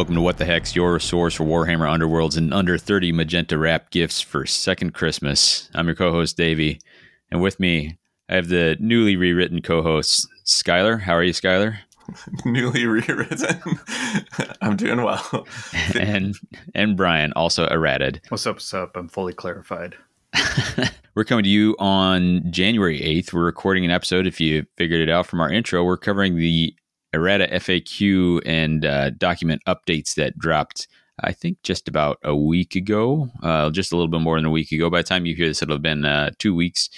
Welcome to What the Hex your source for Warhammer Underworlds and under 30 magenta wrap gifts for second Christmas. I'm your co-host Davy, and with me I have the newly rewritten co-host Skyler. How are you, Skyler? newly rewritten. I'm doing well. and and Brian also errated. What's up? What's up? I'm fully clarified. we're coming to you on January 8th. We're recording an episode. If you figured it out from our intro, we're covering the errata FAQ and uh, document updates that dropped, I think, just about a week ago, uh, just a little bit more than a week ago. By the time you hear this, it'll have been uh, two weeks.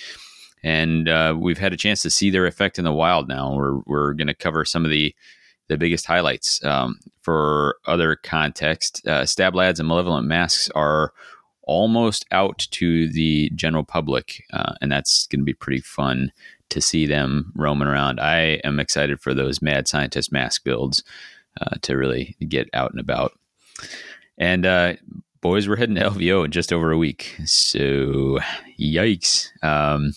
And uh, we've had a chance to see their effect in the wild now. We're, we're going to cover some of the the biggest highlights. Um, for other context, uh, Stab Lads and Malevolent Masks are almost out to the general public, uh, and that's going to be pretty fun to see them roaming around. I am excited for those mad scientist mask builds uh, to really get out and about. And uh, boys, we're heading to LVO in just over a week, so yikes! Um,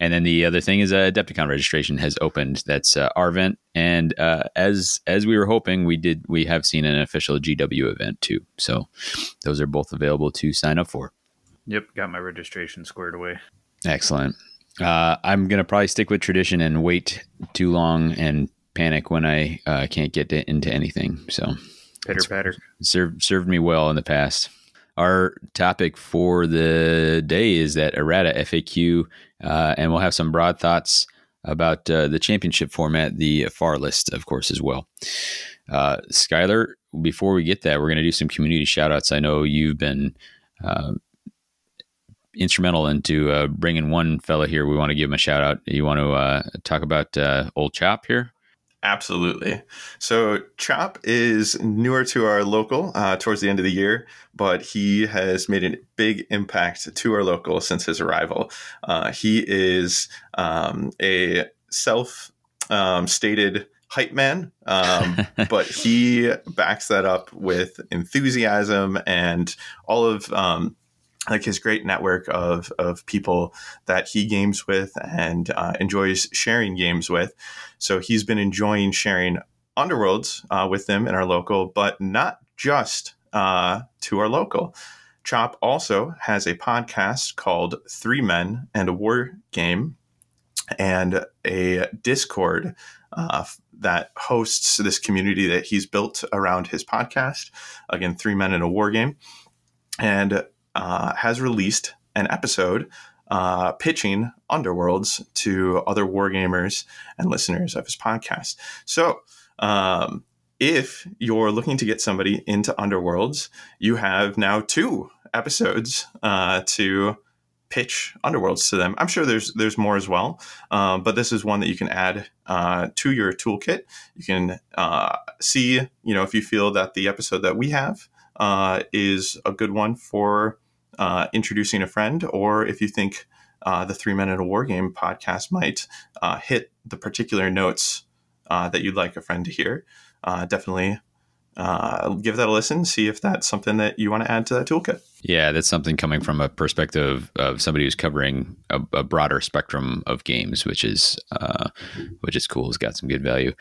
and then the other thing is uh, Adepticon registration has opened. That's uh, our event, and uh, as as we were hoping, we did we have seen an official GW event too. So those are both available to sign up for. Yep, got my registration squared away. Excellent. Uh, I'm gonna probably stick with tradition and wait too long and panic when I uh, can't get to, into anything. So pitter patter served served me well in the past. Our topic for the day is that errata FAQ, uh, and we'll have some broad thoughts about uh, the championship format, the far list, of course, as well. Uh, Skyler, before we get that, we're going to do some community shout outs. I know you've been uh, instrumental into uh, bringing one fella here. We want to give him a shout out. You want to uh, talk about uh, old Chop here? Absolutely. So Chop is newer to our local uh, towards the end of the year, but he has made a big impact to our local since his arrival. Uh, he is um, a self um, stated hype man, um, but he backs that up with enthusiasm and all of um, like his great network of of people that he games with and uh, enjoys sharing games with. So he's been enjoying sharing Underworlds uh, with them in our local, but not just uh, to our local. Chop also has a podcast called Three Men and a War Game, and a Discord uh, that hosts this community that he's built around his podcast. Again, Three Men and a War Game. And uh, has released an episode uh, pitching Underworlds to other wargamers and listeners of his podcast. So, um, if you're looking to get somebody into Underworlds, you have now two episodes uh, to pitch Underworlds to them. I'm sure there's there's more as well, um, but this is one that you can add uh, to your toolkit. You can uh, see, you know, if you feel that the episode that we have uh, is a good one for uh, introducing a friend, or if you think uh, the Three Men in a War Game podcast might uh, hit the particular notes uh, that you'd like a friend to hear, uh, definitely uh, give that a listen. See if that's something that you want to add to that toolkit. Yeah, that's something coming from a perspective of somebody who's covering a, a broader spectrum of games, which is which is cool. It's got some good value.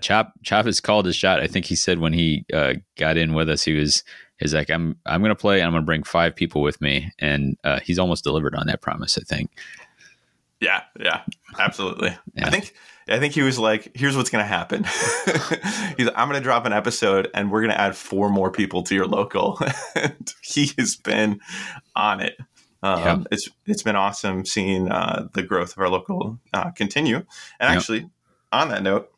Chop Chop has called his shot. I think he said when he got in with us, he was is like I'm I'm going to play and I'm going to bring five people with me, and uh, he's almost delivered on that promise. I think. Yeah, yeah, absolutely. Yeah. I think I think he was like, "Here's what's going to happen. he's like, I'm going to drop an episode, and we're going to add four more people to your local." and he has been on it. Um. It's it's been awesome seeing uh, the growth of our local uh, continue. And actually, on that note,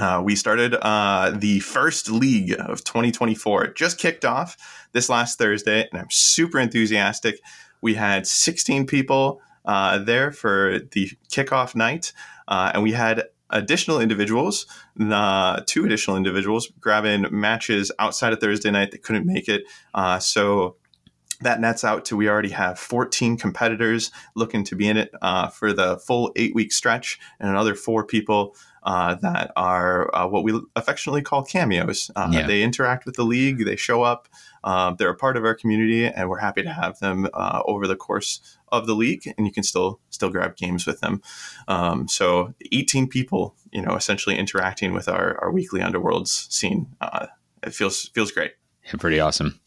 uh, we started uh, the first league of 2024. It just kicked off this last Thursday, and I'm super enthusiastic. We had 16 people uh, there for the kickoff night, uh, and we had additional individuals, uh, two additional individuals, grabbing matches outside of Thursday night that couldn't make it. Uh, so that nets out to we already have 14 competitors looking to be in it uh, for the full eight week stretch, and another four people uh, that are uh, what we affectionately call cameos. Uh, yeah. They interact with the league, they show up, um, they're a part of our community, and we're happy to have them uh, over the course of the league. And you can still still grab games with them. Um, so 18 people, you know, essentially interacting with our, our weekly underworlds scene. Uh, it feels feels great. And pretty awesome.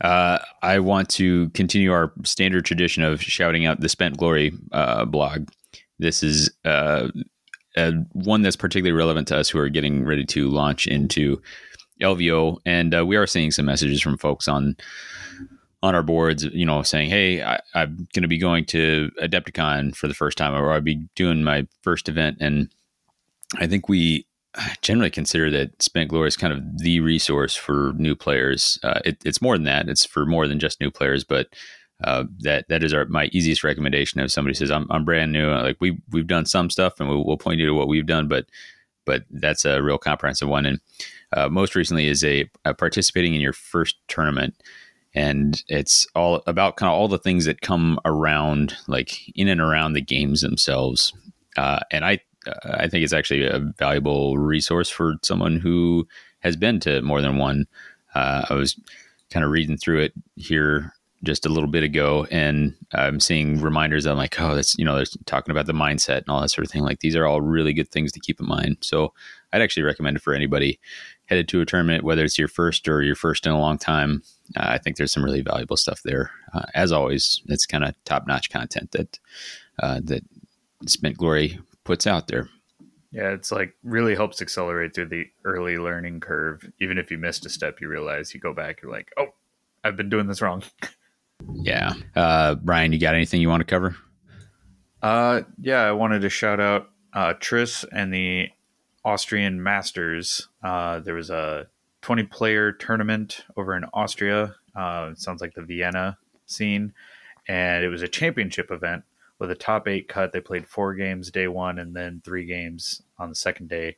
Uh, I want to continue our standard tradition of shouting out the Spent Glory uh, blog. This is uh, one that's particularly relevant to us who are getting ready to launch into LVO, and uh, we are seeing some messages from folks on on our boards, you know, saying, "Hey, I, am going to be going to Adepticon for the first time, or I'll be doing my first event." And I think we generally consider that Spent Glory is kind of the resource for new players. Uh, it, it's more than that; it's for more than just new players, but uh, that that is our my easiest recommendation. If somebody says I'm, I'm brand new, like we we've done some stuff, and we'll, we'll point you to what we've done, but but that's a real comprehensive one. And uh, most recently is a, a, participating in your first tournament, and it's all about kind of all the things that come around, like in and around the games themselves. Uh, and I I think it's actually a valuable resource for someone who has been to more than one. Uh, I was kind of reading through it here just a little bit ago, and I'm seeing reminders. I'm like, oh, that's you know, they're talking about the mindset and all that sort of thing. Like these are all really good things to keep in mind. So I'd actually recommend it for anybody headed to a tournament, whether it's your first or your first in a long time. Uh, I think there's some really valuable stuff there. Uh, as always, it's kind of top notch content that uh, that Spent Glory puts out there. Yeah, it's like really helps accelerate through the early learning curve. Even if you missed a step, you realize you go back, you're like, oh, I've been doing this wrong. Yeah. Uh, Brian, you got anything you want to cover? Uh, yeah, I wanted to shout out uh, Tris and the Austrian Masters. Uh, there was a 20 player tournament over in Austria. Uh, sounds like the Vienna scene. And it was a championship event with a top eight cut. They played four games day one and then three games on the second day.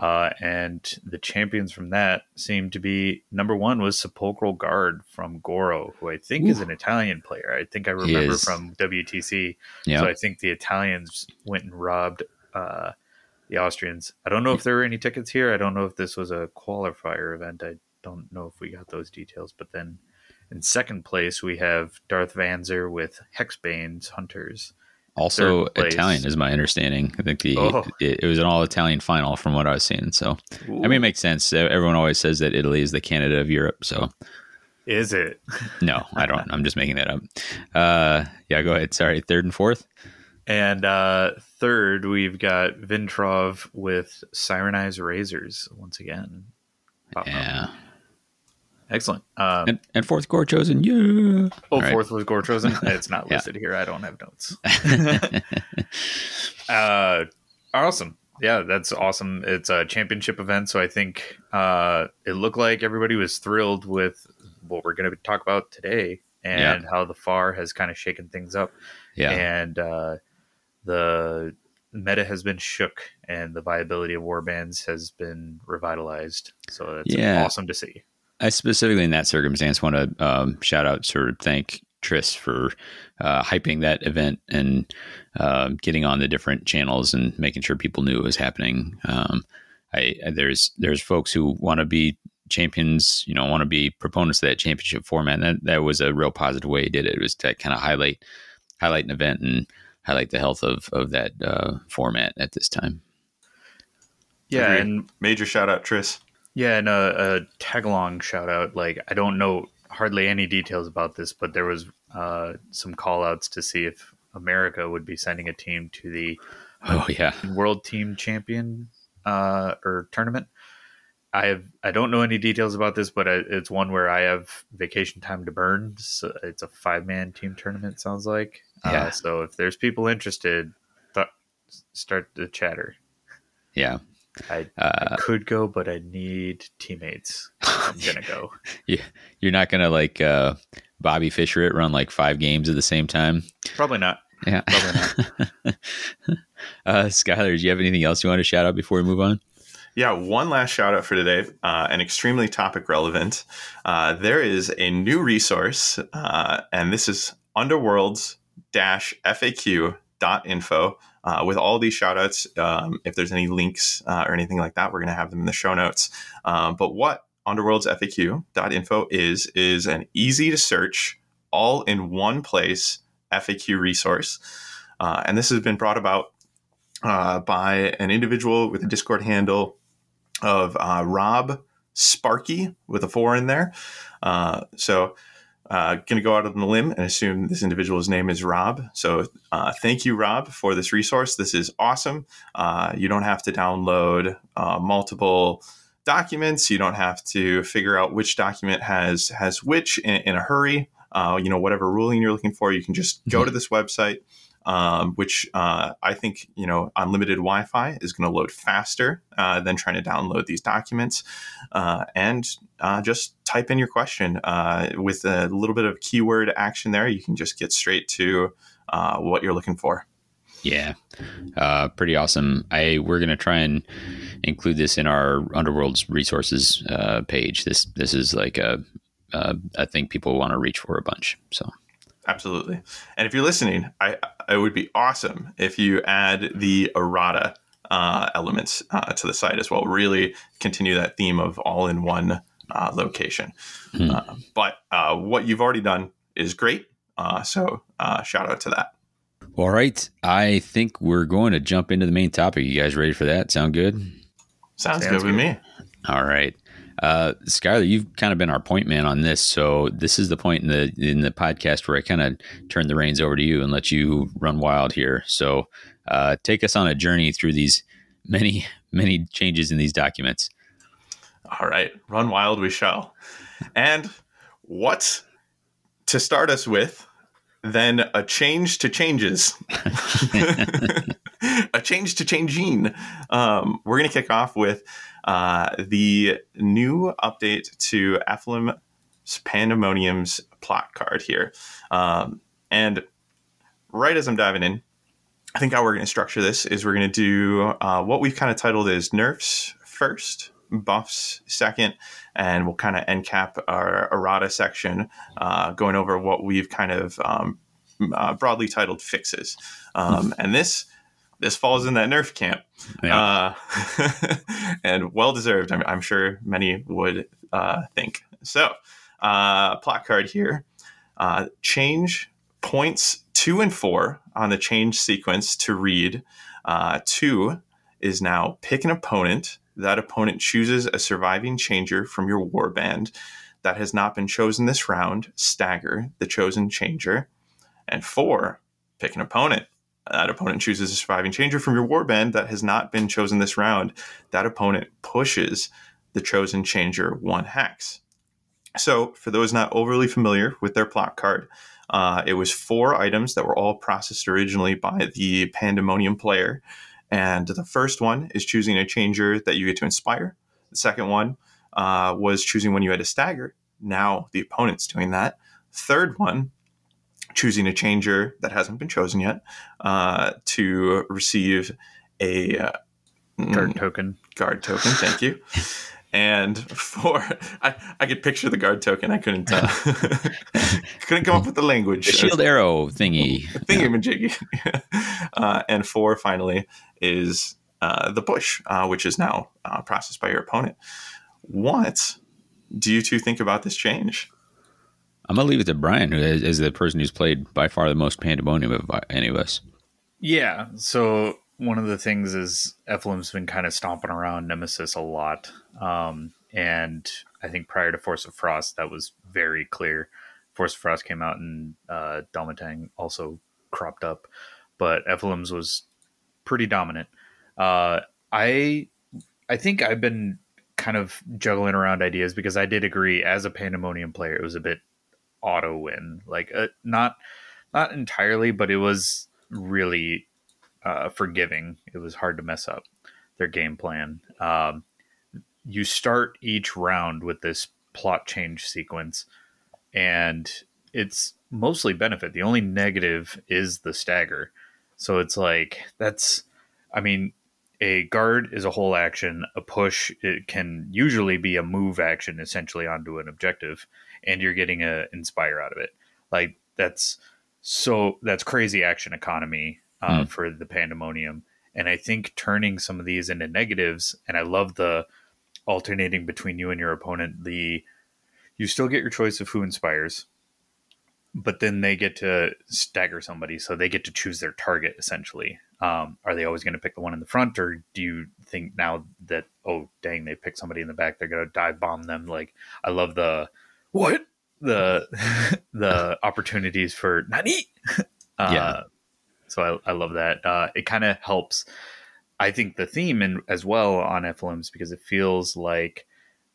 Uh, and the champions from that seemed to be number one was Sepulchral Guard from Goro, who I think Ooh. is an Italian player. I think I remember from WTC. Yep. So I think the Italians went and robbed uh, the Austrians. I don't know if there were any tickets here. I don't know if this was a qualifier event. I don't know if we got those details. But then in second place, we have Darth Vanzer with Hexbane's Hunters. Also Italian is my understanding. I think the oh. it, it, was an all Italian final from what I was seeing. So Ooh. I mean, it makes sense. Everyone always says that Italy is the Canada of Europe. So is it? no, I don't. I'm just making that up. Uh, yeah, go ahead. Sorry, third and fourth. And uh, third, we've got Vintrov with Cyreni's Razors once again. Yeah. Excellent. Um, and, and, fourth Gorechosen. Yeah. Oh, right. fourth was Gorechosen. It's not listed yeah. here. I don't have notes. uh, awesome. Yeah, that's awesome. It's a championship event, so I think uh, it looked like everybody was thrilled with what we're going to talk about today and yeah. how the FAR has kind of shaken things up. Yeah, and uh, the meta has been shook, and the viability of warbands has been revitalized. So it's yeah. awesome to see. I specifically in that circumstance want to um, shout out sort of thank Tris for uh, hyping that event and uh, getting on the different channels and making sure people knew it was happening. Um, I, there's there's folks who want to be champions, you know, want to be proponents of that championship format. And that that was a real positive way he did it. It was to kind of highlight highlight an event and highlight the health of of that uh, format at this time. Yeah, Agreed. and major shout out Tris. Yeah, and a, a tag along shout out. Like I don't know hardly any details about this, but there was uh, some call outs to see if America would be sending a team to the oh yeah world team champion uh, or tournament. I have I don't know any details about this, but it's one where I have vacation time to burn. So it's a five man team tournament. Sounds like uh, yeah. Uh, so if there's people interested, th- start the chatter. Yeah, I, uh, I, could go, but I need teammates. I'm gonna go. Yeah, you're not gonna like uh, Bobby Fischer it, run like five games at the same time. Probably not. Yeah, probably not. uh, Skyler, do you have anything else you want to shout out before we move on? Yeah, one last shout out for today, uh, and extremely topic relevant. Uh, there is a new resource, uh, and this is underworlds faq.info uh, with all these shout outs. Um, if there's any links uh, or anything like that, we're going to have them in the show notes. Um, but what Underworld's FAQ.info is, is an easy to search, all in one place FAQ resource. Uh, and this has been brought about uh, by an individual with a Discord handle of uh, Rob Sparky with a four in there. Uh, so, uh, going to go out on the limb and assume this individual's name is Rob. So, uh, thank you, Rob, for this resource. This is awesome. Uh, you don't have to download uh, multiple documents. You don't have to figure out which document has has which in, in a hurry. Uh, you know, whatever ruling you're looking for, you can just go to this website um, which uh, I think you know unlimited Wi-Fi is going to load faster uh, than trying to download these documents. Uh, and uh, just type in your question uh, with a little bit of keyword action there. You can just get straight to uh, what you're looking for. Yeah, pretty awesome. I we're going to try and include this in our Underworld's resources page. This this is like a thing people want to reach for a bunch. So Absolutely. And if you're listening, I it would be awesome if you add the errata uh, elements uh, to the site as well. Really continue that theme of all in one uh, location. Hmm. Uh, but uh, what you've already done is great. Uh, so shout out to that. All right. I think we're going to jump into the main topic. You guys ready for that? Sound good? Sounds, Sounds good, good with me. All right. Uh, Skyler, you've kind of been our point man on this, so this is the point in the in the podcast where I kind of turn the reins over to you and let you run wild here. So, uh, take us on a journey through these many many changes in these documents. All right, run wild we shall. And what to start us with? Then a change to changes. a change to changing. Um, we're going to kick off with uh, the new update to Ephilim Pandemonium's plot card here. Um, and right as I'm diving in, I think how we're going to structure this is we're going to do uh, what we've kind of titled as nerfs first, buffs second, and we'll kind of end cap our errata section, uh, going over what we've kind of um, uh, broadly titled fixes. Um, and this this falls in that nerf camp, yeah. uh, and well deserved. I'm, I'm, sure many would uh, think. So, uh, plot card here: uh, change points two and four on the change sequence to read. Uh, two is now pick an opponent. That opponent chooses a surviving changer from your warband that has not been chosen this round. Stagger the chosen changer, and four pick an opponent that opponent chooses a surviving changer from your warband that has not been chosen this round. That opponent pushes the chosen changer one hex. So, for those not overly familiar with their plot card, uh, it was four items that were all processed originally by the Pandemonium player. And the first one is choosing a changer that you get to inspire. The second one uh, was choosing when you had to stagger. Now the opponent's doing that. Third one choosing a changer that hasn't been chosen yet uh, to receive a uh, guard mm, token. Guard token, thank you. and for I, I could picture the guard token. I couldn't uh, couldn't come up with the language. The shield arrow thingy, thingy majiggy. uh, and four finally is uh, the push, uh, which is now uh, processed by your opponent. What do you two think about this change? I'm gonna leave it to Brian, who is, the person who's played by far the most pandemonium of any of us. Yeah. So one of the things is Ephilim's been kind of stomping around Nemesis a lot, um, and I think prior to Force of Frost, that was very clear. Force of Frost came out, and uh, Domitan also cropped up, but Ephilim's was pretty dominant. Uh, I I think I've been kind of juggling around ideas because I did agree as a Pandemonium player, it was a bit auto win. Like uh, not not entirely, but it was really uh, forgiving. It was hard to mess up their game plan. Um, you start each round with this plot change sequence, and it's mostly benefit. The only negative is the stagger. So it's like that's, I mean, a guard is a whole action. A push it can usually be a move action essentially onto an objective, and you're getting a inspire out of it. Like that's so that's crazy action economy uh, mm. for the pandemonium. And I think turning some of these into negatives, and I love the alternating between you and your opponent. The you still get your choice of who inspires, but then they get to stagger somebody, so they get to choose their target essentially. Um, are they always going to pick the one in the front, or do you think now that oh dang they picked somebody in the back, they're going to dive bomb them? Like I love the what the the opportunities for nani. Uh, Yeah. So I, I love that. Uh, it kind of helps. I think the theme and as well on Ephilim's because it feels like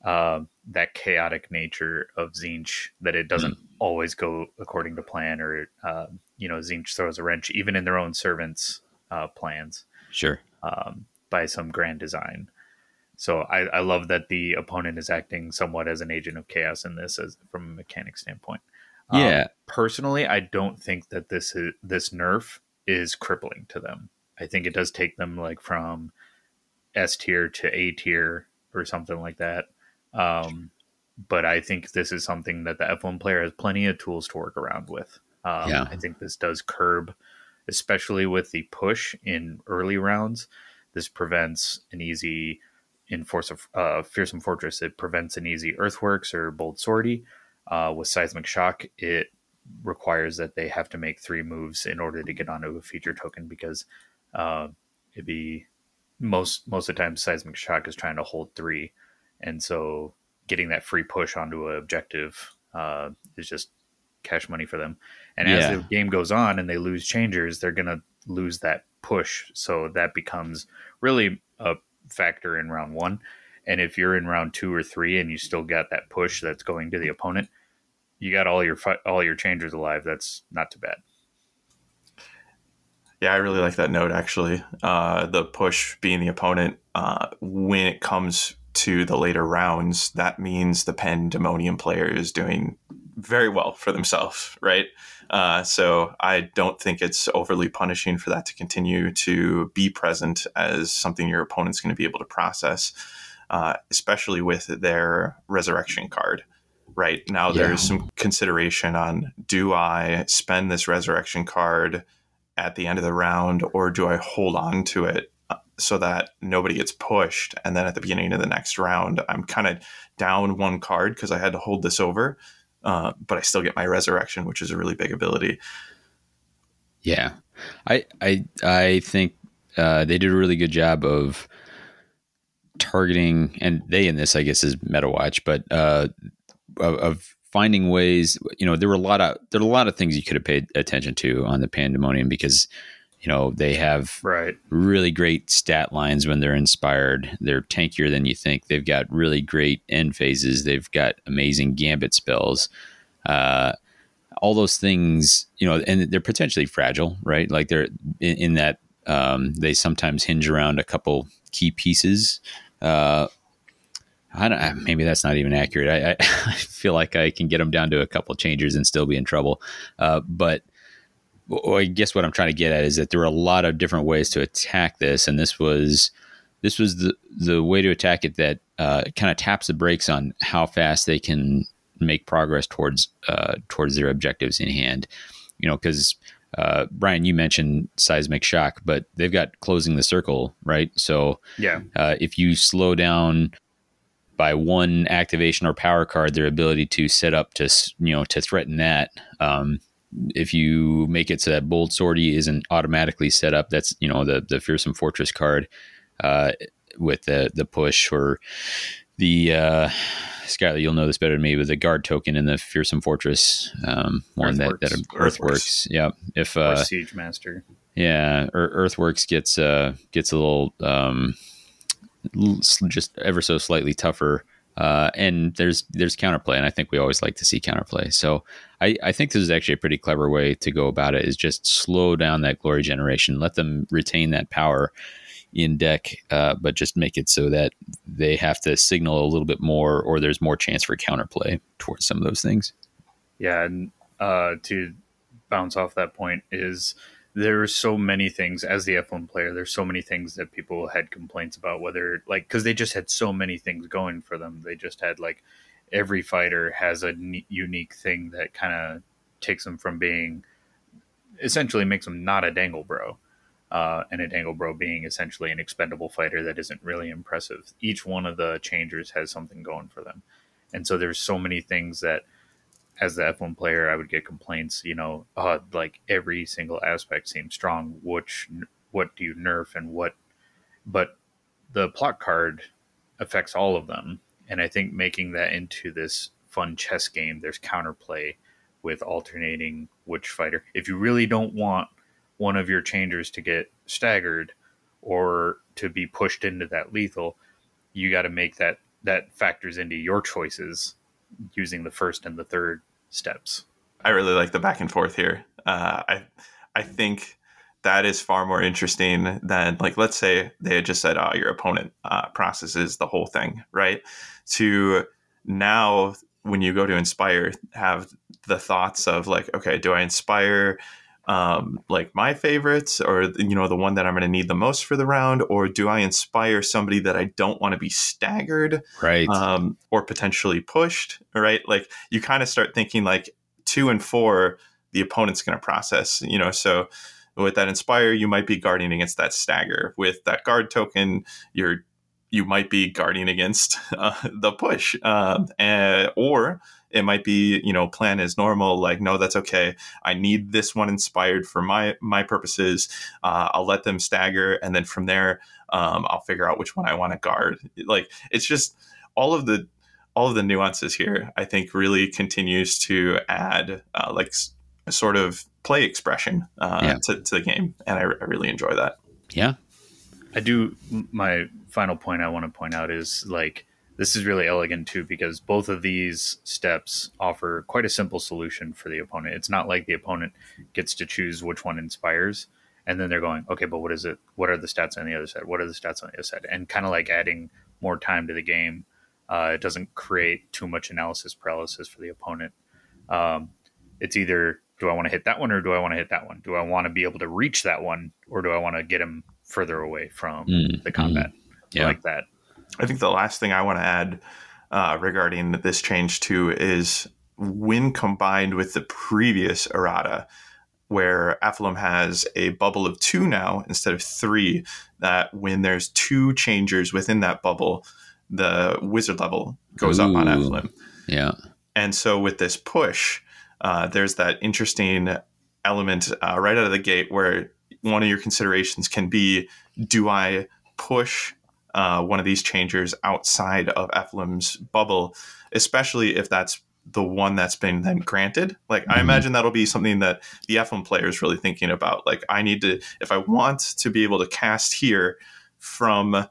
uh, that chaotic nature of Tzeentch that it doesn't always go according to plan or uh, you know Tzeentch throws a wrench even in their own servants' uh, plans Sure. um, by some grand design. So I, I love that the opponent is acting somewhat as an agent of chaos in this, as from a mechanic standpoint. Um, Yeah. personally, I don't think that this is this nerf is crippling to them. I think it does take them like from S tier to A tier or something like that. Um, but I think this is something that the Ephilim player has plenty of tools to work around with. Um, Yeah. I think this does curb, especially with the push in early rounds. This prevents an easy in Force of uh, Fearsome Fortress. It prevents an easy Earthworks or Bold Sortie. Uh, with Seismic Shock, it requires that they have to make three moves in order to get onto a feature token because uh, it'd be most most of the time Seismic Shock is trying to hold three, and so getting that free push onto an objective uh, is just cash money for them. And Yeah. as the game goes on and they lose changers, they're gonna lose that push. So that becomes really a factor in round one. And if you're in round two or three and you still got that push that's going to the opponent, you got all your all your changers alive. That's not too bad. Yeah, I really like that note actually. Uh, the push being the opponent. Uh, when it comes to the later rounds, that means the Pandemonium player is doing very well for themselves, right? Uh, so I don't think it's overly punishing for that to continue to be present as something your opponent's going to be able to process, uh, especially with their resurrection card. Right now, Yeah. there's some consideration on do I spend this resurrection card at the end of the round, or do I hold on to it uh, so that nobody gets pushed? And then at the beginning of the next round, I'm kind of down one card because I had to hold this over, uh, but I still get my resurrection, which is a really big ability. Yeah, I I I think uh, they did a really good job of targeting, and they in this I guess is MetaWatch, but uh, of, of finding ways. You know, there were a lot of there were a lot of things you could have paid attention to on the Pandemonium because you know they have Right. really great stat lines when they're inspired. They're tankier than you think. They've got really great end phases. They've got amazing gambit spells. Uh, all those things, you know, and they're potentially fragile, right? Like they're in, in that um, they sometimes hinge around a couple key pieces. Uh, I don't. Maybe that's not even accurate. I, I, I feel like I can get them down to a couple changes and still be in trouble. Uh, but well, I guess what I'm trying to get at is that there were a lot of different ways to attack this, and this was this was the the way to attack it that uh, kind of taps the brakes on how fast they can make progress towards uh, towards their objectives in hand. You know, because uh, Brian, you mentioned seismic shock, but they've got closing the circle, right? So Yeah. uh, if you slow down by one activation or power card their ability to set up to you know to threaten that um, if you make it so that bold sortie isn't automatically set up that's you know the the fearsome fortress card uh, with the the push or the uh, Skyler, you'll know this better than me, but the guard token in the fearsome fortress um, one that that Earthworks. earthworks, yeah. If uh, Siege Master. yeah, Ear- Earthworks gets uh gets a little um just ever so slightly tougher. Uh, and there's there's counterplay, and I think we always like to see counterplay. So I, I think this is actually a pretty clever way to go about it. Is just slow down that glory generation, let them retain that power in deck, uh, but just make it so that they have to signal a little bit more, or there's more chance for counterplay towards some of those things. Yeah, and uh, to bounce off that point is there are so many things as the Ephilim player. There's so many things that people had complaints about, whether like because they just had so many things going for them. They just had like every fighter has a ne- unique thing that kind of takes them from being essentially makes them not a dangle bro. Uh, and a dangle bro being essentially an expendable fighter that isn't really impressive. Each one of the changers has something going for them, and so there's so many things that as the Ephilim player, I would get complaints, you know, uh, like every single aspect seems strong. Which what do you nerf and what but the plot card affects all of them and i think making that into this fun chess game there's counterplay with alternating which fighter if you really don't want one of your changers to get staggered or to be pushed into that lethal you got to make that that factors into your choices using the first and the third steps I really like the back and forth here. Uh, I I think that is far more interesting than like let's say they had just said, "Oh, your opponent uh, processes the whole thing," right? To now, when you go to inspire, have the thoughts of like, okay, do I inspire? Um, like my favorites, or you know, the one that I'm going to need the most for the round, or do I inspire somebody that I don't want to be staggered, Right. um, or potentially pushed, right? Like you kind of start thinking like two and four, the opponent's going to process, you know. So with that inspire, you might be guarding against that stagger. With that guard token, you're you might be guarding against uh, the push, um, and, or it might be you know plan as normal. Like no, that's okay. I need this one inspired for my my purposes. Uh, I'll let them stagger, and then from there, um, I'll figure out which one I want to guard. Like it's just all of the all of the nuances here, I think, really continues to add uh, like a sort of play expression uh, Yeah. to, to the game, and I, I really enjoy that. yeah. I do. My final point I want to point out is like this is really elegant too because both of these steps offer quite a simple solution for the opponent. It's not like the opponent gets to choose which one inspires, and then they're going, okay, but what is it? What are the stats on the other side? What are the stats on the other side? And kind of like adding more time to the game. Uh, it doesn't create too much analysis paralysis for the opponent. Um, it's either do I want to hit that one or do I want to hit that one? Do I want to be able to reach that one or do I want to get him further away from Mm, the combat? I Yeah. like that. I think the last thing I want to add uh, regarding this change too is when combined with the previous errata, where Ephilim has a bubble of two now instead of three, that when there's two changers within that bubble, the wizard level goes up on Ooh. Ephilim. Yeah. And so with this push, uh, there's that interesting element uh, right out of the gate where one of your considerations can be do I push uh, one of these changers outside of Ephilim's bubble, especially if that's the one that's been then granted. Like I Mhm. imagine that'll be something that the Ephilim player is really thinking about. Like I need to, if I want to be able to cast here from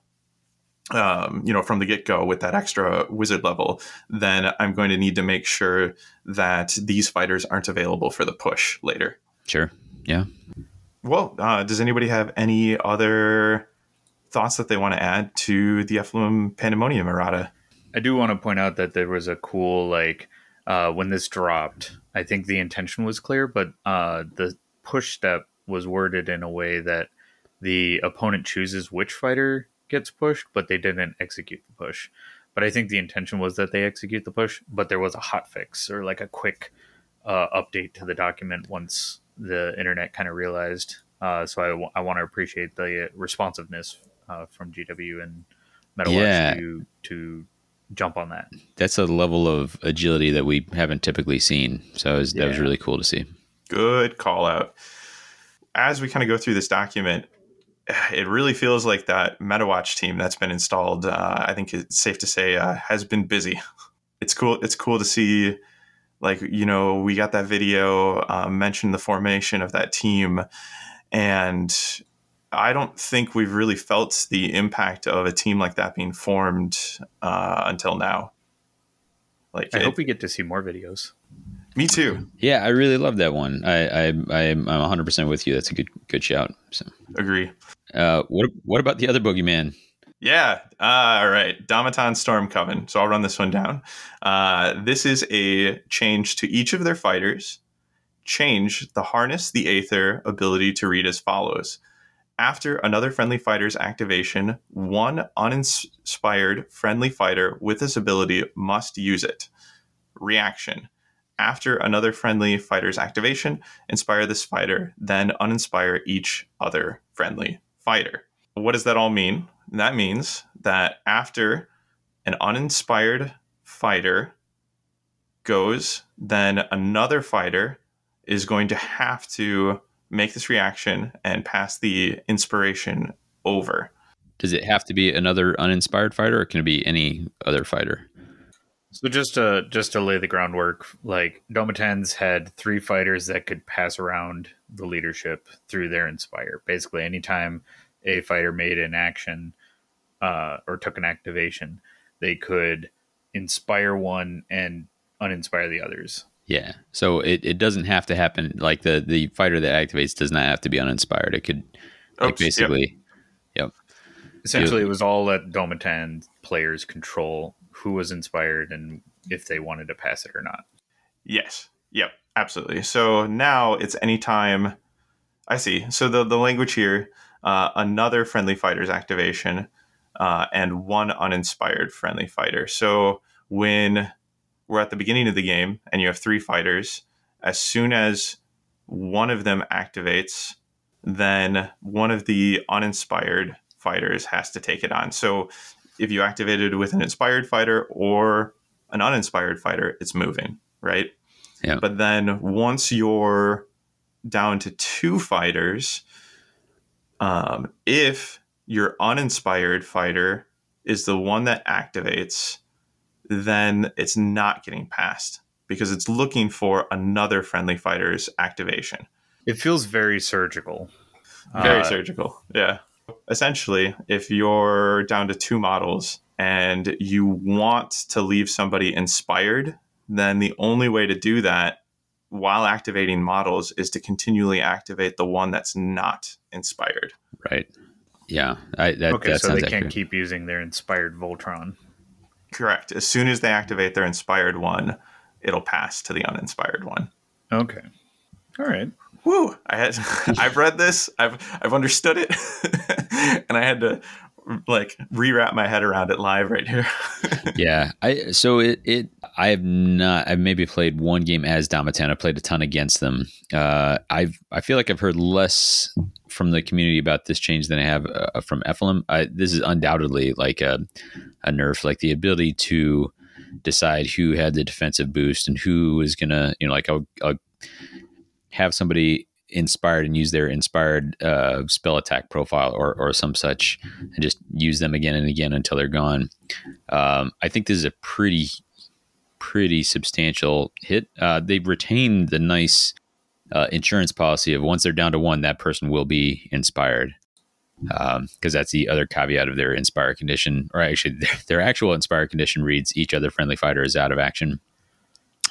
um, you know, from the get go with that extra wizard level, then I'm going to need to make sure that these fighters aren't available for the push later. Sure. Yeah. Well, uh, does anybody have any other thoughts that they want to add to the Ephilim Pandemonium errata? I do want to point out that there was a cool like uh, when this dropped. I think the intention was clear, but uh, the push step was worded in a way that the opponent chooses which fighter gets pushed, but they didn't execute the push. But I think the intention was that they execute the push, but there was a hot fix or like a quick uh, update to the document once the internet kind of realized. Uh, so I, w- I want to appreciate the responsiveness uh, from GW and MetaWatch Yeah. to to jump on that. That's a level of agility that we haven't typically seen. So it was, that was really cool to see. Good call out. As we kind of go through this document, it really feels like that MetaWatch team that's been installed. Uh, I think it's safe to say uh, has been busy. It's cool. It's cool to see, like you know, we got that video uh, mentioned the formation of that team, and I don't think we've really felt the impact of a team like that being formed uh, until now. Like, I it- hope we get to see more videos. me too. Yeah, I really love that one. I, I, I I'm 100 percent with you. That's a good good shout. So, Agree. uh, what what about the other boogeyman? Yeah. Uh, all right. Domitan Storm Coven. So I'll run this one down. Uh, this is a change to each of their fighters. Change the harness the Aether ability to read as follows. After another friendly fighter's activation, one uninspired friendly fighter with this ability must use it. Reaction. After another friendly fighter's activation, inspire this fighter, then uninspire each other friendly fighter. What does that all mean? That means that after an uninspired fighter goes, then another fighter is going to have to make this reaction and pass the inspiration over. Does it have to be another uninspired fighter, or can it be any other fighter? So just to just to lay the groundwork, like Domitans had three fighters that could pass around the leadership through their inspire. Basically, anytime a fighter made an action uh, or took an activation, they could inspire one and uninspire the others. Yeah. So it, it doesn't have to happen like the the fighter that activates does not have to be uninspired. It could Oops, yep. basically yep. Essentially, it was all let Domitan players control who was inspired and if they wanted to pass it or not. Yes. Yep. Absolutely. So now it's anytime. I see. So the the language here, uh, another friendly fighter's activation, uh, and one uninspired friendly fighter. So when we're at the beginning of the game and you have three fighters, as soon as one of them activates, then one of the uninspired fighters has to take it on. So if you activated with an inspired fighter or an uninspired fighter, it's moving, right? Yeah. But then once you're down to two fighters, um, if your uninspired fighter is the one that activates, then it's not getting passed because it's looking for another friendly fighter's activation. It feels very surgical. Very Uh, surgical. Yeah. Essentially, if you're down to two models and you want to leave somebody inspired, then the only way to do that while activating models is to continually activate the one that's not inspired. Right. Yeah. I, that Okay, that so they accurate. can't keep using their inspired Voltron. Correct. As soon as they activate their inspired one, it'll pass to the uninspired one. Okay. All right. Woo! I had I've read this, I've I've understood it, and I had to like rewrap my head around it live right here. yeah i so it it i have not i've maybe played one game as Domitan. i played a ton against them uh i've i feel like i've heard less from the community about this change than i have uh, from Ephilim. I, this is undoubtedly like a, a nerf like the ability to decide who had the defensive boost and who is gonna you know like i'll, I'll have somebody inspired and use their inspired uh, spell attack profile or, or some such and just use them again and again until they're gone. Um, I think this is a pretty, pretty substantial hit. Uh, they've retained the nice uh, insurance policy of once they're down to one, that person will be inspired. Because that's the other caveat of their inspire condition, or actually, their, their actual inspire condition reads each other friendly fighter is out of action.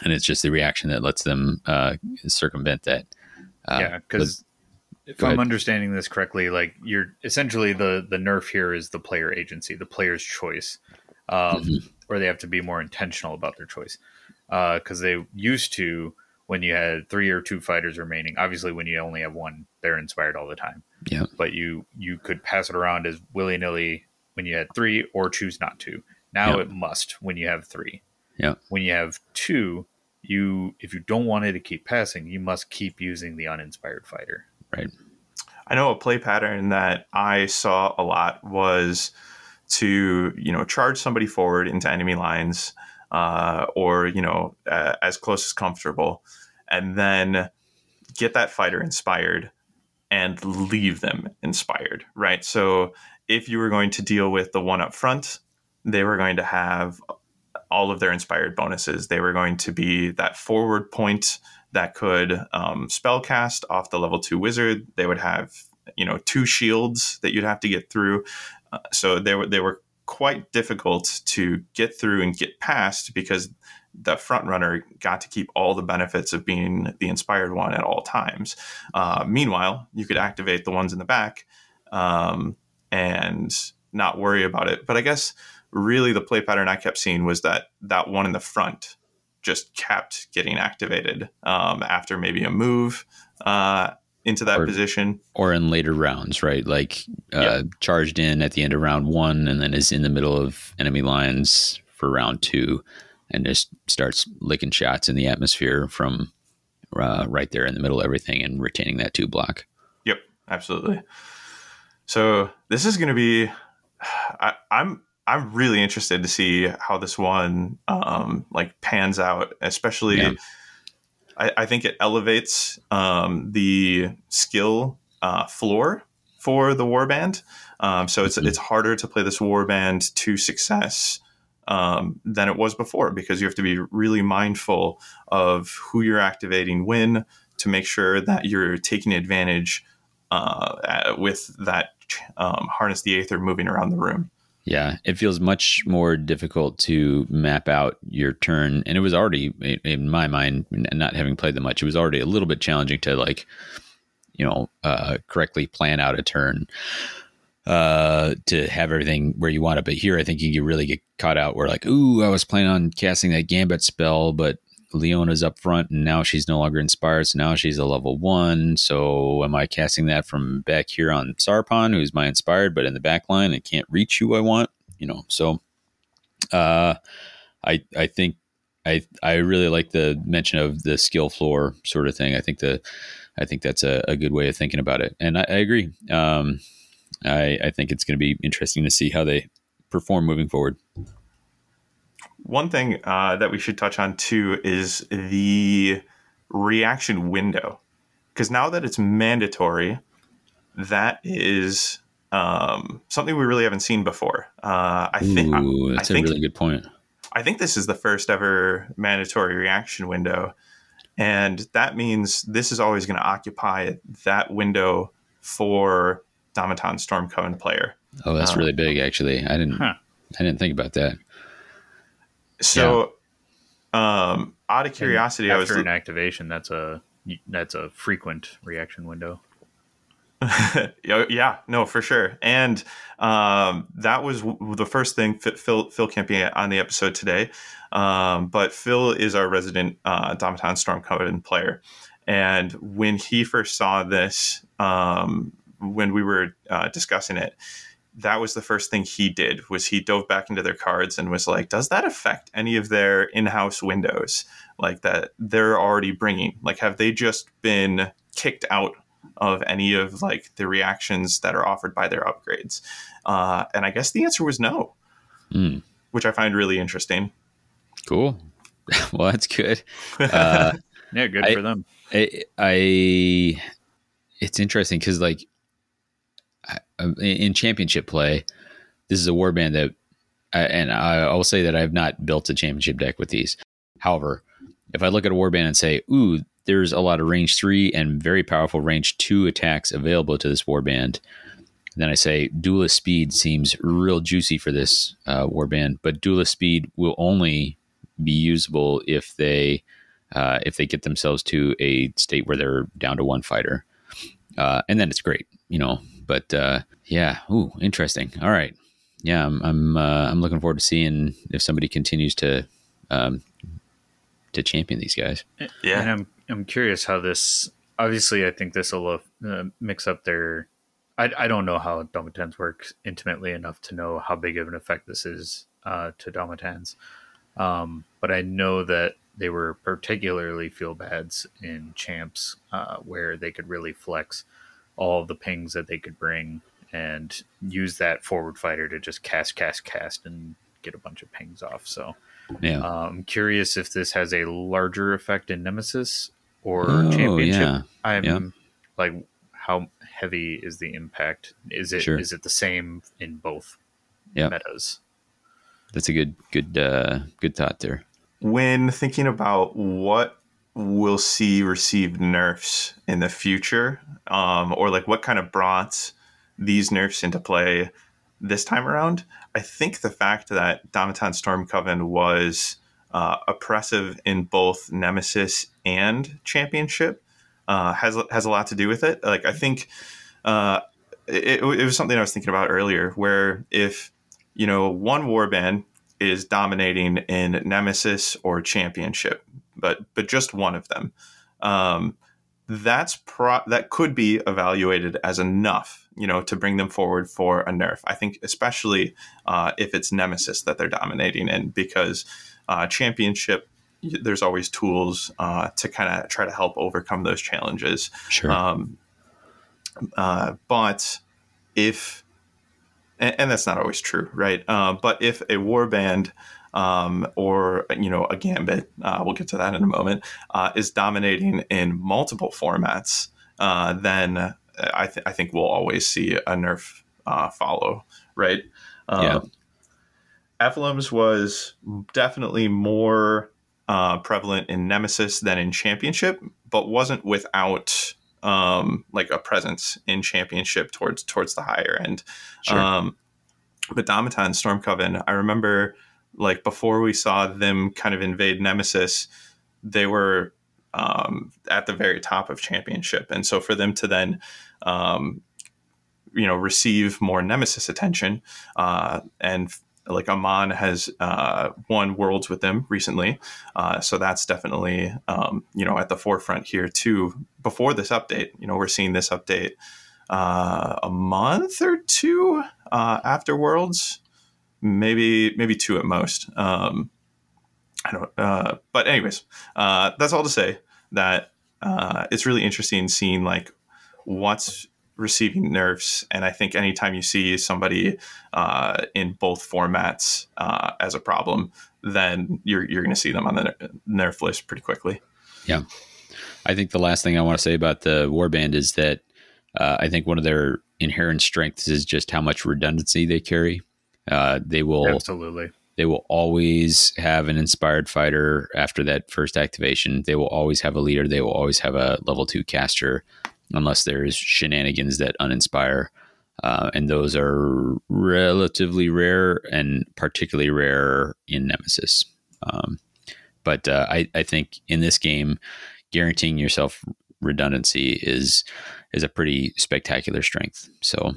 And it's just the reaction that lets them uh, circumvent that. Uh, yeah, because if I'm understanding this correctly, like you're essentially the the nerf here is the player agency, the player's choice, um, Mhm. or they have to be more intentional about their choice. Because they used to, when you had three or two fighters remaining, obviously when you only have one, they're inspired all the time. Yeah. But you you could pass it around as willy nilly when you had three, or choose not to. Now Yeah. it must when you have three. Yeah. When you have two, you if you don't want it to keep passing, you must keep using the uninspired fighter. Right. I know a play pattern that I saw a lot was to you know charge somebody forward into enemy lines uh, or you know uh, as close as comfortable, and then get that fighter inspired and leave them inspired. Right. So if you were going to deal with the one up front, they were going to have all of their inspired bonuses. They were going to be that forward point that could um, spell cast off the level two wizard. They would have you know two shields that you'd have to get through. Uh, so they were they were quite difficult to get through and get past because the front runner got to keep all the benefits of being the inspired one at all times. Uh, meanwhile, you could activate the ones in the back um, and not worry about it. But I guess really the play pattern I kept seeing was that that one in the front just kept getting activated um, after maybe a move uh, into that Or- position. or in later rounds, right? Like uh, charged in at the end of round one, and then is in the middle of enemy lines for round two, and just starts licking shots in the atmosphere from uh, right there in the middle of everything, and retaining that two block. Yep, absolutely. So this is going to be. I, I'm I'm really interested to see how this one um, like pans out, especially Yeah. I, I think it elevates um, the skill uh, floor for the warband. Um, so it's mm-hmm. it's harder to play this warband to success um, than it was before because you have to be really mindful of who you're activating when to make sure that you're taking advantage uh, with that um, harness the aether moving around the room. Yeah, it feels much more difficult to map out your turn, and it was already, in my mind, not having played them much, it was already a little bit challenging to like, you know, uh, correctly plan out a turn uh, to have everything where you want it. But here, I think you really get caught out where like, ooh, I was planning on casting that Gambit spell, but Leona's up front and now she's no longer inspired. So now she's a level one. So am I casting that from back here on Sarpon, who's my inspired, but in the back line and can't reach who I want? You know, so uh, I I think I I really like the mention of the skill floor sort of thing. I think the I think that's a, a good way of thinking about it, and I, I agree. Um, I I think it's going to be interesting to see how they perform moving forward. One thing uh, that we should touch on too is the reaction window, because now that it's mandatory, that is um, something we really haven't seen before. Uh, I think Ooh, that's I think, a really good point. I think this is the first ever mandatory reaction window, and that means this is always going to occupy that window for Domitan Storm Coven player. Oh, that's um, really big. Actually, I didn't. Huh. I didn't think about that. So, yeah. um, out of curiosity, after I was an activation. That's a that's a frequent reaction window. yeah, no, for sure. And um, that was w- the first thing Phil Phil can't be on the episode today, um, but Phil is our resident uh, Storm Coven player. And when he first saw this, um, when we were uh, discussing it, that was the first thing he did was he dove back into their cards and was like does that affect any of their in-house windows? Like that they're already bringing like have they just been kicked out of any of like the reactions that are offered by their upgrades? Uh, and i guess the answer was no. Mm. which i find really interesting. Cool. Well that's good. Uh, yeah good I, for them. I, I it's interesting because like in championship play, this is a warband that, and I will say that I have not built a championship deck with these. However, if I look at a warband and say, "Ooh, there's a lot of range three and very powerful range two attacks available to this warband," then I say duelist speed seems real juicy for this uh, warband, but duelist speed will only be usable if they uh, if they get themselves to a state where they're down to one fighter, uh, and then it's great. You know, but uh, yeah, ooh, interesting. All right, yeah, I'm I'm uh, I'm looking forward to seeing if somebody continues to um, to champion these guys. Yeah, and I'm I'm curious how this. Obviously, I think this will uh, mix up their. I, I don't know how Domitans work intimately enough to know how big of an effect this is uh, to Domitans, um, but I know that they were particularly feel bads in champs uh, where they could really flex all the pings that they could bring and use that forward fighter to just cast, cast, cast, and get a bunch of pings off. So, yeah, uh, I'm curious if this has a larger effect in Nemesis or oh, Championship. Yeah. I'm yeah. like, how heavy is the impact? Is it sure. is it the same in both yeah. metas? That's a good good uh, good thought there. When thinking about what will see received nerfs in the future, um, or like what kind of brought these nerfs into play this time around. I think the fact that Domitan Storm Coven was uh, oppressive in both Nemesis and Championship uh, has has a lot to do with it. Like I think uh, it, it was something I was thinking about earlier, where if you know one warband is dominating in Nemesis or Championship, but but just one of them. Um, that's pro- that could be evaluated as enough, you know, to bring them forward for a nerf. I think, especially uh, if it's Nemesis that they're dominating in, because uh, Championship, there's always tools uh, to kind of try to help overcome those challenges. Sure. Um, uh, but if, and, and, that's not always true, right? Uh, but if a warband um, or you know a gambit, uh, we'll get to that in a moment, uh, is dominating in multiple formats, uh, then I, th- I think we'll always see a nerf uh, follow, right? Um, yeah. Was definitely more uh, prevalent in Nemesis than in Championship, but wasn't without um, like a presence in Championship towards towards the higher end. Sure. Um, but Domitan Stormcoven, I remember like before we saw them kind of invade Nemesis, they were um, at the very top of Championship, and so for them to then um, you know receive more Nemesis attention uh, and like Amon has uh, won worlds with them recently, uh, so that's definitely um, you know at the forefront here too. Before this update, you know we're seeing this update uh, a month or two uh, after Worlds, maybe maybe two at most. Um, I don't. Uh, but anyways, uh, that's all to say that it's really interesting seeing like what's receiving nerfs. And I think anytime you see somebody uh, in both formats uh, as a problem, then you're you're going to see them on the nerf list pretty quickly. Yeah, I think the last thing I want to say about the warband is that uh, I think one of their inherent strengths is just how much redundancy they carry. Uh, they will absolutely. They will always have an inspired fighter after that first activation. They will always have a leader. They will always have a level two caster unless there's shenanigans that uninspire. Uh, and those are relatively rare and particularly rare in Nemesis. Um, but uh, I, I think in this game, guaranteeing yourself redundancy is is a pretty spectacular strength. So,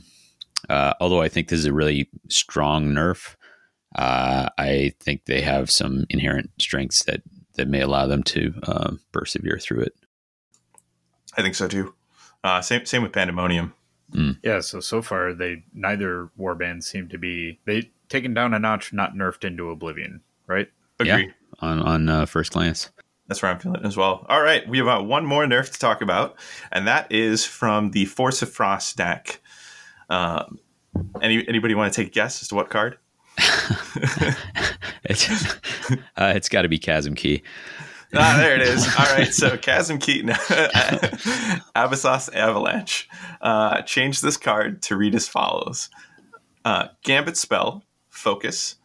uh, although I think this is a really strong nerf, uh, I think they have some inherent strengths that that may allow them to uh, persevere through it. I think so too. Uh, same same with Pandemonium. Mm. Yeah, so so far they neither warband seem to be they taken down a notch, not nerfed into oblivion, right? Agree. Yeah, on on uh, first glance. That's where I'm feeling as well. All right, we have uh, one more nerf to talk about, and that is from the Force of Frost deck. Um, any anybody want to take a guess as to what card? it's uh, it's got to be Chasm Key ah, there it is. All right. So Chasm Keaton, Abyssos Avalanche. Uh, change this card to read as follows uh, Gambit spell, focus.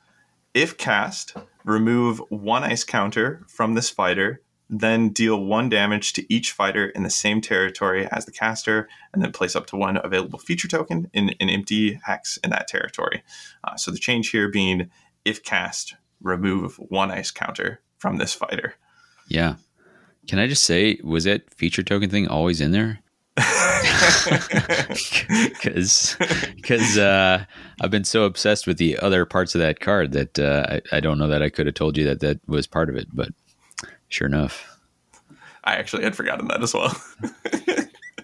If cast, remove one ice counter from this fighter, then deal one damage to each fighter in the same territory as the caster, and then place up to one available feature token in an empty hex in that territory. Uh, so the change here being if cast, remove one ice counter from this fighter. Yeah. Can I just say, was that feature token thing always in there? Because because uh, I've been so obsessed with the other parts of that card that uh, I, I don't know that I could have told you that that was part of it, but sure enough. I actually had forgotten that as well.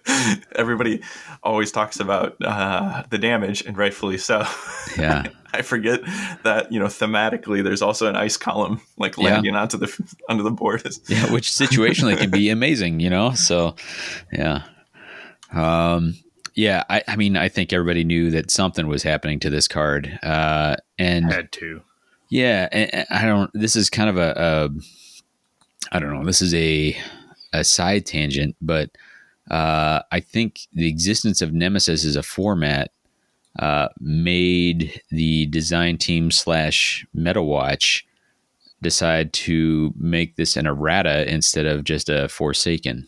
everybody always talks about uh, the damage, and rightfully so. Yeah, I forget that you know thematically, there's also an ice column like landing yeah. onto the onto the board. yeah, which situationally can be amazing, you know. So, yeah, um, yeah. I, I mean, I think everybody knew that something was happening to this card, uh, and had to. Yeah, and I don't. This is kind of a, a I don't know. This is a a side tangent, but uh, I think the existence of Nemesis as a format uh, made the design team slash MetaWatch decide to make this an errata instead of just a Forsaken.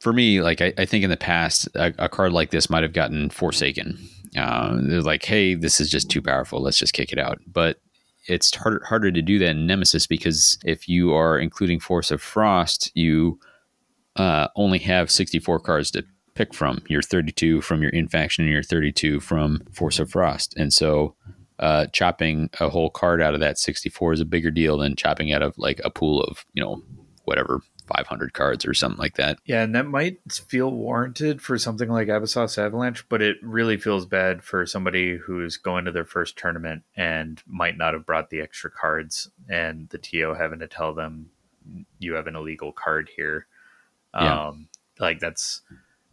For me, like I, I think in the past, a, a, card like this might have gotten Forsaken. Uh, they're like, hey, this is just too powerful. Let's just kick it out. But it's harder harder to do that in Nemesis because if you are including Force of Frost, you uh, only have 64 cards to pick from. Your 32 from your infaction and your 32 from Force of Frost. And so uh, chopping a whole card out of that 64 is a bigger deal than chopping out of like a pool of, you know, whatever, 500 cards or something like that. Yeah, and that might feel warranted for something like Abyssos Avalanche, but it really feels bad for somebody who's going to their first tournament and might not have brought the extra cards and the TO having to tell them you have an illegal card here. Yeah. Um, like that's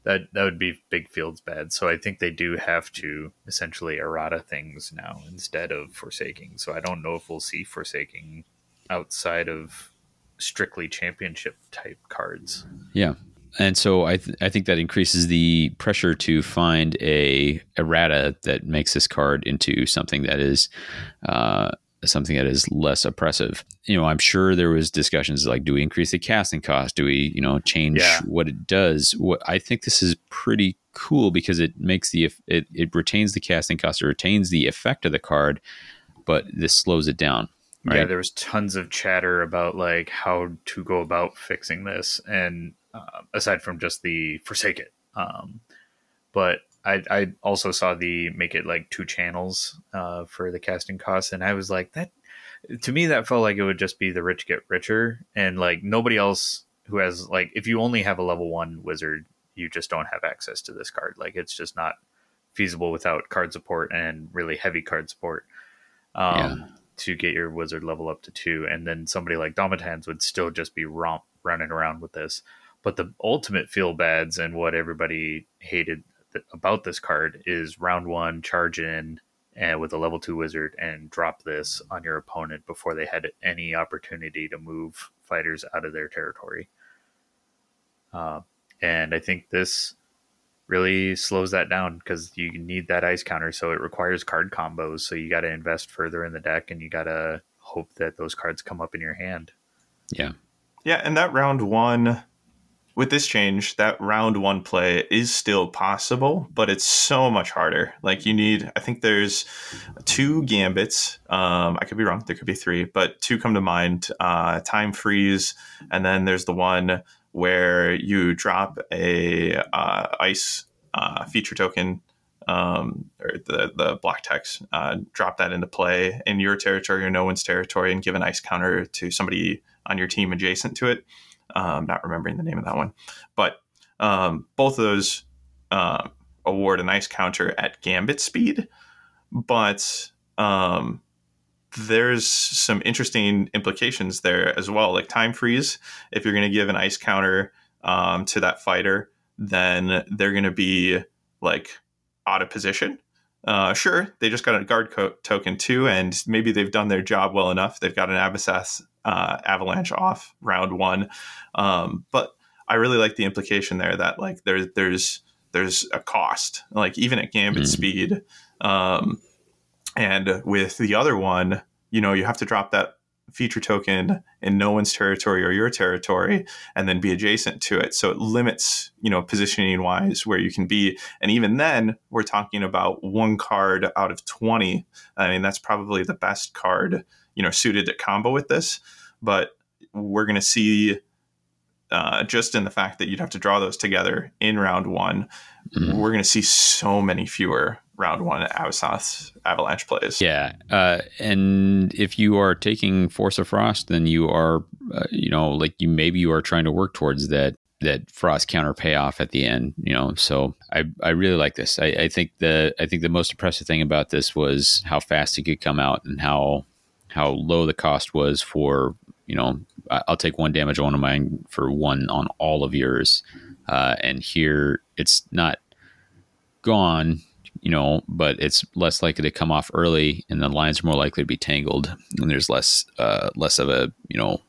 that that would be big fields bad. So I think they do have to essentially errata things now instead of forsaking. So I don't know if we'll see forsaking outside of strictly championship type cards. Yeah. And so I, th- I think that increases the pressure to find a errata that makes this card into something that is uh, something that is less oppressive. You know, I'm sure there was discussions like, do we increase the casting cost? Do we, you know, change Yeah. what it does? What I think this is pretty cool because it makes the it it retains the casting cost, it retains the effect of the card, but this slows it down. Yeah, there was tons of chatter about like how to go about fixing this, and uh, aside from just the forsake it, um, but I, I also saw the make it like two channels uh, for the casting costs, and I was like that. To me, that felt like it would just be the rich get richer, and like nobody else who has like if you only have a level one wizard, you just don't have access to this card. Like it's just not feasible without card support and really heavy card support. Um, Yeah. To get your wizard level up to two, and then somebody like Domitans would still just be romp running around with this. But the ultimate feel bads and what everybody hated th- about this card is round one, charge in and with a level two wizard and drop this on your opponent before they had any opportunity to move fighters out of their territory. Uh, and I think this really slows that down because you need that ice counter. So it requires card combos. So you got to invest further in the deck and you got to hope that those cards come up in your hand. Yeah. Yeah, and that round one, with this change, that round one play is still possible, but it's so much harder. Like you need, I think there's two gambits. Um, I could be wrong. There could be three, but two come to mind. Uh, time freeze, and then there's the one where you drop a uh, ice uh, feature token. Um, or the the block text, uh, drop that into play in your territory or no one's territory, and give an ice counter to somebody on your team adjacent to it. Um, not remembering the name of that one, but um, both of those uh, award a nice counter at gambit speed. But um, there's some interesting implications there as well, like time freeze. If you're going to give an ice counter um, to that fighter, then they're going to be like out of position. Uh, sure, they just got a guard co- token too, and maybe they've done their job well enough. They've got an Abyssas uh, avalanche off round one, um, but I really like the implication there that like there's there's there's a cost, like even at gambit Mm. speed, um, and with the other one, you know, you have to drop that feature token in no one's territory or your territory and then be adjacent to it. So it limits you know positioning wise where you can be. And even then we're talking about one card out of 20 i mean that's probably the best card you know suited to combo with this. But we're going to see uh, just in the fact that you'd have to draw those together in round one Mhm. we're going to see so many fewer round one Avasas avalanche plays Yeah, uh, and if you are taking Force of Frost, then you are, uh, you know, like you maybe you are trying to work towards that that frost counter payoff at the end. You know, so I I really like this. I, I think the I think the most impressive thing about this was how fast it could come out and how how low the cost was for you know I'll take one damage on one of mine for one on all of yours, uh, and here it's not gone you know, but it's less likely to come off early, and the lines are more likely to be tangled, and there's less uh, less of a you know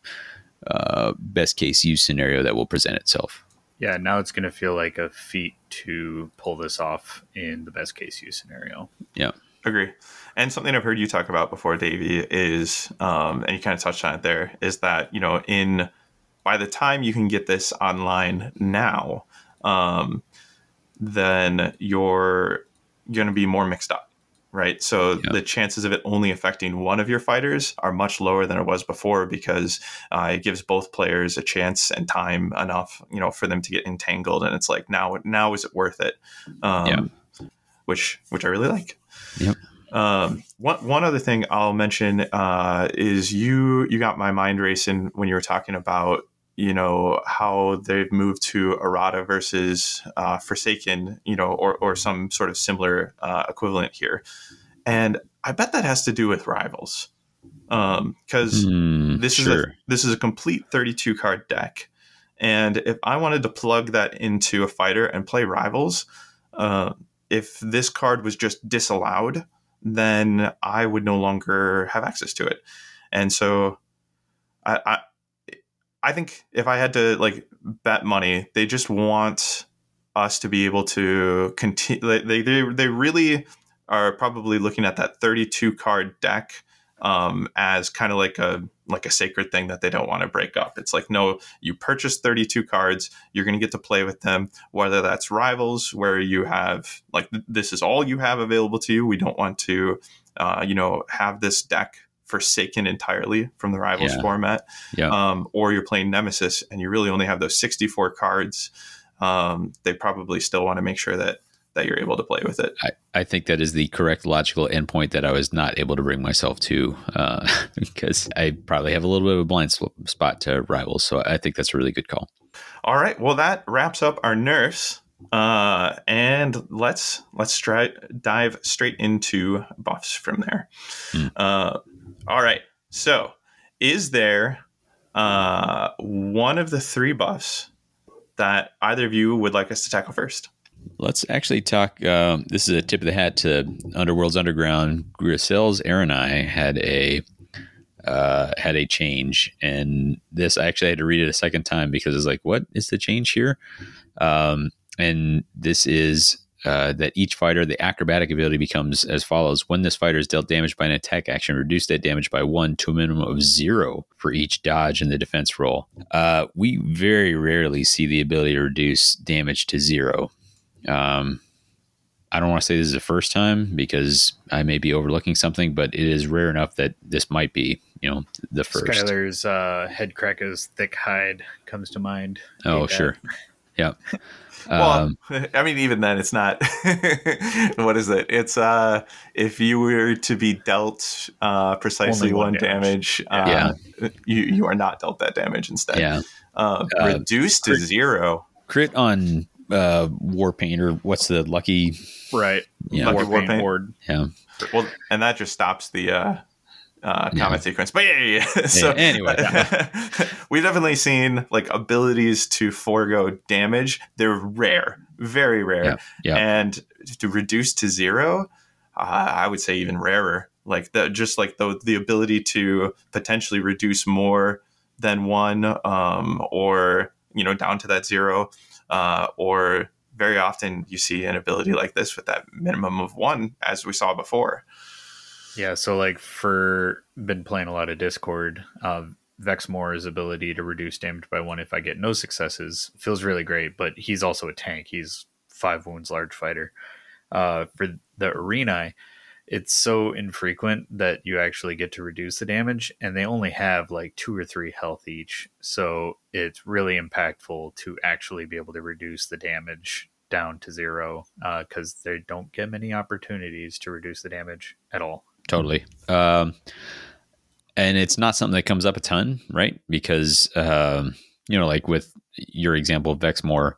uh, best case use scenario that will present itself. Yeah, now it's going to feel like a feat to pull this off in the best case use scenario. Yeah, agree. And something I've heard you talk about before, Davy, is, um, and you kind of touched on it there, is that, you know, in by the time you can get this online now, um, then you're going to be more mixed up, right? So Yeah. the chances of it only affecting one of your fighters are much lower than it was before because uh, it gives both players a chance and time enough, you know, for them to get entangled. And it's like now, now is it worth it? Um, Which, which I really like. Um, one one other thing I'll mention uh, is you you got my mind racing when you were talking about you know how they've moved to errata versus uh, Forsaken, you know, or or some sort of similar uh, equivalent here, and I bet that has to do with rivals, because Hmm, this is a this is a complete 32 card deck. And if I wanted to plug that into a fighter and play rivals, uh, if this card was just disallowed, then I would no longer have access to it. And so I, I I think if I had to like bet money, they just want us to be able to continue. They, they, they really are probably looking at that 32 card deck um, as kind of like a like a sacred thing that they don't want to break up. It's like no, you purchase 32 cards, you're going to get to play with them. Whether that's rivals, where you have like this is all you have available to you. We don't want to, uh, you know, have this deck forsaken entirely from the rivals yeah. format. Yeah. Um, or you're playing Nemesis and you really only have those 64 cards. Um, they probably still want to make sure that that you're able to play with it. I, I think that is the correct logical endpoint that I was not able to bring myself to uh, because I probably have a little bit of a blind spot to rivals. So I think that's a really good call. All right. Well, that wraps up our nerfs. Uh, and let's let's try dive straight into buffs from there. Mm. Uh, all right. So, is there uh, one of the three buffs that either of you would like us to tackle first? Let's actually talk. Um, this is a tip of the hat to Underworld's Underground. Gryselle's Arenai had a uh, had a change, and this I actually had to read it a second time because it's like, what is the change here? Um, and this is uh, that each fighter, the acrobatic ability becomes as follows. When this fighter is dealt damage by an attack action, reduce that damage by one to a minimum of zero for each dodge in the defense roll. Uh, we very rarely see the ability to reduce damage to zero. Um, I don't want to say this is the first time because I may be overlooking something, but it is rare enough that this might be, you know, the first. Skyler's uh, Hedkrakka's thick hide comes to mind. Oh, sure. Yeah. Well, um, I mean, even then, it's not. what is it? It's uh, if you were to be dealt uh, precisely one, one, damage, damage uh, yeah. you you are not dealt that damage instead. Yeah, uh, uh reduced crit, to zero. Crit on uh, Warpaint or what's the lucky? Right. Yeah. Lucky Warpaint. Ward. Yeah. Well, and that just stops the uh, combat yeah. sequence. But yeah, yeah, yeah. so anyway, we've definitely seen like abilities to forego damage. They're rare, very rare, yeah, yeah. and to reduce to zero, uh, I would say even rarer. Like the just like the the ability to potentially reduce more than one, um, or you know down to that zero, uh, or very often you see an ability like this with that minimum of one, as we saw before. Yeah, so like for been playing a lot of Discord, uh, Vexmor's ability to reduce damage by one if I get no successes feels really great, but he's also a tank. He's five wounds large fighter. Uh, for the Arenai, it's so infrequent that you actually get to reduce the damage, and they only have like two or three health each. So it's really impactful to actually be able to reduce the damage down to zero because uh, they don't get many opportunities to reduce the damage at all totally. Um, and it's not something that comes up a ton, right? Because um, you know, like with your example of Vexmor,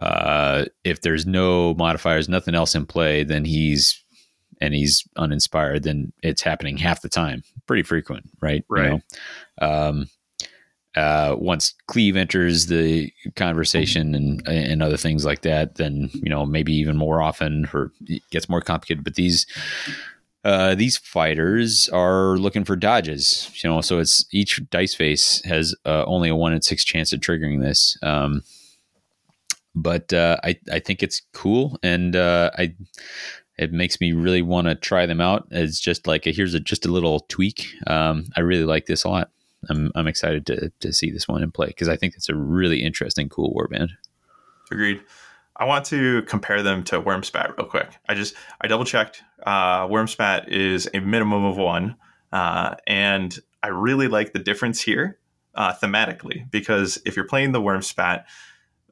uh, if there's no modifiers, nothing else in play, then he's and he's uninspired, then it's happening half the time. Pretty frequent, right? Right. You know? um, uh, once Cleave enters the conversation and and other things like that, then you know maybe even more often, or it gets more complicated. But these uh, these fighters are looking for dodges. You know, so it's each dice face has uh, only a one in six chance of triggering this. Um, but uh, I I think it's cool, and uh, I it makes me really want to try them out. It's just like a, here's a just a little tweak. Um, I really like this a lot. I'm I'm excited to to see this one in play because I think it's a really interesting, cool warband. Agreed. I want to compare them to Wurmspat real quick. I just I double checked. Uh, Wurmspat is a minimum of one, uh, and I really like the difference here uh, thematically because if you're playing the Wurmspat,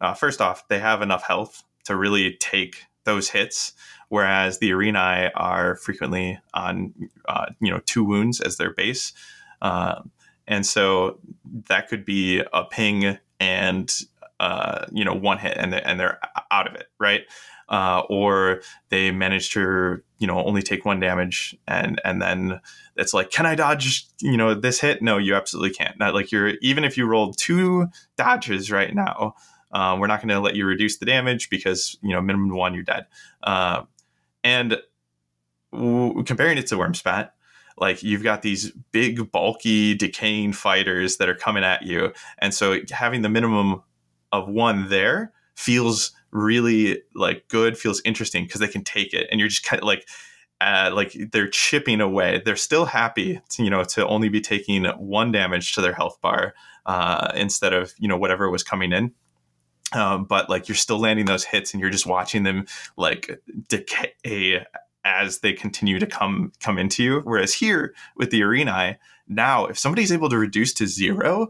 uh, first off, they have enough health to really take those hits, whereas the Arenai are frequently on uh, you know two wounds as their base, uh, and so that could be a ping and uh, you know one hit and they, and they're out of it, right? Uh, or they manage to you know only take one damage and and then it's like can I dodge you know this hit? No, you absolutely can't. Not like you're even if you rolled two dodges right now, uh, we're not going to let you reduce the damage because you know minimum one you're dead. Uh, and w- comparing it to Wurmspat, like you've got these big bulky decaying fighters that are coming at you and so having the minimum of one there feels really like good feels interesting because they can take it and you're just kind of like uh, like they're chipping away. They're still happy to, you know to only be taking one damage to their health bar uh, instead of you know whatever was coming in. Um, but like you're still landing those hits and you're just watching them like decay as they continue to come come into you. Whereas here with the Arenai now if somebody's able to reduce to zero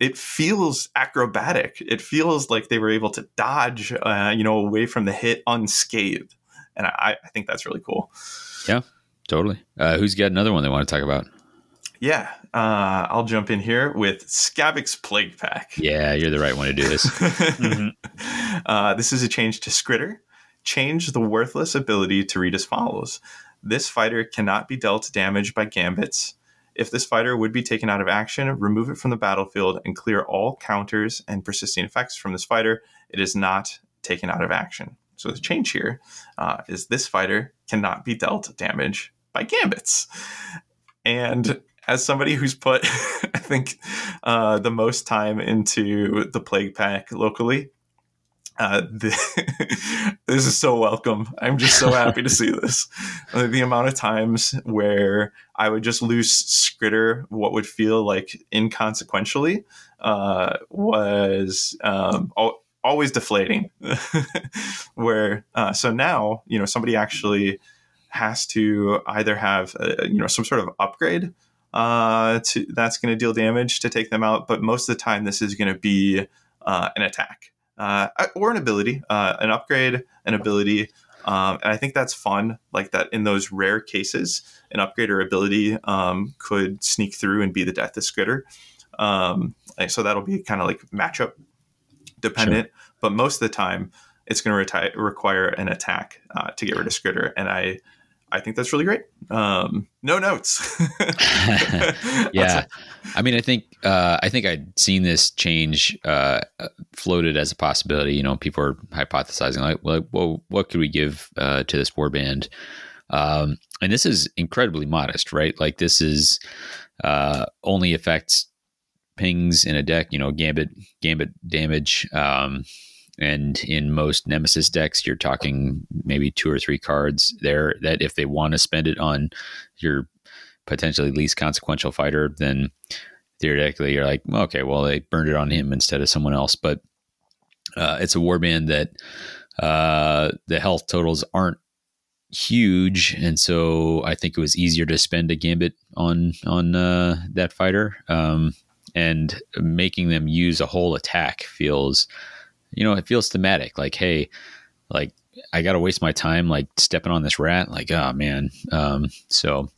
it feels acrobatic. It feels like they were able to dodge, uh, you know, away from the hit unscathed, and I, I think that's really cool. Yeah, totally. Uh, who's got another one they want to talk about? Yeah, uh, I'll jump in here with Skabbik's Plague Pack. Yeah, you're the right one to do this. mm-hmm. uh, this is a change to Skritter. Change the worthless ability to read as follows. This fighter cannot be dealt damage by gambits, if this fighter would be taken out of action, remove it from the battlefield and clear all counters and persisting effects from this fighter. It is not taken out of action. So the change here uh, is this fighter cannot be dealt damage by gambits. And as somebody who's put, I think, uh, the most time into the Plague Pack locally, uh, the, this is so welcome. I'm just so happy to see this. Uh, the amount of times where I would just lose Skritter, what would feel like inconsequentially, uh, was um, al- always deflating. where uh, so now you know somebody actually has to either have a, you know some sort of upgrade uh, to that's going to deal damage to take them out, but most of the time this is going to be uh, an attack uh, or an ability, uh, an upgrade, an ability. Um, and I think that's fun, like that in those rare cases, an upgrade or ability um, could sneak through and be the death of. Um, so that'll be kind of like matchup dependent, sure. but most of the time it's going to reti- require an attack uh, to get rid of Skritter. And I, I think that's really great. Um, no notes. yeah, I mean, I think uh, I think I'd seen this change uh, floated as a possibility. You know, people are hypothesizing like, well, well what could we give uh, to this warband? Um, and this is incredibly modest, right? Like this is uh, only affects pings in a deck. You know, gambit gambit damage. Um, and in most Nemesis decks, you're talking maybe two or three cards there that if they want to spend it on your potentially least consequential fighter, then theoretically you're like, okay, well, they burned it on him instead of someone else. But uh, it's a warband that uh, the health totals aren't huge, and so I think it was easier to spend a gambit on on uh, that fighter, um, and making them use a whole attack feels you know, it feels thematic. Like, hey, like I got to waste my time like stepping on this rat. Like, oh man. Um, so,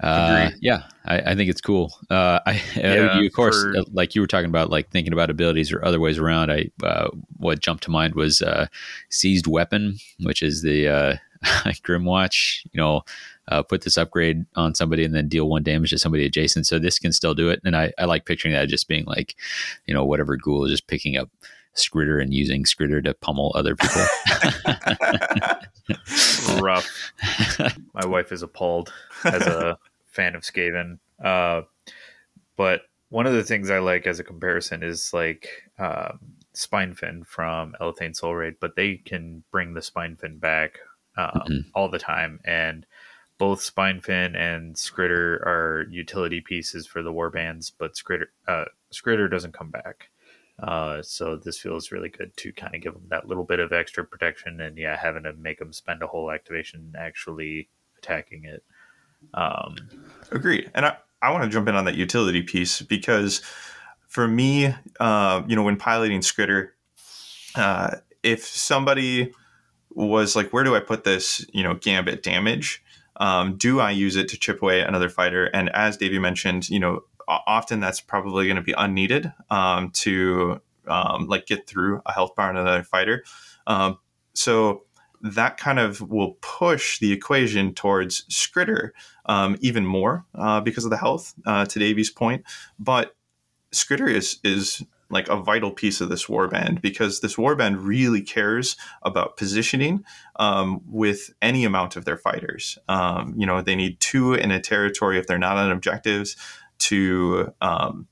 uh, yeah, I, I, think it's cool. Uh, I, yeah, you, of course, for, uh, like you were talking about, like thinking about abilities or other ways around. I, uh, what jumped to mind was, uh, seized weapon, which is the, uh, Grymwatch, you know, uh, put this upgrade on somebody and then deal one damage to somebody adjacent. So this can still do it. And I, I like picturing that just being like, you know, whatever ghoul is just picking up Skritter and using Skritter to pummel other people. Rough. My wife is appalled as a fan of Skaven. Uh, but one of the things I like as a comparison is like um, Spinefin from Elathain Soul Raid, but they can bring the Spinefin back um, mm-hmm. all the time. And both Spinefin and Skritter are utility pieces for the warbands, but Skritter, uh, Skritter doesn't come back. Uh, so this feels really good to kind of give them that little bit of extra protection, and yeah, having to make them spend a whole activation actually attacking it. Um, Agreed, and I I want to jump in on that utility piece because for me, uh, you know, when piloting Skritter, uh, if somebody was like, "Where do I put this?" You know, gambit damage. Um, do I use it to chip away another fighter? And as Davey mentioned, you know, often that's probably going to be unneeded um, to um, like get through a health bar on another fighter. Um, so that kind of will push the equation towards Skritter um, even more uh, because of the health. Uh, to Davy's point, but Skritter is is like a vital piece of this warband because this warband really cares about positioning um, with any amount of their fighters. Um, you know, they need two in a territory if they're not on objectives to um,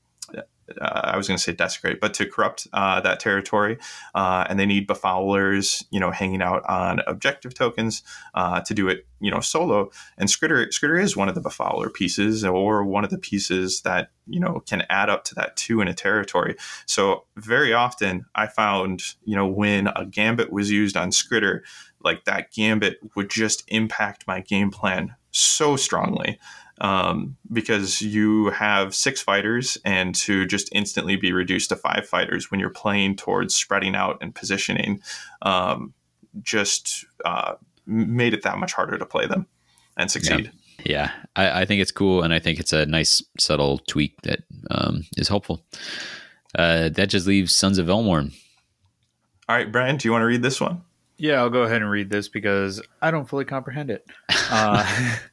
uh, I was going to say desecrate, but to corrupt uh, that territory. Uh, and they need befoulers, you know, hanging out on objective tokens uh, to do it, you know, solo. And Skritter, Skritter is one of the befouler pieces or one of the pieces that, you know, can add up to that two in a territory. So very often I found, you know, when a gambit was used on Skritter, like that gambit would just impact my game plan so strongly um, because you have six fighters and to just instantly be reduced to five fighters when you're playing towards spreading out and positioning um, just uh, made it that much harder to play them and succeed. Yeah, yeah. I, I, think it's cool and I think it's a nice subtle tweak that um, is helpful. Uh, that just leaves Sons of Velmorn. All right, Brian, do you want to read this one? Yeah, I'll go ahead and read this because I don't fully comprehend it. Uh,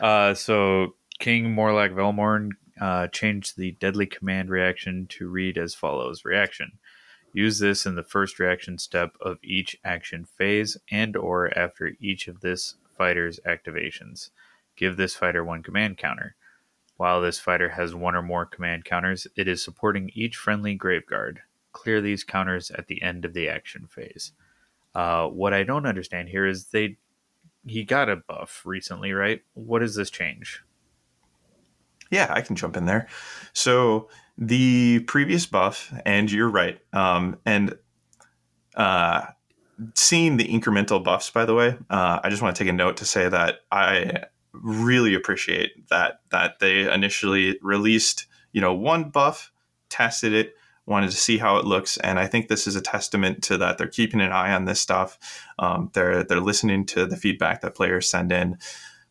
uh, so King Morlock Velmorn uh, changed the deadly command reaction to read as follows: Reaction. Use this in the first reaction step of each action phase and or after each of this fighter's activations. Give this fighter one command counter. While this fighter has one or more command counters, it is supporting each friendly Graveguard. Clear these counters at the end of the action phase. Uh, what I don't understand here is they he got a buff recently, right? What does this change? Yeah, I can jump in there. So the previous buff, and you're right, um, and uh, seeing the incremental buffs, by the way, uh, I just want to take a note to say that I really appreciate that that they initially released, you know, one buff, tested it, wanted to see how it looks, and I think this is a testament to that. They're keeping an eye on this stuff. Um, they're they're listening to the feedback that players send in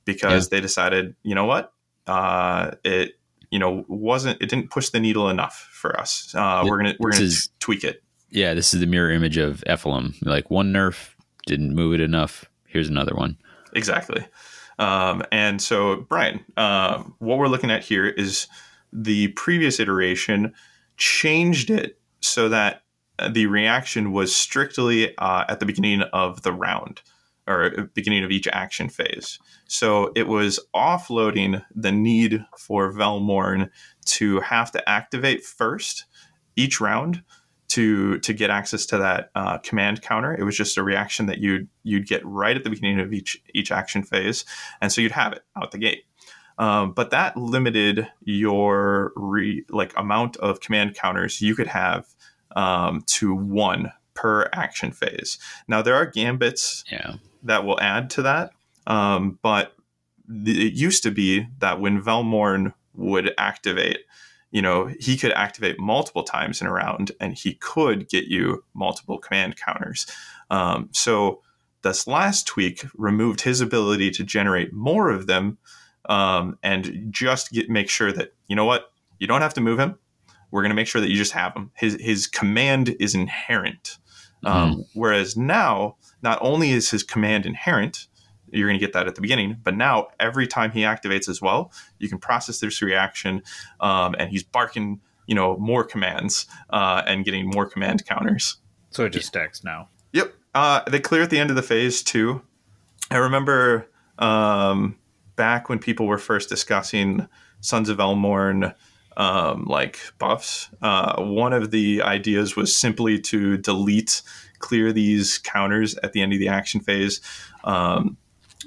because yeah. they decided, you know what, uh, it you know wasn't it didn't push the needle enough for us. Uh, we're gonna we're gonna is, tweak it. Yeah, this is the mirror image of Ephilim. Like one nerf didn't move it enough. Here's another one. Exactly. Um, and so, Brian, uh, what we're looking at here is the previous iteration changed it so that the reaction was strictly uh, at the beginning of the round or beginning of each action phase. So it was offloading the need for Velmorn to have to activate first each round to to get access to that uh, command counter. It was just a reaction that you'd you'd get right at the beginning of each each action phase, and so you'd have it out the gate. Um, but that limited your re, like amount of command counters you could have um, to one per action phase. Now there are gambits yeah. that will add to that, um, but the, it used to be that when Velmorn would activate, you know, he could activate multiple times in a round, and he could get you multiple command counters. Um, so this last tweak removed his ability to generate more of them um, and just get, make sure that you know what you don't have to move him. We're going to make sure that you just have him. His his command is inherent. Um, mm-hmm. Whereas now, not only is his command inherent, you're going to get that at the beginning, but now every time he activates as well, you can process this reaction, um, and he's barking, you know, more commands uh, and getting more command counters. So it just stacks now. Yep. Uh, they clear at the end of the phase too. I remember um, back when people were first discussing Sons of Velmorn um, like buffs, uh, one of the ideas was simply to delete, clear these counters at the end of the action phase. Um,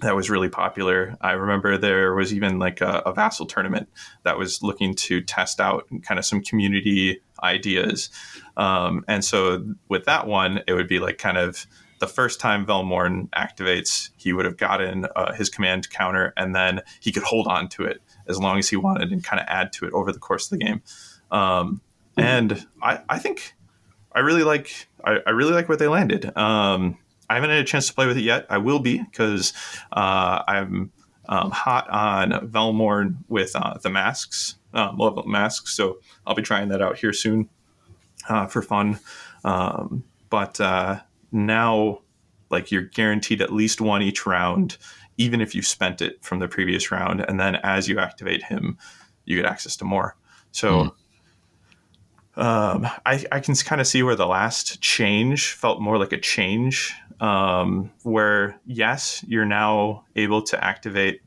that was really popular. I remember there was even like a, a, vassal tournament that was looking to test out kind of some community ideas. Um, and so with that one, it would be like kind of the first time Velmorn activates, he would have gotten uh, his command counter, and then he could hold on to it as long as he wanted and kind of add to it over the course of the game. Um, and I, I, think I really like I, I really like where they landed. Um, I haven't had a chance to play with it yet. I will be because uh, I'm um, hot on Velmorn with uh, the masks, um, level masks. So I'll be trying that out here soon. uh, for fun. Um, but uh, now, like you're guaranteed at least one each round, even if you spent it from the previous round. And then as you activate him, you get access to more. So. Mm. Um, I, I can kind of see where the last change felt more like a change, um, where yes, you're now able to activate,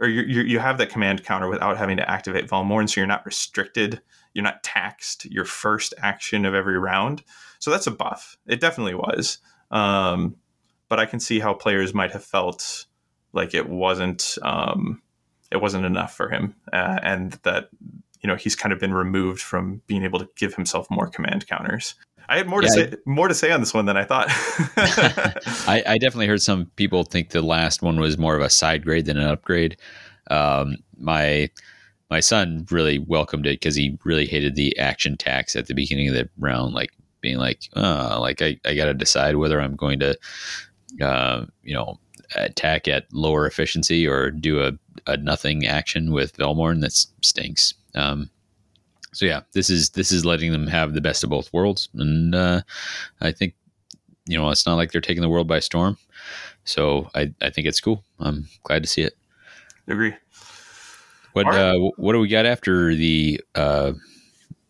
or you you have that command counter without having to activate Velmorn, so you're not restricted you're not taxed your first action of every round. So that's a buff. It definitely was. Um, but I can see how players might have felt like it wasn't um, it wasn't enough for him, uh, and that you know he's kind of been removed from being able to give himself more command counters. I had more yeah, to say I, more to say on this one than I thought. I, I, definitely heard some people think the last one was more of a side grade than an upgrade. Um, my my son really welcomed it because he really hated the action tax at the beginning of the round, like being like, oh, like I, I got to decide whether I'm going to, uh, you know, attack at lower efficiency or do a, a nothing action with Velmorn that stinks. Um, so yeah, this is this is letting them have the best of both worlds, and uh, I think you know it's not like they're taking the world by storm. So I I think it's cool. I'm glad to see it. I Agree. What right. uh, what do we got after the uh,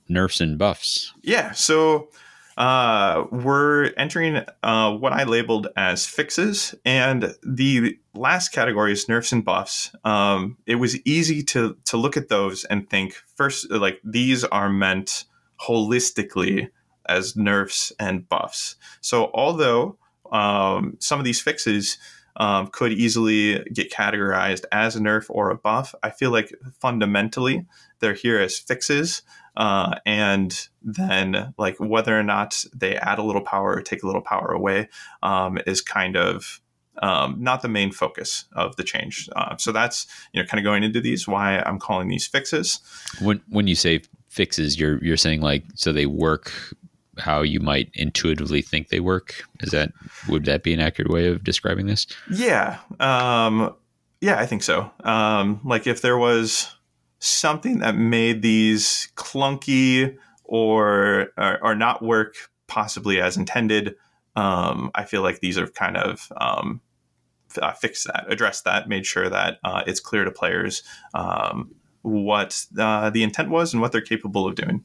nerfs and buffs? Yeah, so uh, we're entering uh, what I labeled as fixes, and the last category is nerfs and buffs. Um, it was easy to to look at those and think first, like these are meant holistically as nerfs and buffs. So although um, some of these fixes um, could easily get categorized as a nerf or a buff. I feel like fundamentally they're here as fixes. Uh, and then, like, whether or not they add a little power or take a little power away um, is kind of um, not the main focus of the change. Uh, so that's you know kind of going into these why I'm calling these fixes. When when you say fixes, you're you're saying like so they work how you might intuitively think they work. Is that would that be an accurate way of describing this? Yeah, um, yeah, I think so. Um, like if there was something that made these clunky or or, or not work possibly as intended, um, I feel like these are kind of um, uh, fixed that, addressed that, made sure that uh, it's clear to players um, what uh, the intent was and what they're capable of doing.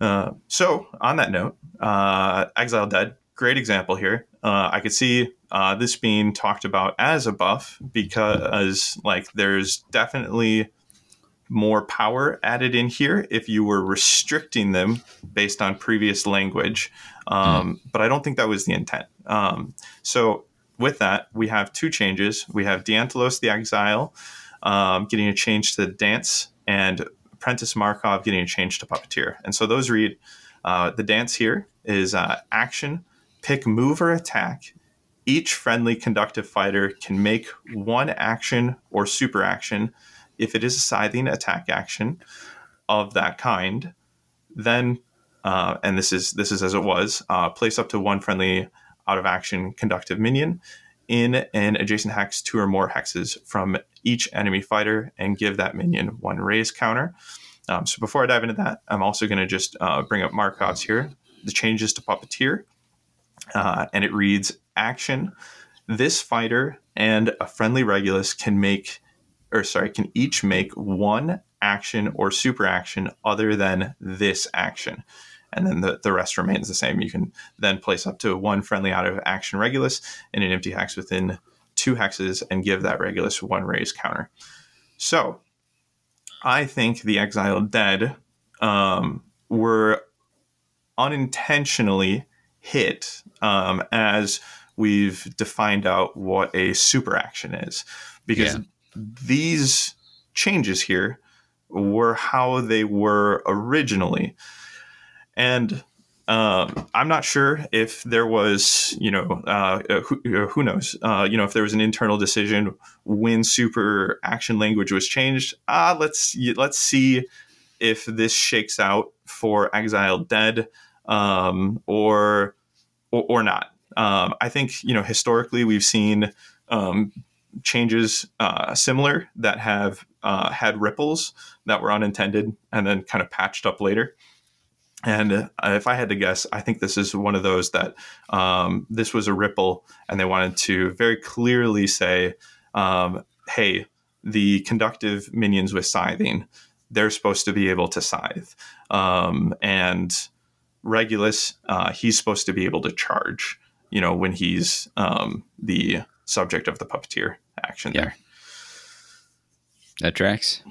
Uh, so, on that note, uh, Exile Dead, great example here. Uh, I could see uh, this being talked about as a buff because, like, there's definitely more power added in here if you were restricting them based on previous language. Um, mm. But I don't think that was the intent. Um, so, with that, we have two changes. We have Deintalos the Exile um, getting a change to the dance, and Apprentice Marcov getting a change to Puppeteer. And so those read uh, the dance here is uh, action, pick move or attack. Each friendly conductive fighter can make one action or super action if it is a scything attack action of that kind. Then, uh, and this is this is as it was, uh, place up to one friendly out of action conductive minion in an adjacent hex two or more hexes from each enemy fighter and give that minion one raise counter. Um, so before I dive into that, I'm also going to just uh, bring up Marcov's here. The changes to Puppeteer, uh, and it reads action. This fighter and a friendly Regulus can make, or sorry, can each make one action or super action other than this action and then the, the rest remains the same. You can then place up to one friendly out of action Regulus in an empty hex within two hexes and give that Regulus one raise counter. So I think the exiled dead um, were unintentionally hit um, as we've defined out what a super action is because yeah. these changes here were how they were originally and um, I'm not sure if there was, you know, uh, uh who, uh, who, knows, uh, you know, if there was an internal decision when super action language was changed. Ah, let's let's see if this shakes out for Exiled Dead um, or, or, or not. Um, I think you know historically we've seen um, changes uh, similar that have uh, had ripples that were unintended and then kind of patched up later. And uh, if I had to guess, I think this is one of those that um, this was a ripple, and they wanted to very clearly say, um, "Hey, the conductive minions with scything, they're supposed to be able to scythe, um, and Regulus, uh, he's supposed to be able to charge. You know, when he's um, the subject of the puppeteer action Yeah. there, That tracks.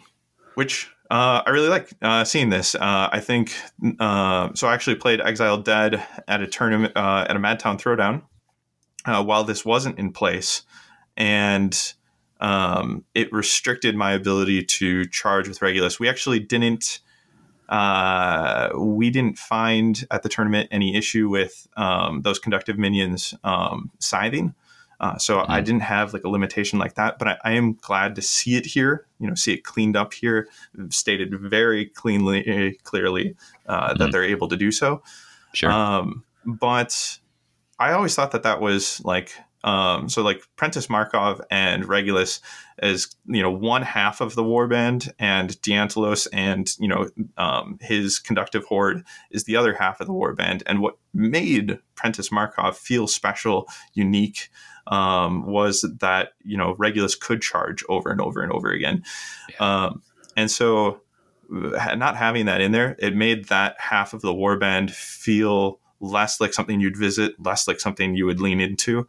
which uh, I really like uh, seeing this. Uh, I think uh, so. I actually played Exiled Dead at a tournament uh, at a Madtown Throwdown uh, while this wasn't in place, and um, it restricted my ability to charge with Regulus. We actually didn't. Uh, we didn't find at the tournament any issue with um, those conductive minions um, scything. Uh, so I Mm. didn't have like a limitation like that, but I, I am glad to see it here. You know, see it cleaned up here, stated very cleanly, clearly uh, that Mhm. they're able to do so. Sure. Um, but I always thought that that was like um, so like Prentice Marcov and Regulus is you know one half of the warband, and Deintalos and you know um, his conductive horde is the other half of the warband. And what made Prentice Marcov feel special, unique, um, was that you know Regulus could charge over and over and over again, um, and so uh, not having that in there, it made that half of the warband feel less like something you'd visit, less like something you would lean into,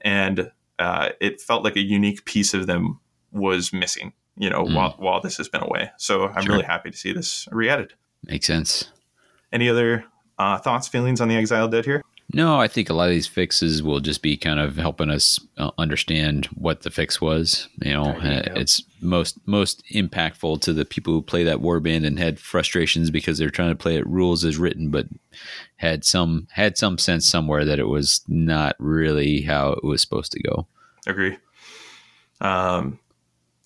and uh, it felt like a unique piece of them was missing. You know, Mm. while while this has been away, so I'm Sure. really happy to see this re-added. Makes sense. Any other uh, thoughts, feelings on the Exile Dead here? No, I think a lot of these fixes will just be kind of helping us uh, understand what the fix was. You know, uh, it's most most impactful to the people who play that warband and had frustrations because they're trying to play it rules as written, but had some had some sense somewhere that it was not really how it was supposed to go. Agree. Um,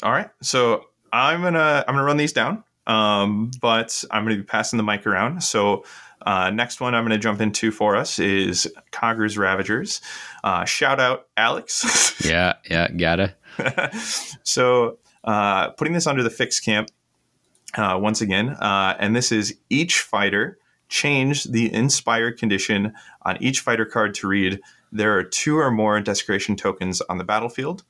all right, so I'm gonna I'm gonna run these down, um, but I'm gonna be passing the mic around. So uh, next one I'm gonna jump into for us is Khagra's Ravagers. Uh, shout out Alex. Yeah, yeah, gotta. so uh, putting this under the fixed camp uh, once again, uh, and this is each fighter change the inspired condition on each fighter card to read there are two or more desecration tokens on the battlefield.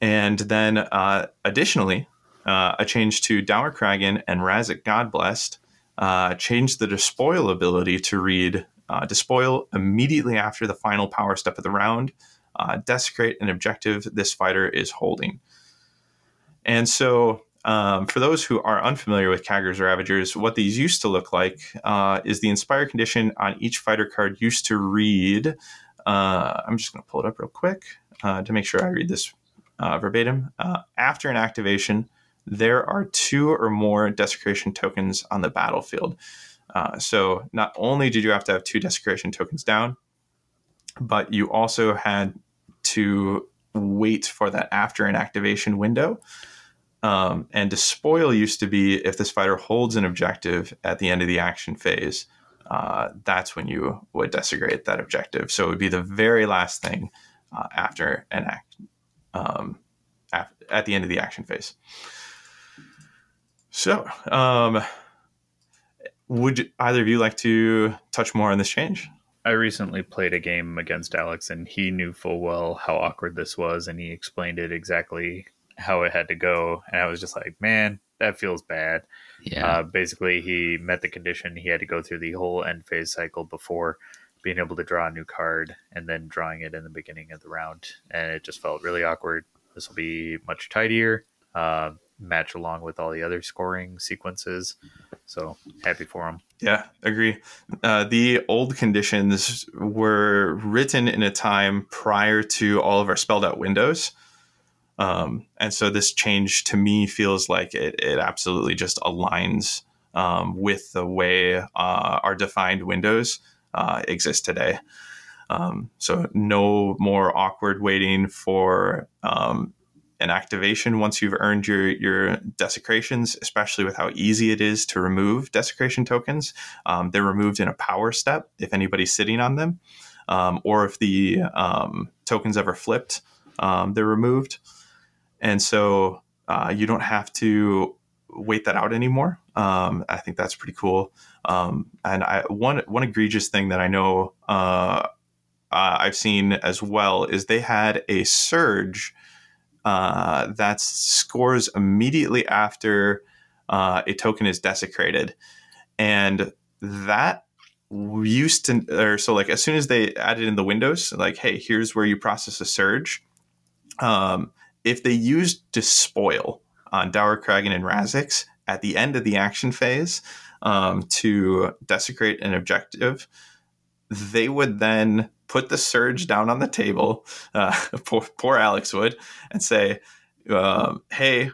And then uh, additionally, uh, a change to Dour Cragan and Razek Godblessed uh, change the despoil ability to read uh, despoil immediately after the final power step of the round uh, desecrate an objective this fighter is holding. And so, um, for those who are unfamiliar with Khagra's Ravagers, what these used to look like uh, is the Inspire condition on each fighter card used to read. Uh, I'm just going to pull it up real quick to make sure I read this verbatim. After an activation, there are two or more desecration tokens on the battlefield. Uh, so not only did you have to have two desecration tokens down, but you also had to wait for that after an activation window. Um, and despoil used to be if this fighter holds an objective at the end of the action phase, uh, that's when you would desecrate that objective. So it would be the very last thing uh, after an act, um, af- at the end of the action phase. So, um, would either of you like to touch more on this change? I recently played a game against Alex, and he knew full well how awkward this was, and he explained it exactly how it had to go. And I was just like, man, that feels bad. Yeah, Uh, basically, he met the condition. He had to go through the whole end phase cycle before being able to draw a new card and then drawing it in the beginning of the round. And it just felt really awkward. This will be much tidier, uh, match along with all the other scoring sequences. So happy for him. Yeah, agree. Uh, the old conditions were written in a time prior to all of our spelled out windows. Um, and so this change to me feels like it, it absolutely just aligns um, with the way uh, our defined windows uh, exist today. Um, so no more awkward waiting for um, an activation once you've earned your your desecrations, especially with how easy it is to remove desecration tokens. Um, they're removed in a power step if anybody's sitting on them, um, or if the um, tokens ever flipped, um, they're removed. And so uh, you don't have to wait that out anymore. Um, I think that's pretty cool. Um, and I one one egregious thing that I know uh, uh, I've seen as well is they had a surge uh, that scores immediately after uh, a token is desecrated, and that used to or so like as soon as they added in the windows like hey here's where you process a surge um, if they used despoil on Dour Cragan and Razix at the end of the action phase um, to desecrate an objective, they would then put the surge down on the table. Uh, poor, poor, Alex would, and say, um, "Hey,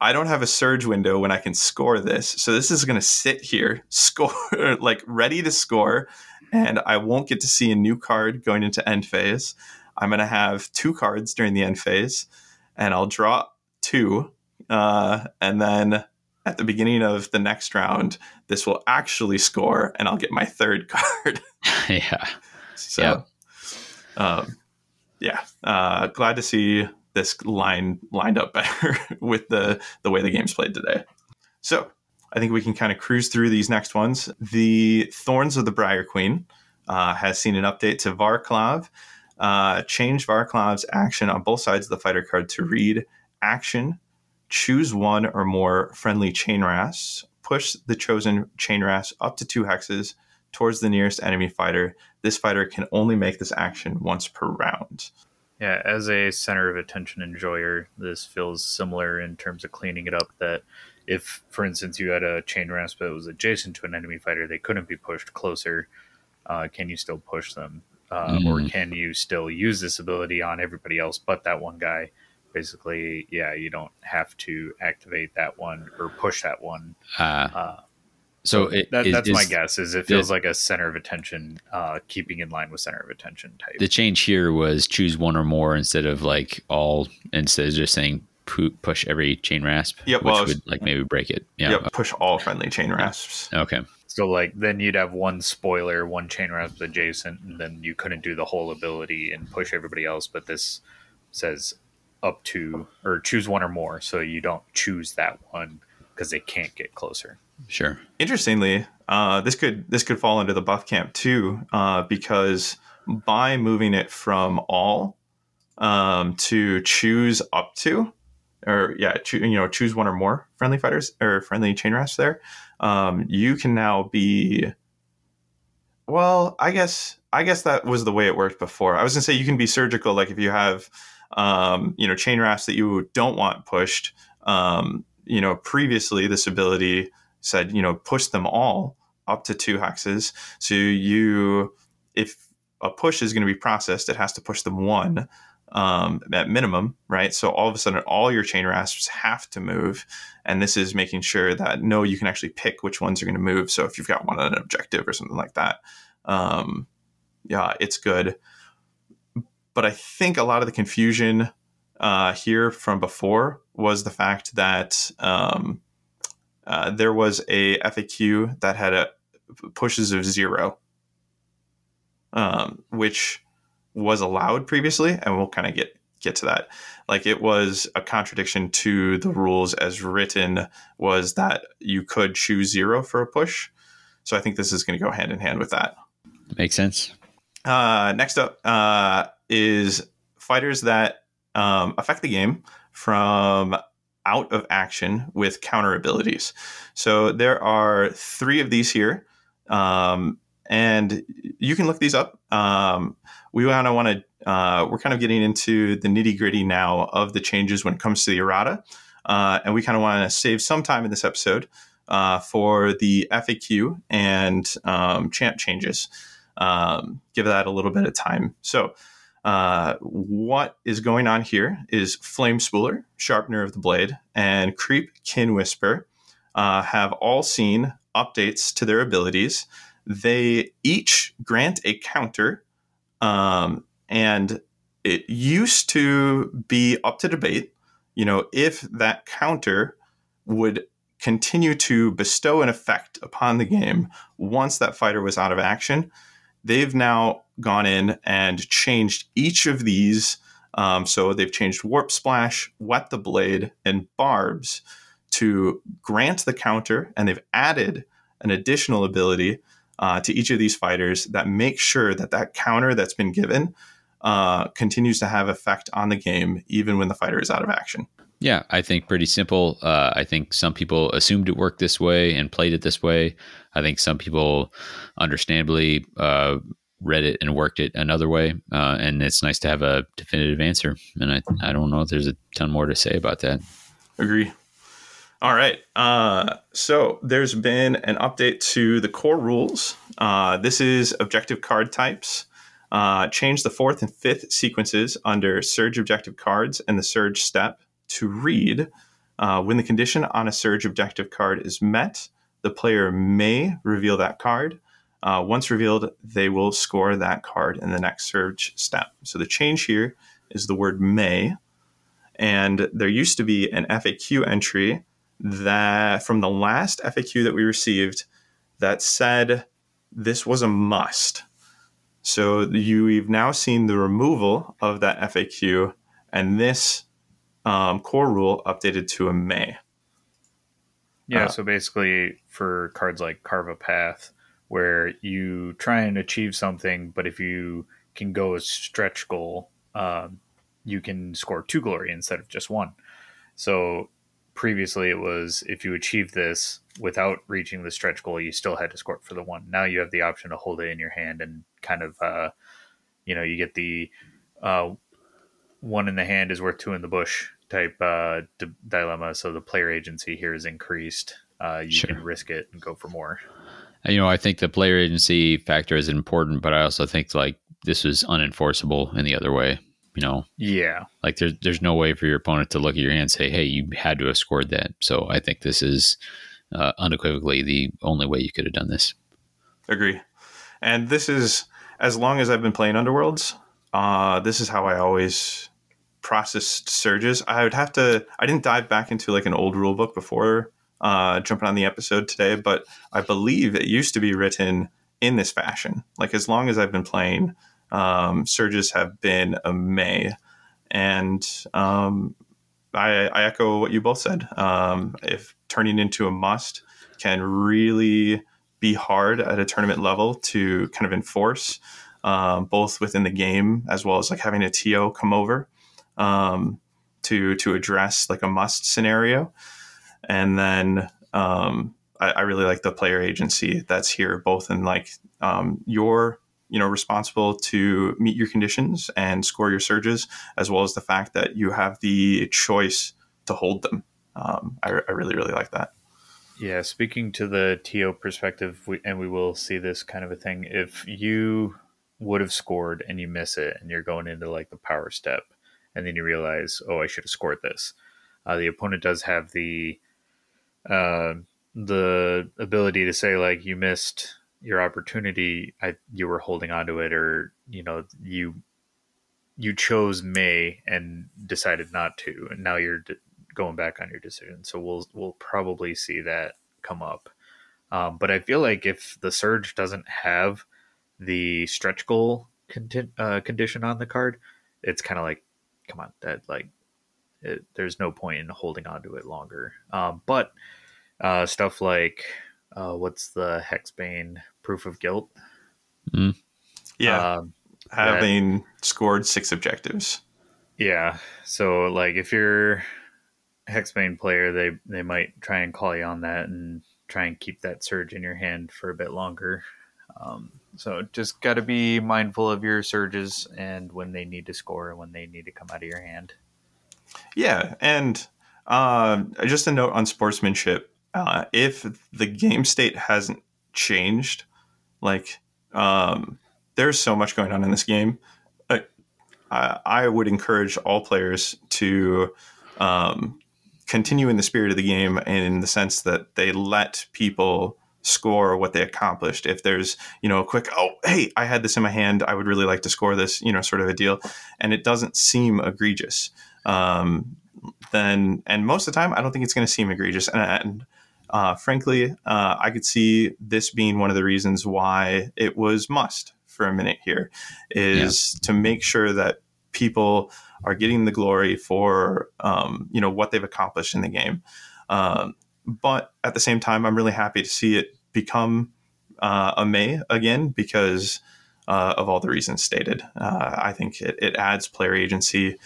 I don't have a surge window when I can score this, so this is going to sit here, score like ready to score, and I won't get to see a new card going into end phase. I'm going to have two cards during the end phase, and I'll draw two, uh, and then." At the beginning of the next round, this will actually score, and I'll get my third card. yeah. So, um, yeah, uh, glad to see this line lined up better with the the way the game's played today. So I think we can kind of cruise through these next ones. The Thorns of the Briar Queen uh, has seen an update to Varclav. Uh, change Varclav's action on both sides of the fighter card to read action. Choose one or more friendly chain rasps. Push the chosen chain rasp up to two hexes towards the nearest enemy fighter. This fighter can only make this action once per round. Yeah, as a center of attention enjoyer, this feels similar in terms of cleaning it up. That if, for instance, you had a chain rasp that was adjacent to an enemy fighter, they couldn't be pushed closer. Uh, can you still push them? Uh, mm. Or can you still use this ability on everybody else but that one guy? Basically, yeah, you don't have to activate that one or push that one. Uh, uh so it, that, that's is, my guess. Is it feels the, like a center of attention, uh, keeping in line with center of attention type. The change here was choose one or more instead of like all. Instead of just saying push every chain rasp. Yep. Which well, would like maybe break it. Yeah. Yep. Push all friendly chain rasps. Okay. So like then you'd have one spoiler, one chain rasp adjacent, and then you couldn't do the whole ability and push everybody else. But this says up to or choose one or more, so you don't choose that one because they can't get closer. Sure. Interestingly, uh, this could this could fall into the buff camp too, uh, because by moving it from all um, to choose up to, or yeah, cho- you know, choose one or more friendly fighters or friendly chain rasps there, um, you can now be. Well, I guess I guess that was the way it worked before. I was gonna say you can be surgical, like if you have, um, you know, chain rasps that you don't want pushed. Um, you know, previously this ability said, you know, push them all up to two hexes. So you, if a push is going to be processed, it has to push them one um, at minimum, right? So all of a sudden, all your chain rasps have to move, and this is making sure that no, you can actually pick which ones are going to move. So if you've got one on an objective or something like that, um, yeah, it's good. But I think a lot of the confusion uh, here from before was the fact that um, uh, there was a FAQ that had a pushes of zero, um, which was allowed previously, and we'll kind of get get to that. Like it was a contradiction to the rules as written was that you could choose zero for a push. So I think this is going to go hand in hand with that. Makes sense. Uh, next up uh, is fighters that um, affect the game from out of action with counter abilities. So there are three of these here, um, and you can look these up. Um, we kind of want to. Uh, we're kind of getting into the nitty gritty now of the changes when it comes to the errata, uh, and we kind of want to save some time in this episode uh, for the FAQ and um, champ changes. Um, give that a little bit of time. So uh, what is going on here is Flame Spooler, Sharpener of the Blade, and Creep Kin Whisper uh, have all seen updates to their abilities. They each grant a counter, um, and it used to be up to debate, you know, if that counter would continue to bestow an effect upon the game once that fighter was out of action. They've now gone in and changed each of these. Um, so they've changed Warp Splash, wet the Blade, and Barbs to grant the counter, and they've added an additional ability uh, to each of these fighters that makes sure that that counter that's been given uh, continues to have effect on the game even when the fighter is out of action. Yeah, I think pretty simple. Uh, I think some people assumed it worked this way and played it this way. I think some people, understandably, uh, read it and worked it another way. Uh, and it's nice to have a definitive answer. And I, I don't know if there's a ton more to say about that. Agree. All right. Uh, so there's been an update to the core rules. Uh, this is objective card types. Uh, change the fourth and fifth sequences under Surge objective cards and the Surge step to read uh, when the condition on a Surge objective card is met, the player may reveal that card. Uh, once revealed, they will score that card in the next Surge step. So the change here is the word may. And there used to be an FAQ entry that from the last FAQ that we received that said this was a must. So you've now seen the removal of that FAQ, and this um, core rule updated to a may. Yeah, uh, so basically for cards like Carve a Path, where you try and achieve something, but if you can go a stretch goal, um, you can score two glory instead of just one. So previously it was if you achieve this without reaching the stretch goal, you still had to score for the one. Now you have the option to hold it in your hand and kind of, uh, you know, you get the uh, one in the hand is worth two in the bush type uh, d- dilemma. So the player agency here is increased. Uh, you sure. can risk it and go for more. You know, I think the player agency factor is important, but I also think like this was unenforceable in the other way. You know, yeah, like there's there's no way for your opponent to look at your hand and say, "Hey, you had to have scored that." So I think this is uh, unequivocally the only way you could have done this. Agree, and this is as long as I've been playing Underworlds. Uh, this is how I always processed surges. I would have to. I didn't dive back into like an old rule book before uh, jumping on the episode today, but I believe it used to be written in this fashion. Like as long as I've been playing, um, surges have been a may, and um, I, I, echo what you both said. Um, if turning into a must can really be hard at a tournament level to kind of enforce, um, both within the game as well as like having a TO come over um, to to address like a must scenario, and then um, I, I, really like the player agency that's here, both in like um, your you know responsible to meet your conditions and score your surges, as well as the fact that you have the choice to hold them. Um, I, I really really like that. Yeah, speaking to the TO perspective, we, and we will see this kind of a thing. If you would have scored and you miss it, and you're going into like the power step, and then you realize, oh, I should have scored this. Uh, the opponent does have the uh, the ability to say like you missed your opportunity. I you were holding on to it, or you know you you chose May and decided not to, and now you're d- going back on your decision. So we'll we'll probably see that come up. Um, but I feel like if the surge doesn't have the stretch goal conti- uh, condition on the card, it's kind of like come on, that like it, there's no point in holding on to it longer. Um, but uh, stuff like uh, what's the Hexbane proof of guilt? Mm. Yeah, um, having that, scored six objectives. Yeah, so like if you're Hexbane player, they they might try and call you on that and try and keep that surge in your hand for a bit longer. Um, so just got to be mindful of your surges and when they need to score and when they need to come out of your hand. Yeah, and uh, just a note on sportsmanship: uh, if the game state hasn't changed, like um, there's so much going on in this game, I, I would encourage all players to um, continue in the spirit of the game in the sense that they let people score what they accomplished. If there's, you know, a quick, oh, hey, I had this in my hand, I would really like to score this, you know, sort of a deal, and it doesn't seem egregious, um, then, and most of the time, I don't think it's going to seem egregious. And, and uh, frankly, uh, I could see this being one of the reasons why it was must for a minute here, is yeah. to make sure that people are getting the glory for, um, you know, what they've accomplished in the game. Um, but at the same time, I'm really happy to see it become uh, a May again because uh, of all the reasons stated. Uh, I think it, it, adds player agency.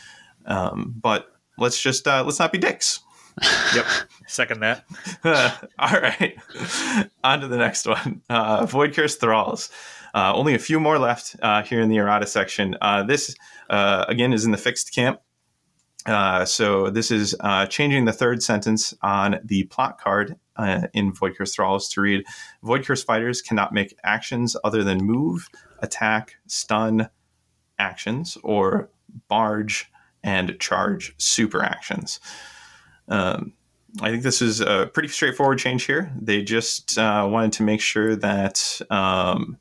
Um, but let's just uh, let's not be dicks. yep, second that. all right, on to the next one. Uh, Void Curse Thralls. Uh, only a few more left uh, here in the errata section. Uh, this, uh, again, is in the fixed camp. Uh, so this is uh, changing the third sentence on the plot card in Void Curse Thralls to read Void Curse fighters cannot make actions other than move, attack, stun actions, or barge and charge super actions. Um, I think this is a pretty straightforward change here. They just uh, wanted to make sure that um,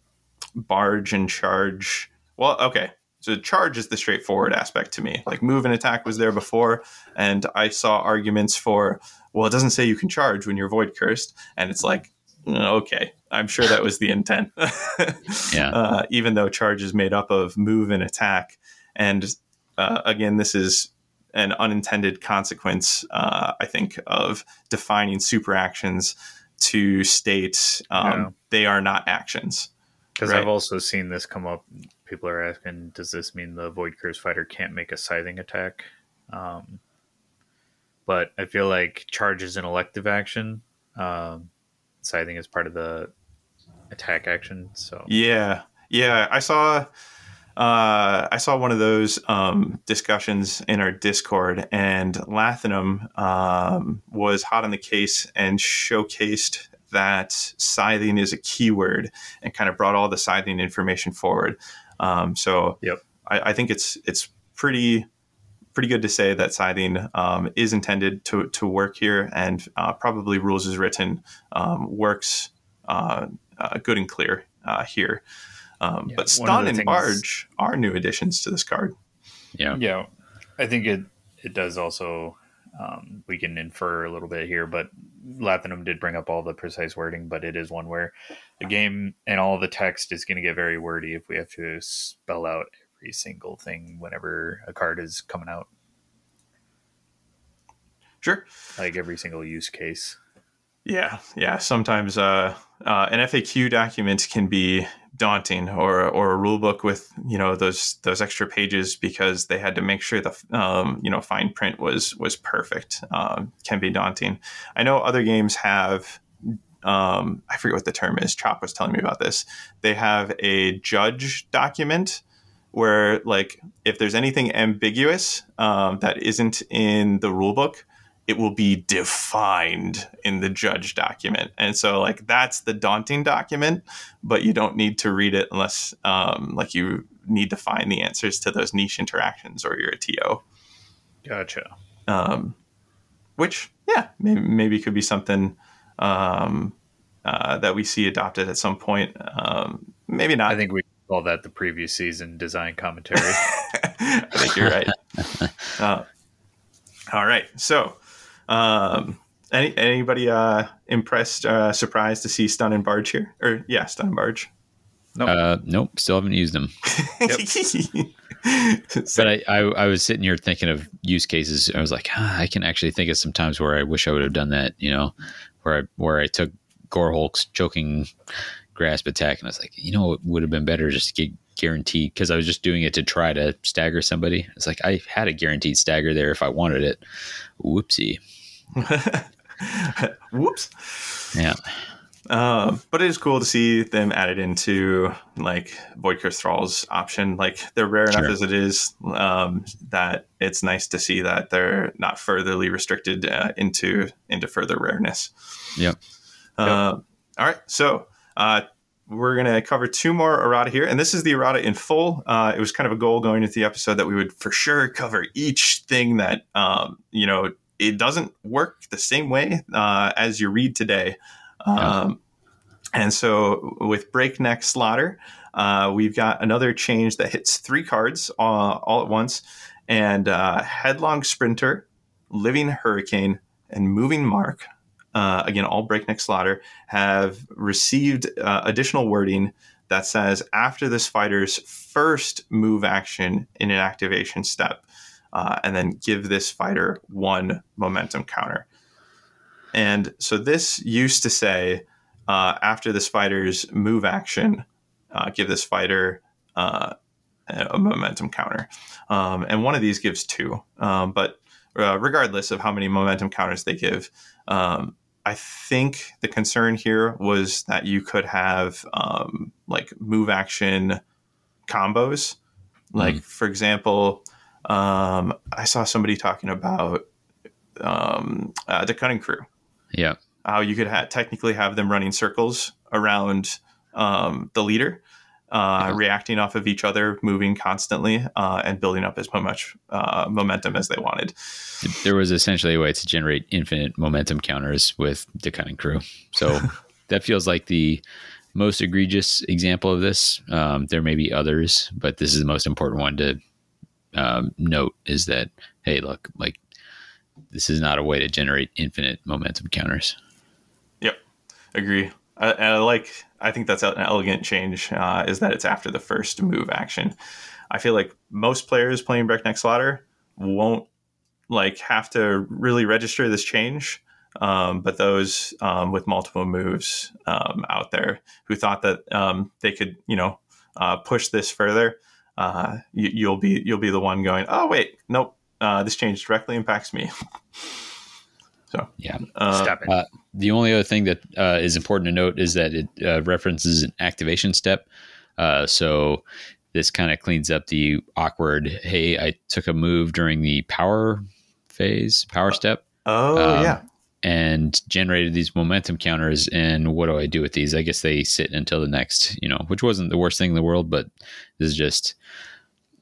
barge and charge. Well, okay. So charge is the straightforward aspect to me. Like move and attack was there before, and I saw arguments for, well, it doesn't say you can charge when you're void cursed, and it's like, mm, okay, I'm sure that was the intent. yeah. Uh, even though charge is made up of move and attack, and uh, again, this is an unintended consequence, uh, I think, of defining super actions to state um, yeah. they are not actions. Because right. I've also seen this come up. People are asking, does this mean the Void Curse fighter can't make a scything attack? Um, but I feel like charge is an elective action. Um, scything is part of the attack action. So yeah, yeah, I saw. Uh, I saw one of those um, discussions in our Discord, and Lathanum um, was hot on the case and showcased that scything is a keyword and kind of brought all the scything information forward. Um, so yep. I, I, think it's it's pretty pretty good to say that scything um, is intended to, to work here and uh, probably rules as written um, works uh, uh, good and clear uh, here. Um, yeah, but stun and barge are new additions to this card. Yeah, yeah, I think it it does also um, we can infer a little bit here, but Lathanum did bring up all the precise wording, but it is one where the game and all the text is going to get very wordy if we have to spell out every single thing whenever a card is coming out. Sure. Like every single use case. Yeah, yeah. Sometimes uh, uh, an FAQ document can be daunting, or or a rule book with you know those those extra pages because they had to make sure the um, you know fine print was was perfect. Um, can be daunting. I know other games have. Um, I forget what the term is. Chop was telling me about this. They have a judge document where, like, if there's anything ambiguous um, that isn't in the rule book, it will be defined in the judge document. And so, like, that's the daunting document, but you don't need to read it unless, um, like, you need to find the answers to those niche interactions or you're a TO. Gotcha. Um, which, yeah, maybe, maybe could be something um, uh, that we see adopted at some point. Um, maybe not. I think we call that the previous season design commentary. I think you're right. Uh, all right. So, um, any anybody uh, impressed, uh, surprised to see Stun and Barge here? Or yeah, Stun and Barge. Nope. Uh, nope. Still haven't used them. but I, I, I, was sitting here thinking of use cases. I was like, ah, I can actually think of some times where I wish I would have done that. You know, where I where I took Gorehulk's choking grasp attack, and I was like, you know, it would have been better just to get guaranteed because I was just doing it to try to stagger somebody. It's like I had a guaranteed stagger there if I wanted it. Whoopsie. Whoops. Yeah. Um, but it is cool to see them added into like Void Curse Thralls option. Like they're rare sure. enough as it is um, that it's nice to see that they're not furtherly restricted uh, into into further rareness. Yep. Uh, yep. All right, so uh, we're going to cover two more errata here, and this is the errata in full. Uh, it was kind of a goal going into the episode that we would for sure cover each thing that um, you know it doesn't work the same way uh, as you read today. Um, And so with Breakneck Slaughter, uh, we've got another change that hits three cards all, all at once. And uh, Headlong Sprinter, Living Hurricane, and Moving Mark, uh, again, all Breakneck Slaughter, have received uh, additional wording that says after this fighter's first move action in an activation step, uh, and then give this fighter one momentum counter. And so this used to say uh, after this fighter's move action, uh, give this fighter uh, a momentum counter. Um, and one of these gives two. Um, but uh, regardless of how many momentum counters they give, um, I think the concern here was that you could have um, like move action combos. Like, mm. for example, um, I saw somebody talking about um, uh, the cutting crew. Yeah. How you could ha- technically have them running circles around um, the leader, uh, reacting off of each other, moving constantly, uh, and building up as much uh, momentum as they wanted. There was essentially a way to generate infinite momentum counters with the cutting crew. So that feels like the most egregious example of this. Um, there may be others, but this is the most important one to um, note is that, hey, look, like this is not a way to generate infinite momentum counters. Yep, agree. I, I like. I think that's an elegant change. Uh, is that it's after the first move action. I feel like most players playing Breakneck Slaughter won't like have to really register this change. Um, but those um, with multiple moves um, out there who thought that um, they could, you know, uh, push this further, uh, you, will be you'll be the one going, oh wait, nope, uh, this change directly impacts me. so yeah, uh, uh, the only other thing that uh, is important to note is that it uh, references an activation step. Uh, so this kind of cleans up the awkward. Hey, I took a move during the power phase, power step. Oh um, yeah, and generated these momentum counters. And what do I do with these? I guess they sit until the next, you know, which wasn't the worst thing in the world, but this is just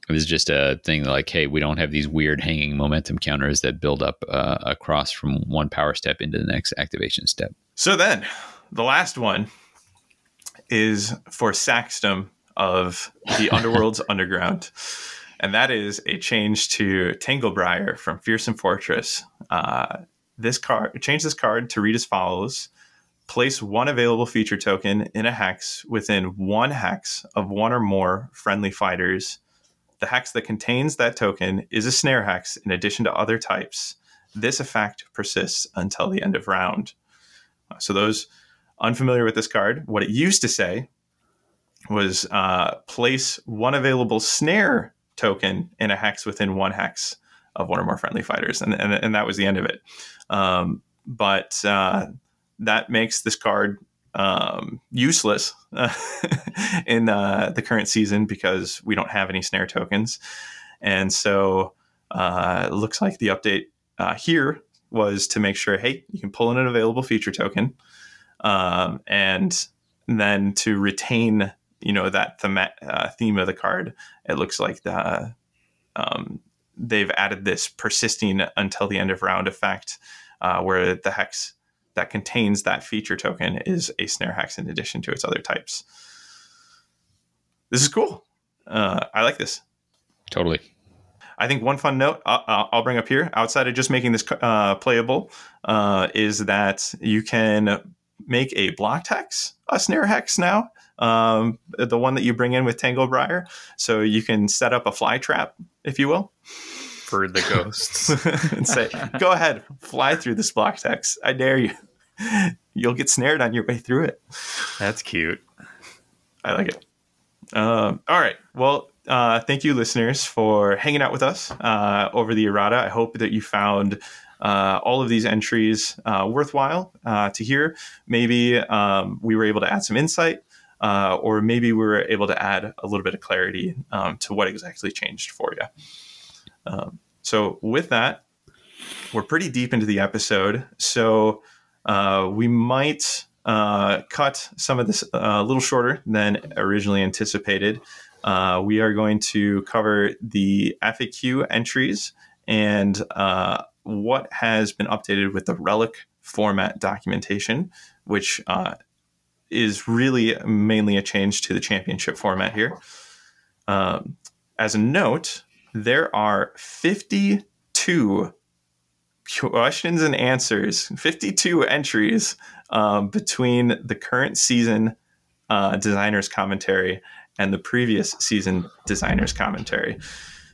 this is just a thing like, hey, we don't have these weird hanging momentum counters that build up uh, across from one power step into the next activation step. So then, the last one is for Saxdom of the Underworld's Underground. And that is a change to Tanglebriar from Fearsome Fortress. Uh, this card change this card to read as follows. Place one available feature token in a hex within one hex of one or more friendly fighters. The hex that contains that token is a snare hex in addition to other types. This effect persists until the end of round. Uh, so those unfamiliar with this card what it used to say was uh, place one available snare token in a hex within one hex of one or more friendly fighters and, and, and that was the end of it um, but uh, that makes this card um, useless uh, in uh, the current season because we don't have any snare tokens. And so uh, it looks like the update uh, here was to make sure, hey, you can pull in an available feature token, um, and then to retain, you know, that theme, uh, theme of the card. It looks like the um, they've added this persisting until the end of round effect, uh, where the hex that contains that feature token is a snare hex in addition to its other types. This is cool. Uh, I like this. Totally. I think one fun note I'll, I'll bring up here, outside of just making this uh, playable, uh, is that you can make a blocked hex a snare hex now. Um, the one that you bring in with Tanglebriar. So you can set up a fly trap, if you will for the ghosts and say, "Go ahead, fly through this block text. I dare you. You'll get snared on your way through it." That's cute. I like it. Um, all right. Well, uh, thank you, listeners, for hanging out with us uh, over the errata. I hope that you found uh, all of these entries uh, worthwhile uh, to hear. Maybe um, we were able to add some insight, uh, or maybe we were able to add a little bit of clarity um, to what exactly changed for you. Um, so, with that, we're pretty deep into the episode. So, uh, we might uh, cut some of this uh, a little shorter than originally anticipated. Uh, we are going to cover the FAQ entries and uh, what has been updated with the relic format documentation, which is really mainly a change to the championship format here. Um, as a note, there are 52 questions and answers, 52 entries um, between the current season uh, designer's commentary and the previous season designer's commentary.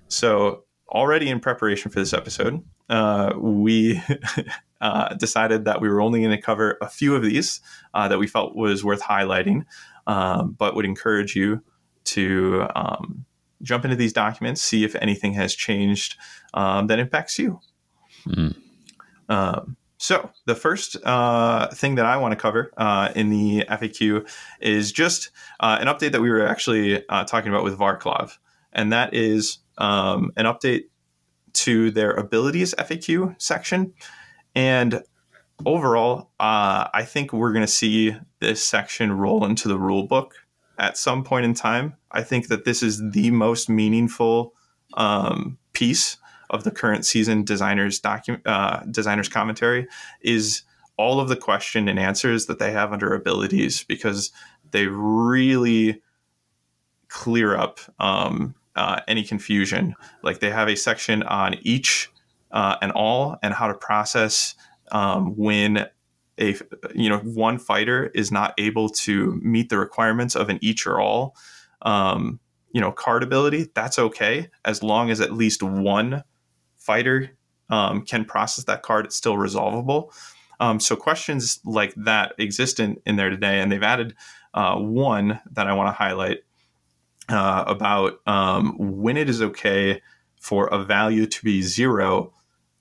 So, already in preparation for this episode, uh, we uh, decided that we were only going to cover a few of these uh, that we felt was worth highlighting, um, but would encourage you to um, jump into these documents, see if anything has changed um, that impacts you. Mm. so, the first uh, thing that I want to cover uh, in the FAQ is just uh, an update that we were actually uh, talking about with Varclav, and that is um, an update to their abilities FAQ section. And overall, uh, I think we're going to see this section roll into the rule book at some point in time. I think that this is the most meaningful um, piece of the current season designers document uh, designers commentary is all of the question and answers that they have under abilities because they really clear up um, uh, any confusion. Like they have a section on each uh, and all and how to process um, when a you know one fighter is not able to meet the requirements of an each or all um, you know card ability. That's okay as long as at least one fighter um, can process that card. It's still resolvable. Um, so questions like that exist in, in there today, and they've added uh, one that I want to highlight uh, about um, when it is okay for a value to be zero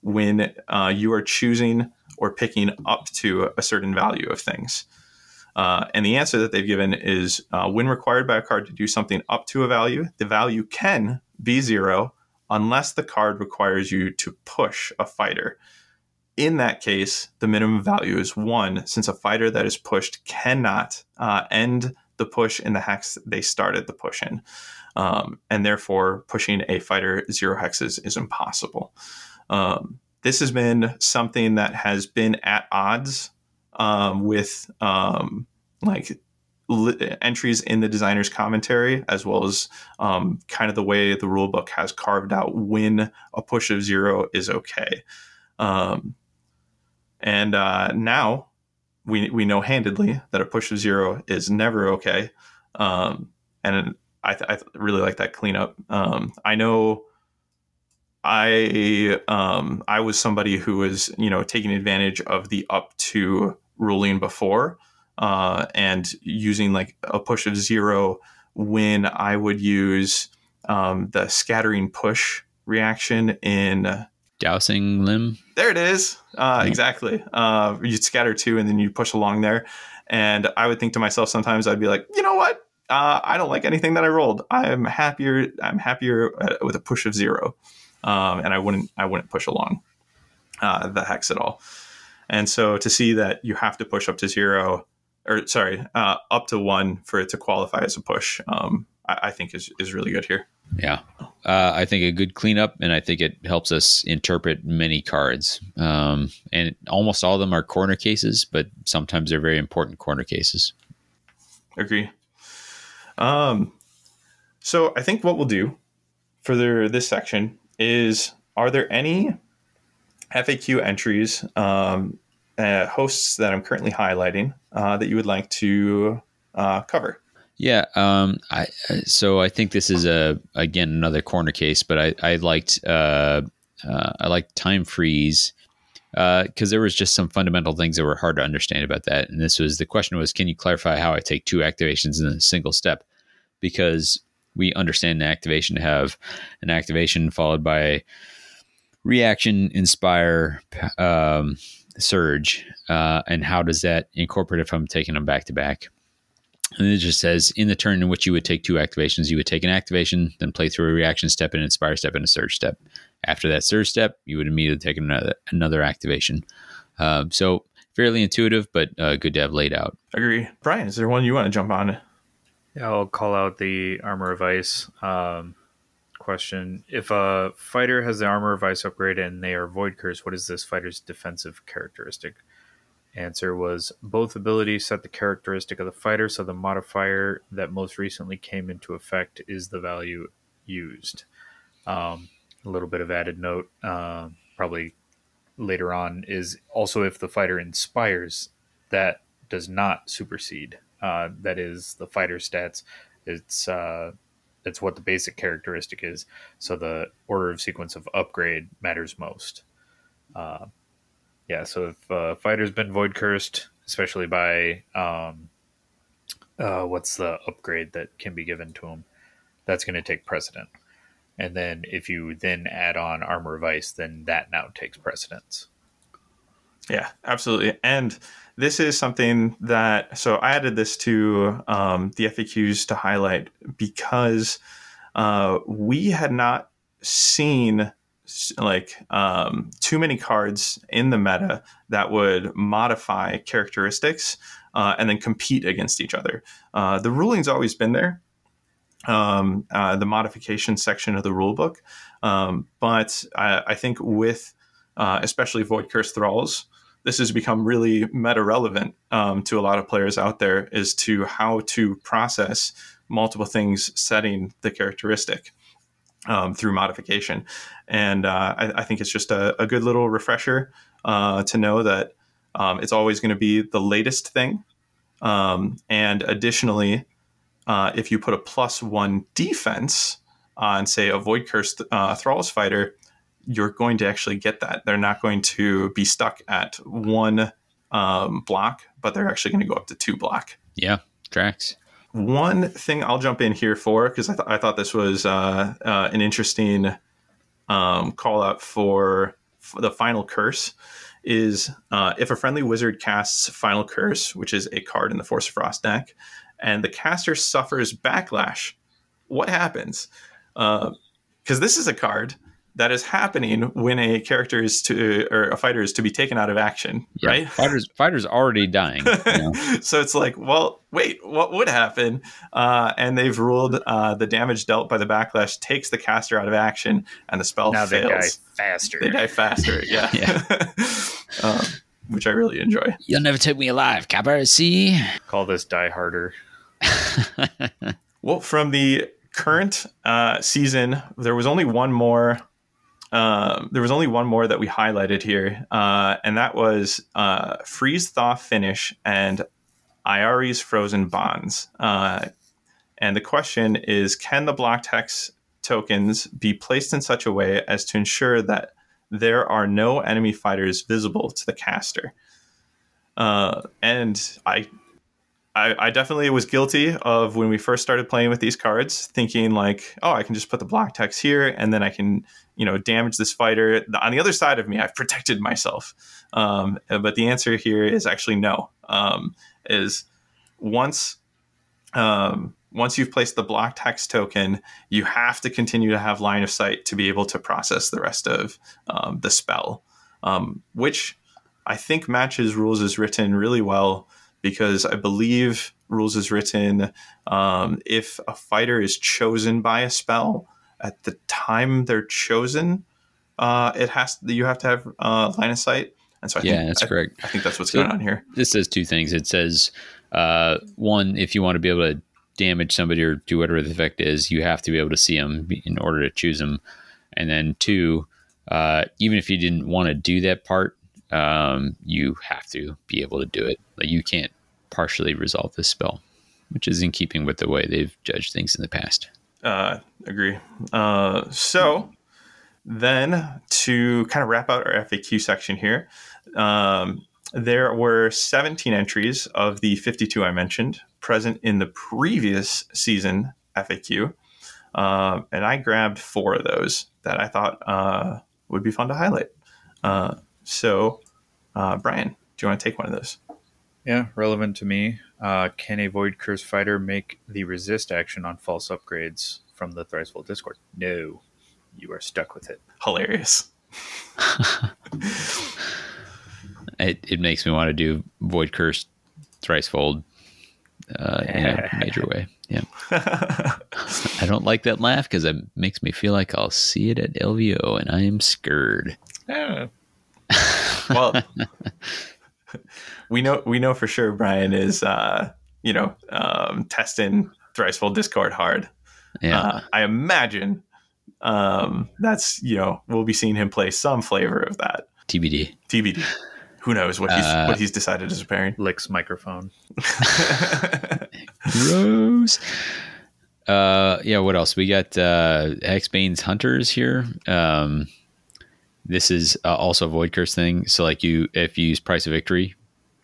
when uh, you are choosing or picking up to a certain value of things. Uh, and the answer that they've given is uh, when required by a card to do something up to a value, the value can be zero unless the card requires you to push a fighter. In that case, the minimum value is one, since a fighter that is pushed cannot uh, end the push in the hex they started the push in. Um, and therefore, pushing a fighter zero hexes is impossible. Um, this has been something that has been at odds um, with um, like li- entries in the designer's commentary, as well as um, kind of the way the rulebook has carved out when a push of zero is okay. Um, and uh, now we we know handedly that a push of zero is never okay, um, and I, th- I really like that cleanup. Um, I know I um, I was somebody who was you know taking advantage of the up to ruling before uh, and using like a push of zero when I would use um, the scattering push reaction in dowsing limb. There it is. Uh, Exactly. Uh, you'd scatter two and then you push along there. And I would think to myself sometimes I'd be like, you know what? Uh, I don't like anything that I rolled. I'm happier. I'm happier uh, with a push of zero, um, and I wouldn't. I wouldn't push along uh, the hex at all. And so to see that you have to push up to zero, or sorry, uh, up to one for it to qualify as a push, um, I, I think is is really good here. Yeah, uh, I think a good cleanup, and I think it helps us interpret many cards. Um, and almost all of them are corner cases, but sometimes they're very important corner cases. Agree. Um, so I think what we'll do for the, this section is: Are there any FAQ entries, um, uh, hosts that I'm currently highlighting uh, that you would like to uh, cover? Yeah. Um, I so I think this is a again another corner case, but I I liked uh, uh, I liked time freeze because uh, there was just some fundamental things that were hard to understand about that. And this was the question was, can you clarify how I take two activations in a single step? Because we understand the activation to have an activation followed by reaction, inspire, um, surge, uh, and how does that incorporate if I'm taking them back to back? And it just says in the turn in which you would take two activations, you would take an activation, then play through a reaction step, an inspire step, and a surge step. After that surge step, you would immediately take another another activation. Um, so fairly intuitive, but uh, good to have laid out. Agree, Brian. Is there one you want to jump on? Yeah, I'll call out the armor of ice um, question. If a fighter has the armor of ice upgrade and they are void curse, what is this fighter's defensive characteristic? Answer was both abilities set the characteristic of the fighter, so the modifier that most recently came into effect is the value used. Um, a little bit of added note, uh, probably later on, is also if the fighter inspires, that does not supersede. Uh, that is the fighter stats. It's uh, it's what the basic characteristic is. So the order of sequence of upgrade matters most. Uh, Yeah, so if uh, fighter's been void cursed, especially by um, uh, what's the upgrade that can be given to him, that's going to take precedent. And then if you then add on armor of ice, then that now takes precedence. Yeah, absolutely. And this is something that so I added this to um, the FAQs to highlight because uh, we had not seen like um, too many cards in the meta that would modify characteristics uh, and then compete against each other. Uh, the ruling's always been there, um, uh, the modification section of the rule book, um, but I, I, think with uh, especially Void Curse Thralls, this has become really meta relevant um, to a lot of players out there as to how to process multiple things setting the characteristic um, through modification. And uh, I, I, think it's just a, a good little refresher uh, to know that um, it's always going to be the latest thing. Um, and additionally, uh, if you put a plus one defense on, say, a Void Curse uh, Thralls fighter, you're going to actually get that. They're not going to be stuck at one um, block, but they're actually going to go up to two block. Yeah, tracks. One thing I'll jump in here for because I, th- I thought this was uh, uh, an interesting um, call out for, for, the final curse is uh, if a friendly wizard casts final curse, which is a card in the Force of Frost deck, and the caster suffers backlash, what happens? Because uh, this is a card that is happening when a character is to or a fighter is to be taken out of action, yeah, right? Fighters fighters already dying. You know? so it's like, well, wait, what would happen? Uh, and they've ruled uh, the damage dealt by the backlash takes the caster out of action, and the spell now fails. They die faster. They die faster. Yeah. yeah. um, which I really enjoy. You'll never take me alive, Capper. See? Call this die harder. well, from the current uh, season, there was only one more um, there was only one more that we highlighted here, uh, and that was uh, Freeze Thaw Finish and IRE's Frozen Bonds. Uh, and the question is can the block hex tokens be placed in such a way as to ensure that there are no enemy fighters visible to the caster? Uh, and I I, I, definitely was guilty of when we first started playing with these cards, thinking like, oh, I can just put the block hex here, and then I can, you know, damage this fighter. On the other side of me, I've protected myself. Um, but the answer here is actually no. Um, is once um, once you've placed the block hex token, you have to continue to have line of sight to be able to process the rest of um, the spell, um, which I think matches rules is written really well because I believe rules is written um, if a fighter is chosen by a spell at the time they're chosen, uh, it has you have to have uh, line of sight. And so I yeah, think, that's I, correct. I think that's what's so going on here. This says two things. It says uh, one, if you want to be able to damage somebody or do whatever the effect is, you have to be able to see them in order to choose them. And then two, uh, even if you didn't want to do that part, um, you have to be able to do it. Like you can't partially resolve this spell, which is in keeping with the way they've judged things in the past. Uh, agree. Uh, so then to kind of wrap out our FAQ section here, um, there were 17 entries of the 52 I mentioned present in the previous season FAQ. Uh, and I grabbed four of those that I thought uh, would be fun to highlight. Uh, so, uh, Brian, do you want to take one of those? Yeah, relevant to me. Uh, can a Void Curse fighter make the resist action on false upgrades from the Thricefold Discord? No, you are stuck with it. Hilarious. it, it makes me want to do Void Curse Thricefold uh, in a major way. Yeah. I don't like that laugh because it makes me feel like I'll see it at LVO and I am scared. Yeah. well, we know we know for sure Brian is uh, you know um, testing Thricefold Discord hard. Yeah, uh, I imagine um, that's you know we'll be seeing him play some flavor of that. TBD. TBD. Who knows what he's uh, what he's decided as a pairing? Licks microphone. Gross. Uh, yeah. What else? We got uh, Hexbane's Hunters here. Um, this is uh, also a void curse thing. So like you, if you use price of victory,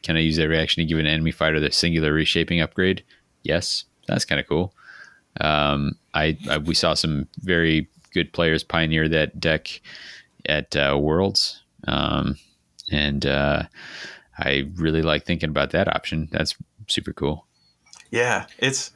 can I use that reaction to give an enemy fighter the singular reshaping upgrade? Yes, that's kind of cool. Um, I, I, we saw some very good players pioneer that deck at uh, Worlds, um, and uh, I really like thinking about that option. That's super cool. Yeah, it's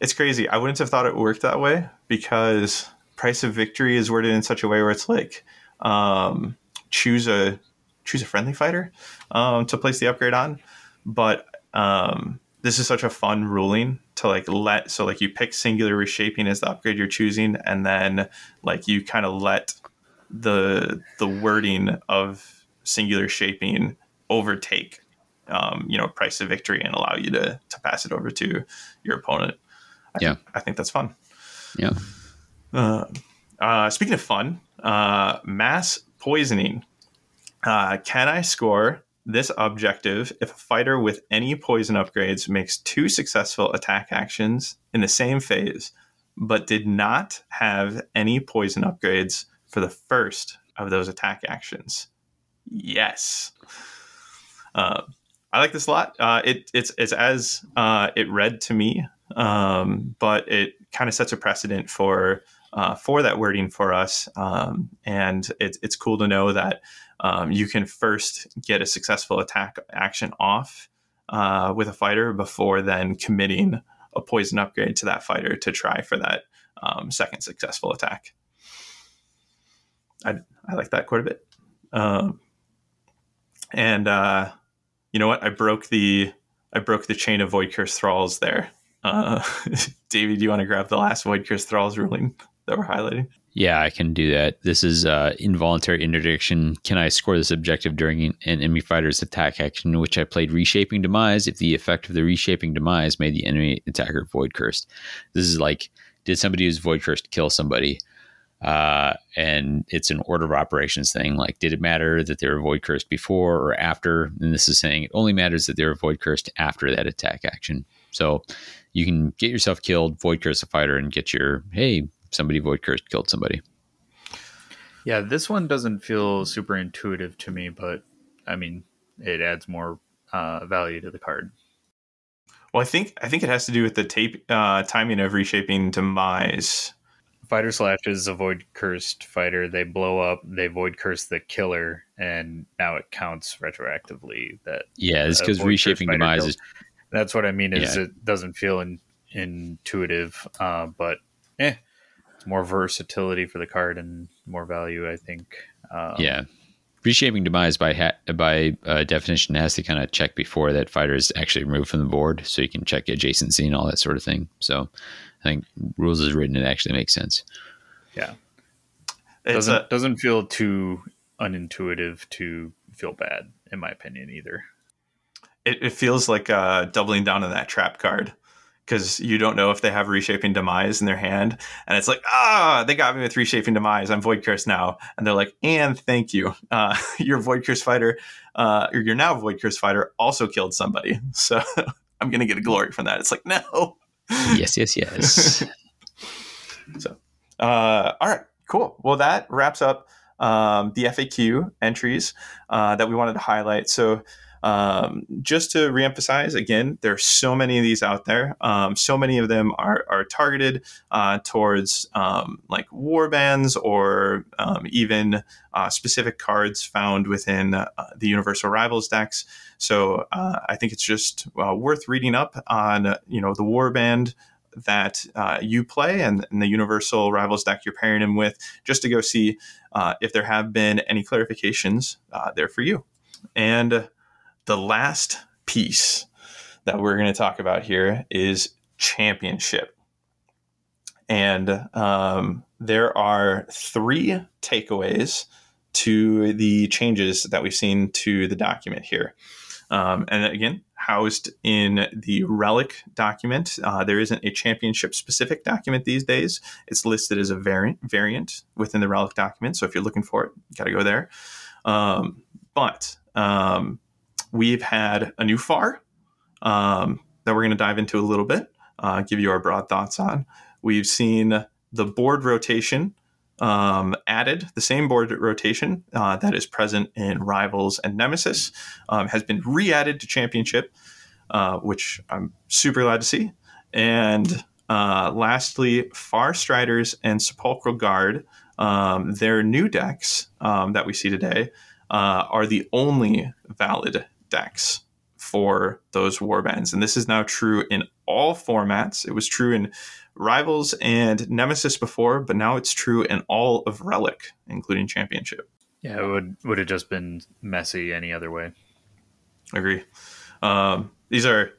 it's crazy. I wouldn't have thought it worked that way because price of victory is worded in such a way where it's like um, choose a choose a friendly fighter um, to place the upgrade on, but um, this is such a fun ruling to like let so like you pick singular reshaping as the upgrade you're choosing, and then like you kind of let the the wording of singular shaping overtake um, you know price of victory and allow you to to pass it over to your opponent. I yeah, think, I think that's fun. Yeah. Uh, uh, speaking of fun, uh, mass poisoning. Uh, can I score this objective if a fighter with any poison upgrades makes two successful attack actions in the same phase, but did not have any poison upgrades for the first of those attack actions? Yes. Uh, I like this a lot. Uh, it, it's, it's as uh, it read to me, um, but it kind of sets a precedent for uh, for that wording for us. Um, and it's it's cool to know that um, you can first get a successful attack action off uh, with a fighter before then committing a poison upgrade to that fighter to try for that um, second successful attack. I, I like that quite a bit. Um, and uh, you know what? I broke the I broke the chain of Void Curse Thralls there. Uh, David, do you want to grab the last Void Curse Thralls ruling that we're highlighting? Yeah, I can do that. This is uh, involuntary interdiction. Can I score this objective during an enemy fighter's attack action which I played Reshaping Demise if the effect of the Reshaping Demise made the enemy attacker void cursed? This is like, did somebody use void cursed kill somebody? Uh, and it's an order of operations thing. Like, did it matter that they were void cursed before or after? And this is saying it only matters that they were void cursed after that attack action. So you can get yourself killed, void curse a fighter, and get your hey, somebody void cursed killed somebody. Yeah, this one doesn't feel super intuitive to me, but I mean, it adds more uh, value to the card. Well, I think I think it has to do with the tape uh, timing of reshaping demise. Fighter slash is a void cursed fighter. They blow up, they void curse the killer, and now it counts retroactively. That yeah, it's because reshaping demise kills. is. That's what I mean. Is yeah. it doesn't feel in, intuitive, uh, but eh, more versatility for the card and more value, I think. Um, yeah. Reshaping demise by ha- by uh, definition has to kind of check before that fighter is actually removed from the board, so you can check adjacency and all that sort of thing. So, I think rules is written; it actually makes sense. Yeah, it doesn't a, doesn't feel too unintuitive to feel bad, in my opinion, either. It, it feels like uh, doubling down on that trap card because you don't know if they have reshaping demise in their hand. And it's like ah they got me with reshaping demise. I'm void curse now. And they're like and thank you. Uh, your void curse fighter uh, or your now void curse fighter also killed somebody. So i'm gonna get a glory from that. It's like no. Yes yes yes. So uh, all right cool. Well that wraps up um, the faq entries uh, that we wanted to highlight. So um, just to reemphasize again, there are so many of these out there. Um, so many of them are, are targeted uh, towards um, like war bands or um, even uh, specific cards found within uh, the Universal Rivals decks. So uh, I think it's just uh, worth reading up on you know the war band that uh, you play and, and, the universal rivals deck you're pairing him with just to go see uh, if there have been any clarifications uh, there for you and the last piece that we're going to talk about here is championship. And um, there are three takeaways to the changes that we've seen to the document here. Um, and again, housed in the relic document. Uh, there isn't a championship specific document these days. It's listed as a variant variant within the relic document. So if you're looking for it, you got to go there. Um, but um, we've had a new FAR um, that we're going to dive into a little bit, uh, give you our broad thoughts on. We've seen the board rotation um, added the same board rotation uh, that is present in Rivals and Nemesis, um, has been re added to Championship, uh, which I'm super glad to see. And uh, lastly, Farstriders and Sepulchral Guard, um, their new decks um, that we see today, uh, are the only valid decks for those warbands. And this is now true in all formats. It was true in Rivals and Nemesis before, but now it's true in all of Relic, including Championship. Yeah, it would would have just been messy any other way. Agree. Um, these are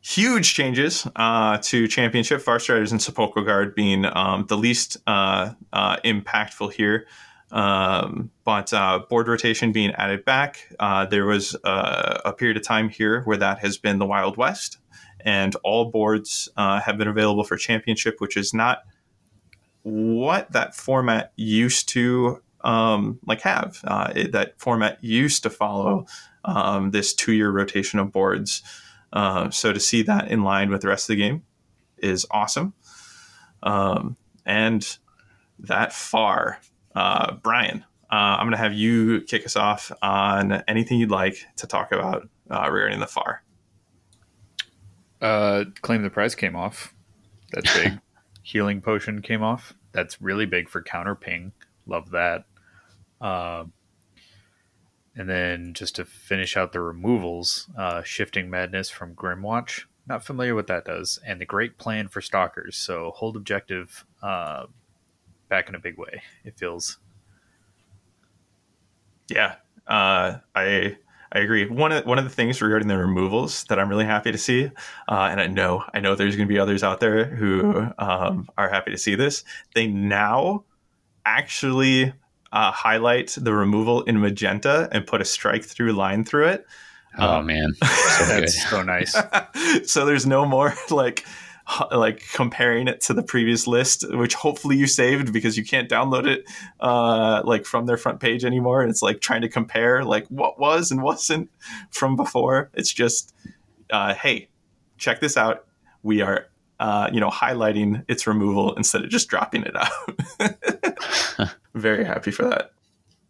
huge changes uh, to Championship. Farstriders and Sepulchral Guard being um, the least uh, uh, impactful here. Um, but uh, board rotation being added back, uh, there was uh, a period of time here where that has been the Wild West, and all boards uh, have been available for championship, which is not what that format used to um, like have. Uh, it, that format used to follow um, this two-year rotation of boards. So to see that in line with the rest of the game is awesome. Um, and that far uh, Brian, uh, I'm going to have you kick us off on anything you'd like to talk about uh, regarding the FAR. Uh, claim the prize came off. That's big. Healing potion came off. That's really big for counter ping. Love that. Um, and then just to finish out the removals, uh, shifting madness from Grymwatch. Not familiar what that does, and the great plan for stalkers. So hold objective uh, back in a big way. It feels. Yeah, uh, I I agree. One of one of the things regarding the removals that I'm really happy to see, uh, and I know I know there's going to be others out there who um, are happy to see this. They now actually uh, highlight the removal in magenta and put a strike through line through it. Oh um, man, so that's so nice. so there's no more like like comparing it to the previous list, which hopefully you saved because you can't download it uh, like from their front page anymore. And it's like trying to compare like what was and wasn't from before. It's just, uh, hey, check this out. We are, uh, you know, highlighting its removal instead of just dropping it out. Very happy for that.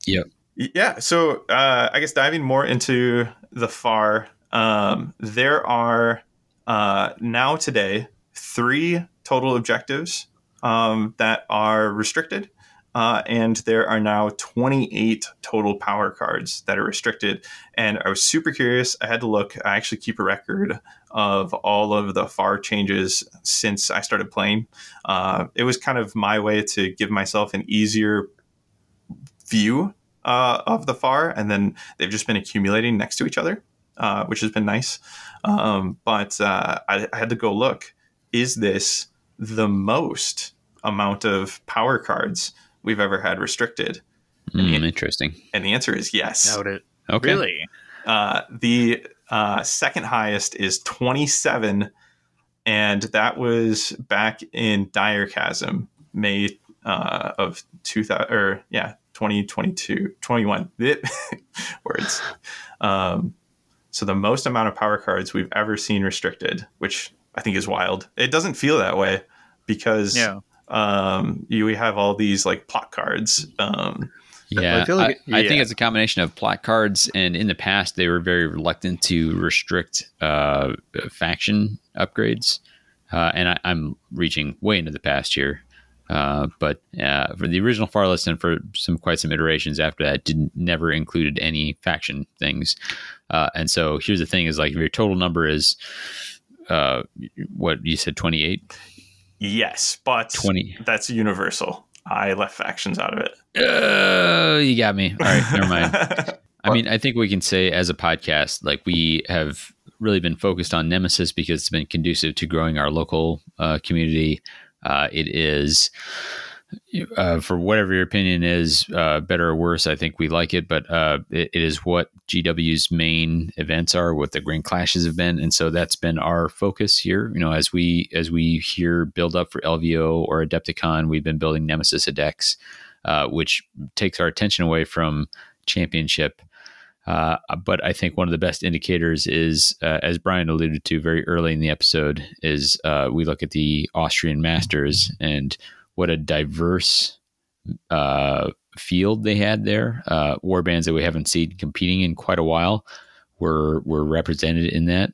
Yep. Yeah. So uh, I guess diving more into the FAR, um, there are uh, now today three total objectives um, that are restricted. Uh, and there are now 28 total power cards that are restricted. And I was super curious. I had to look. I actually keep a record of all of the FAR changes since I started playing. Uh, it was kind of my way to give myself an easier view uh, of the FAR, and then they've just been accumulating next to each other, uh, which has been nice. Um, but uh, I, I had to go look is this the most amount of power cards we've ever had restricted? Mm, the, interesting. And the answer is yes. Doubt it. Okay. Really? Uh, the uh, second highest is 27, and that was back in Direchasm, May uh, of 2000, or yeah, 2022, 21. Words. Um, so the most amount of power cards we've ever seen restricted, which I think is wild. It doesn't feel that way because yeah. um, you we have all these like plot cards. Um, yeah, I, feel like, I, I think it's a combination of plot cards, and in the past they were very reluctant to restrict uh, faction upgrades. Uh, and I, am reaching way into the past here, uh, but uh, for the original far list and for some quite some iterations after that, didn't never included any faction things. Uh, and so here's the thing: is like if your total number is uh, what you said, 28? Yes, but 20. That's universal. I left factions out of it. Uh, you got me. All right, never mind. I mean, I think we can say as a podcast, like we have really been focused on Nemesis because it's been conducive to growing our local uh, community. Uh, it is uh, for whatever your opinion is, uh, better or worse, I think we like it, but uh, it, it is what GW's main events are, what the Grand Clashes have been, and so that's been our focus here. You know, as we as we here build up for LVO or Adepticon, we've been building Nemesis decks, uh, which takes our attention away from Championship. Uh, but I think one of the best indicators is, uh, as Brian alluded to very early in the episode, is we look at the Austrian Masters and what a diverse uh, field they had there. Uh, war bands that we haven't seen competing in quite a while were were represented in that.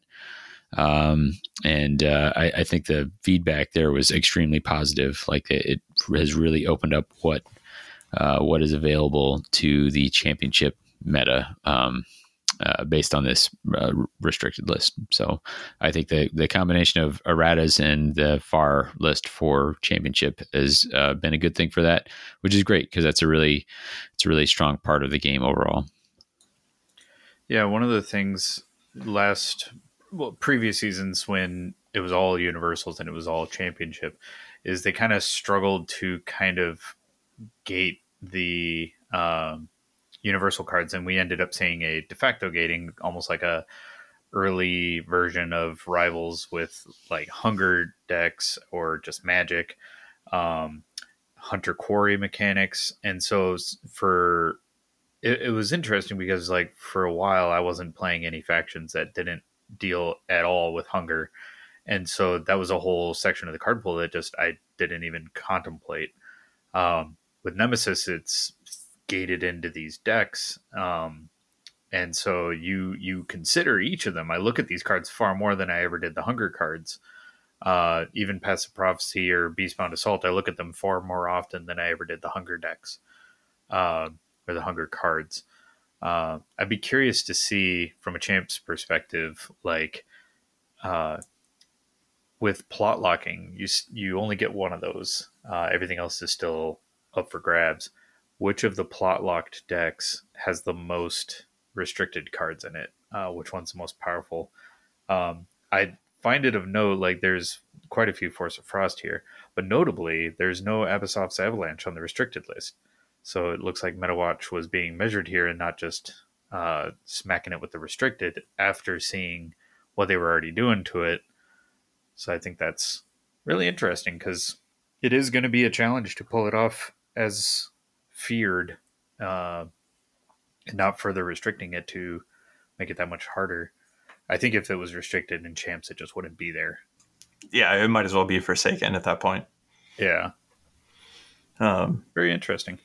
Um, and uh, I, I, think the feedback there was extremely positive. Like it, it has really opened up what uh, what is available to the championship meta. Um, uh, based on this uh, restricted list. So I think the the combination of erratas and the far list for championship has uh, been a good thing for that, which is great because that's a really it's a really strong part of the game overall. Yeah, one of the things last well previous seasons when it was all universals and it was all championship is they kind of struggled to kind of gate the um, universal cards, and we ended up seeing a de facto gating, almost like a early version of rivals with like hunger decks or just magic um, hunter quarry mechanics. And so for it, it, was interesting because like for a while i wasn't playing any factions that didn't deal at all with hunger. And so that was a whole section of the card pool that just i didn't even contemplate. Um, with nemesis it's gated into these decks. Um, and so you you consider each of them. I look at these cards far more than I ever did the hunger cards. Uh, even Passive Prophecy or Beastbound Assault, I look at them far more often than I ever did the hunger decks uh, or the hunger cards. Uh, I'd be curious to see from a champ's perspective, like uh, with plot locking, you you only get one of those. Uh, everything else is still up for grabs which of the plot locked decks has the most restricted cards in it? Uh, which one's the most powerful? Um, I find it of note, like there's quite a few Force of Frost here, but notably, there's no Abyssos's Avalanche on the restricted list. So it looks like MetaWatch was being measured here and not just uh, smacking it with the restricted after seeing what they were already doing to it. So I think that's really interesting because it is going to be a challenge to pull it off as feared, uh, and not further restricting it to make it that much harder. I think if it was restricted in champs, it just wouldn't be there. Yeah, it might as well be Forsaken at that point. Yeah. Um, Very interesting.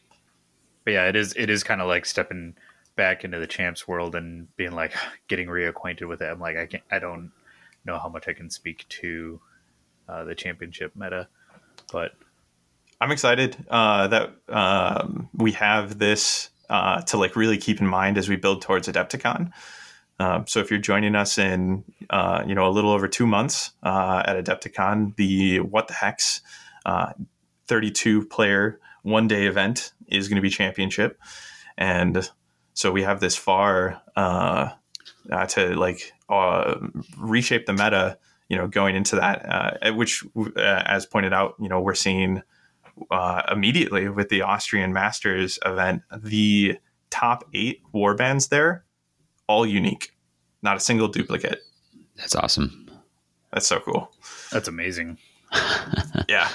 But yeah, it is. It is kind of like stepping back into the champs world and being like getting reacquainted with it. I'm like, I can't. I don't know how much I can speak to uh, the championship meta, but I'm excited uh, that um, we have this uh, to like really keep in mind as we build towards Adepticon. Um, so if you're joining us in uh, you know a little over two months uh, at Adepticon, the what the hex uh, 32 player one day event is going to be championship, and so we have this far uh, to like reshape the meta. You know, going into that, which, as pointed out, you know, we're seeing uh, immediately with the Austrian Masters event. The top eight war bands there, all unique, not a single duplicate. That's awesome. That's so cool. That's amazing. yeah.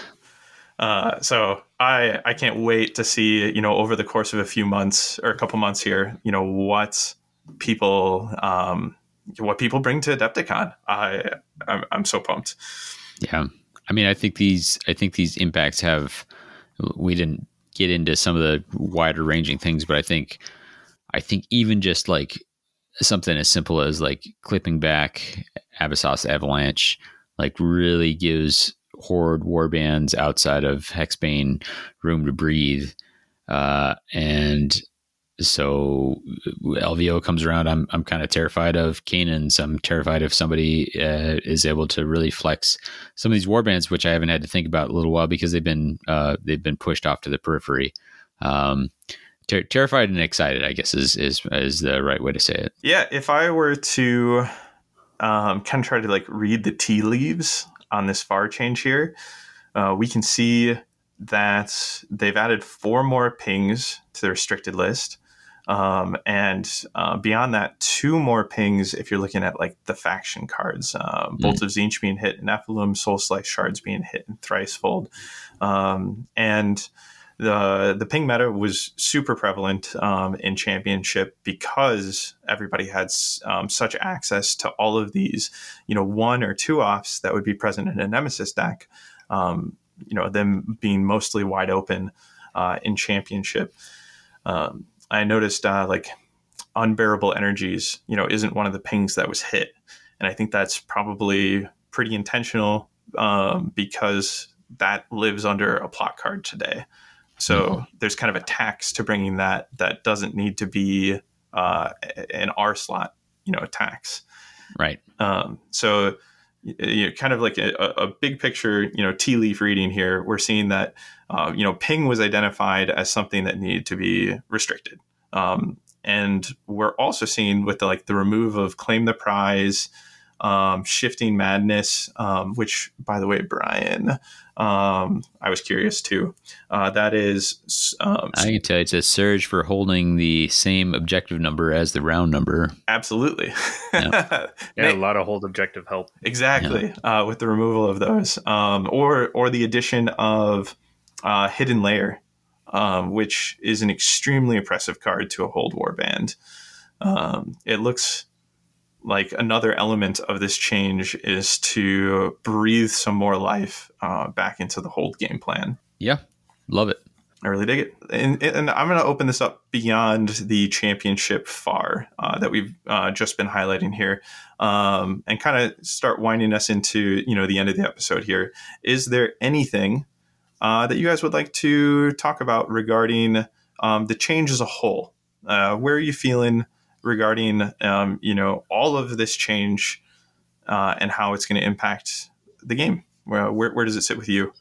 Uh, so I I can't wait to see you know over the course of a few months or a couple months here you know what people um, what people bring to Adepticon. I I'm, I'm so pumped. Yeah. I mean, I think these I think these impacts have. We didn't get into some of the wider ranging things, but I think I think even just like something as simple as like clipping back Abyssos's Avalanche, like really gives horde warbands outside of Hexbane room to breathe. Uh, and so LVO comes around. I'm I'm kind of terrified of Kainan's. I'm terrified if somebody uh, is able to really flex some of these warbands, which I haven't had to think about a little while because they've been uh, they've been pushed off to the periphery. Um, ter- terrified and excited, I guess, is is is the right way to say it. Yeah, if I were to um, kind of try to like read the tea leaves on this far change here, uh, we can see that they've added four more pings to the restricted list. Um, and uh, beyond that, two more pings if you're looking at like the faction cards. Uh, mm. Bolt of Tzeentch being hit in Ephilim, Soul Slice Shards being hit in Thricefold. Um, and the the ping meta was super prevalent um, in championship because everybody had um, such access to all of these, you know, one or two offs that would be present in a nemesis deck. Um, you know, them being mostly wide open uh, in Championship. Um, I noticed uh, like unbearable energies, you know, isn't one of the pings that was hit, and I think that's probably pretty intentional um, because that lives under a plot card today. So mm-hmm. there's kind of a tax to bringing that that doesn't need to be uh, an R slot, you know, a tax. Right. Um, so you know, kind of like a, a, big picture, you know, tea leaf reading here. We're seeing that, uh, you know, ping was identified as something that needed to be restricted. Um, and we're also seeing with the, like the remove of claim the prize, um, shifting madness, um, which by the way, Brian, um, I was curious too. Uh, that is, um, I can tell you, it's a surge for holding the same objective number as the round number. Absolutely. Yeah, yeah a lot of hold objective help. Exactly. Yeah. Uh, with the removal of those, um, or or the addition of uh, hidden layer, um, which is an extremely oppressive card to a hold warband. Um, it looks like another element of this change is to breathe some more life uh, back into the hold game plan. Yeah, love it. I really dig it. And, and I'm going to open this up beyond the championship far uh, that we've uh, just been highlighting here um, and kind of start winding us into, you know, the end of the episode here. Is there anything uh, that you guys would like to talk about regarding um, the change as a whole? Uh, where are you feeling regarding, um, you know, all of this change uh, and how it's going to impact the game? Where, where, where does it sit with you?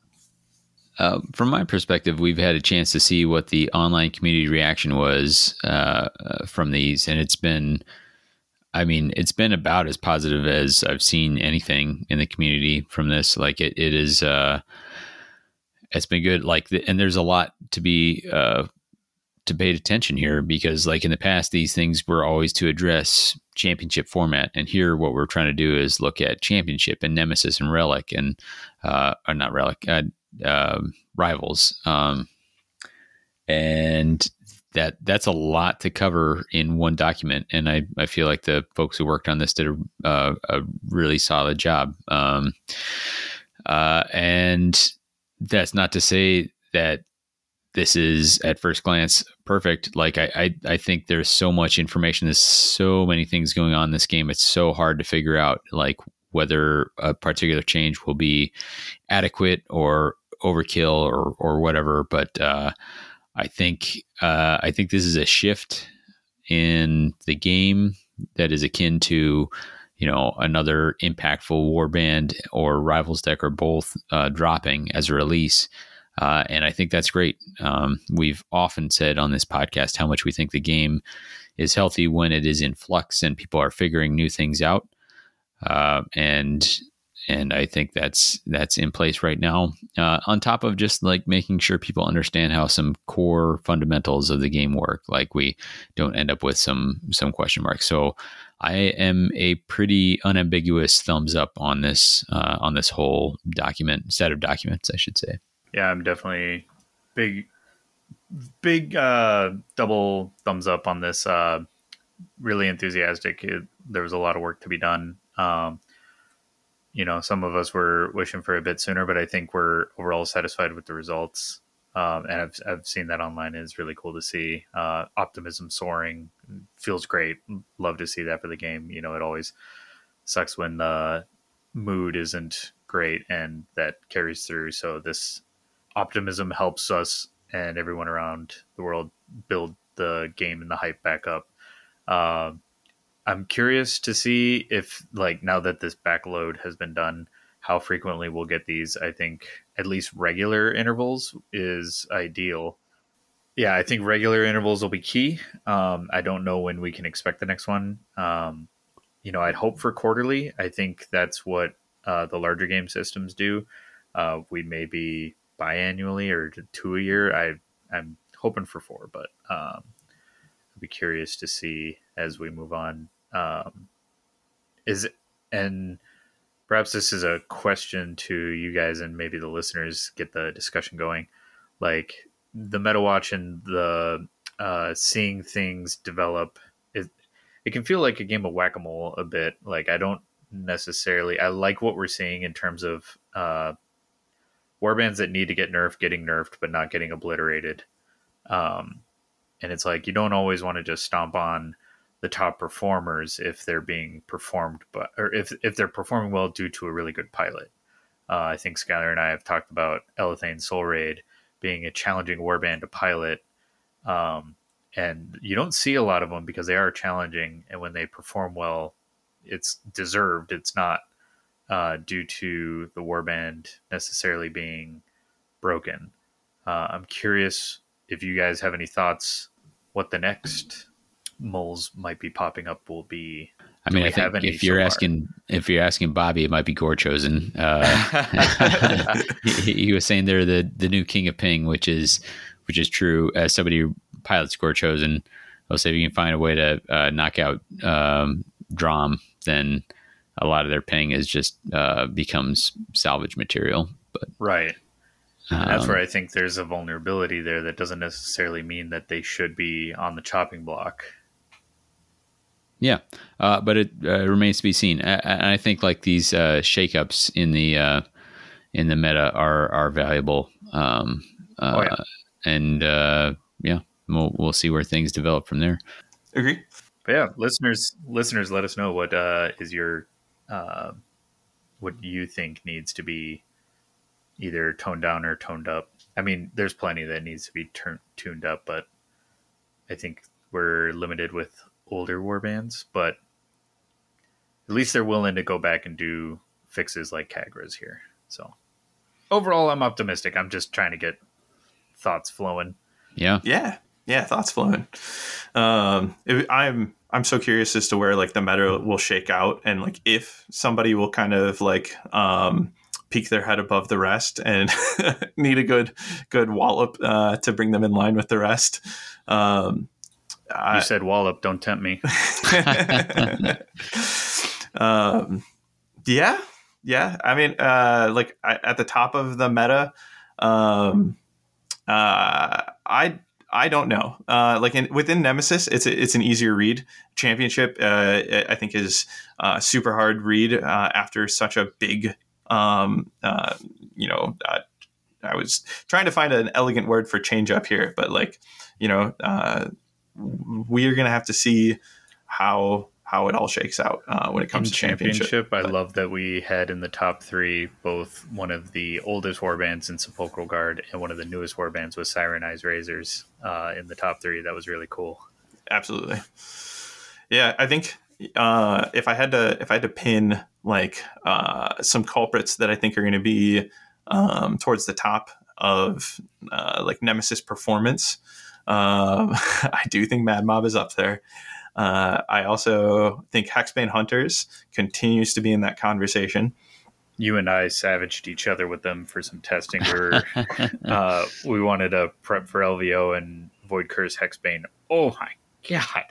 Uh, from my perspective, we've had a chance to see what the online community reaction was uh, uh, from these, and it's been, I mean, it's been about as positive as I've seen anything in the community from this. Like it, it is, uh, it's been good. Like, the, and there's a lot to be uh, to pay attention here because, like in the past, these things were always to address championship format, and here what we're trying to do is look at championship and nemesis and relic and, uh, or not relic uh, rivals, um, and that that's a lot to cover in one document. And I, I feel like the folks who worked on this did a, uh, a really solid job. Um, uh, and that's not to say that this is at first glance perfect. Like I, I, I, think there's so much information. There's so many things going on in this game. It's so hard to figure out like whether a particular change will be adequate or overkill or or whatever. But uh, I think uh, I think this is a shift in the game that is akin to you know another impactful warband or rivals deck or both uh, dropping as a release. Uh, and I think that's great. Um, we've often said on this podcast how much we think the game is healthy when it is in flux and people are figuring new things out. Uh, and and I think that's that's in place right now. Uh, on top of just like making sure people understand how some core fundamentals of the game work, like we don't end up with some some question marks. So I am a pretty unambiguous thumbs up on this uh, on this whole document set of documents, I should say. Yeah, I'm definitely big big uh, double thumbs up on this. Uh, really enthusiastic. It, there was a lot of work to be done. Um, you know, some of us were wishing for a bit sooner, but I think we're overall satisfied with the results. Um, and I've, I've seen that online. It's really cool to see. Uh, optimism soaring feels great. Love to see that for the game. You know, it always sucks when the mood isn't great and that carries through. So this optimism helps us and everyone around the world build the game and the hype back up. Uh, I'm curious to see if, like, now that this backload has been done, how frequently we'll get these. I think at least regular intervals is ideal. Yeah, I think regular intervals will be key. Um, I don't know when we can expect the next one. Um, you know, I'd hope for quarterly. I think that's what uh, the larger game systems do. Uh, we may be biannually or two a year. I I'm hoping for four, but um, I'd be curious to see as we move on. Um, is and perhaps this is a question to you guys and maybe the listeners get the discussion going. Like the meta watch and the uh, seeing things develop. It it can feel like a game of whack a mole a bit. Like I don't necessarily I like what we're seeing in terms of uh, warbands that need to get nerfed getting nerfed but not getting obliterated. Um, and it's like you don't always want to just stomp on the top performers if they're being performed, but or if if they're performing well due to a really good pilot. Uh, I think Skyler and I have talked about Elathain Soul Raid being a challenging warband to pilot. Um, and you don't see a lot of them because they are challenging, and when they perform well, it's deserved. It's not uh, due to the warband necessarily being broken. Uh, I'm curious if you guys have any thoughts what the next moles might be popping up will be. I mean, I think if you're so asking if you're asking Bobby, it might be Gorechosen. Uh, he, he, was saying they're the the new king of ping, which is which is true. As somebody who pilots Gorechosen, I'll say if you can find a way to uh, knock out um, Dromm, then a lot of their ping is just uh, becomes salvage material. But right, um, that's where I think there's a vulnerability there that doesn't necessarily mean that they should be on the chopping block. Yeah, uh, but it uh, remains to be seen. I, I think like these uh, shakeups in the uh, in the meta are are valuable. Um, uh, oh, yeah. and uh, yeah, we'll we'll see where things develop from there. Agree. But yeah, listeners, listeners, let us know what uh, is your what you think needs to be either toned down or toned up. I mean, there's plenty that needs to be turned tuned up, but I think we're limited with older war bands. but at least they're willing to go back and do fixes like Khagra's here. So overall, I'm optimistic. I'm just trying to get thoughts flowing. Yeah. Yeah. Yeah. Thoughts flowing. Um, it, I'm, I'm so curious as to where like the meta will shake out and like if somebody will kind of like, um, peek their head above the rest and need a good, good wallop, uh, to bring them in line with the rest. Um, you said wallop. Don't tempt me. um, yeah, yeah. I mean, uh, like I, at the top of the meta, um, uh, I I don't know. Uh, like in, within Nemesis, it's a, it's an easier read. Championship, uh, I think, is uh, super hard read uh, after such a big, um, uh, you know. I was trying to find an elegant word for change up here, but like, you know, we are going to have to see how how it all shakes out uh, when it comes in to championship. championship I love that we had in the top three both one of the oldest warbands in Sepulchral Guard and one of the newest warbands with Cyreni's Razors uh, in the top three. That was really cool. Absolutely. Yeah, I think uh, if I had to if I had to pin like uh, some culprits that I think are going to be um, towards the top of uh, like Nemesis performance. Um, I do think Mad Mob is up there. Uh, I also think Hexbane Hunters continues to be in that conversation. You and I savaged each other with them for some testing. Where uh, we wanted to prep for LVO and Void Curse Hexbane. Oh my god!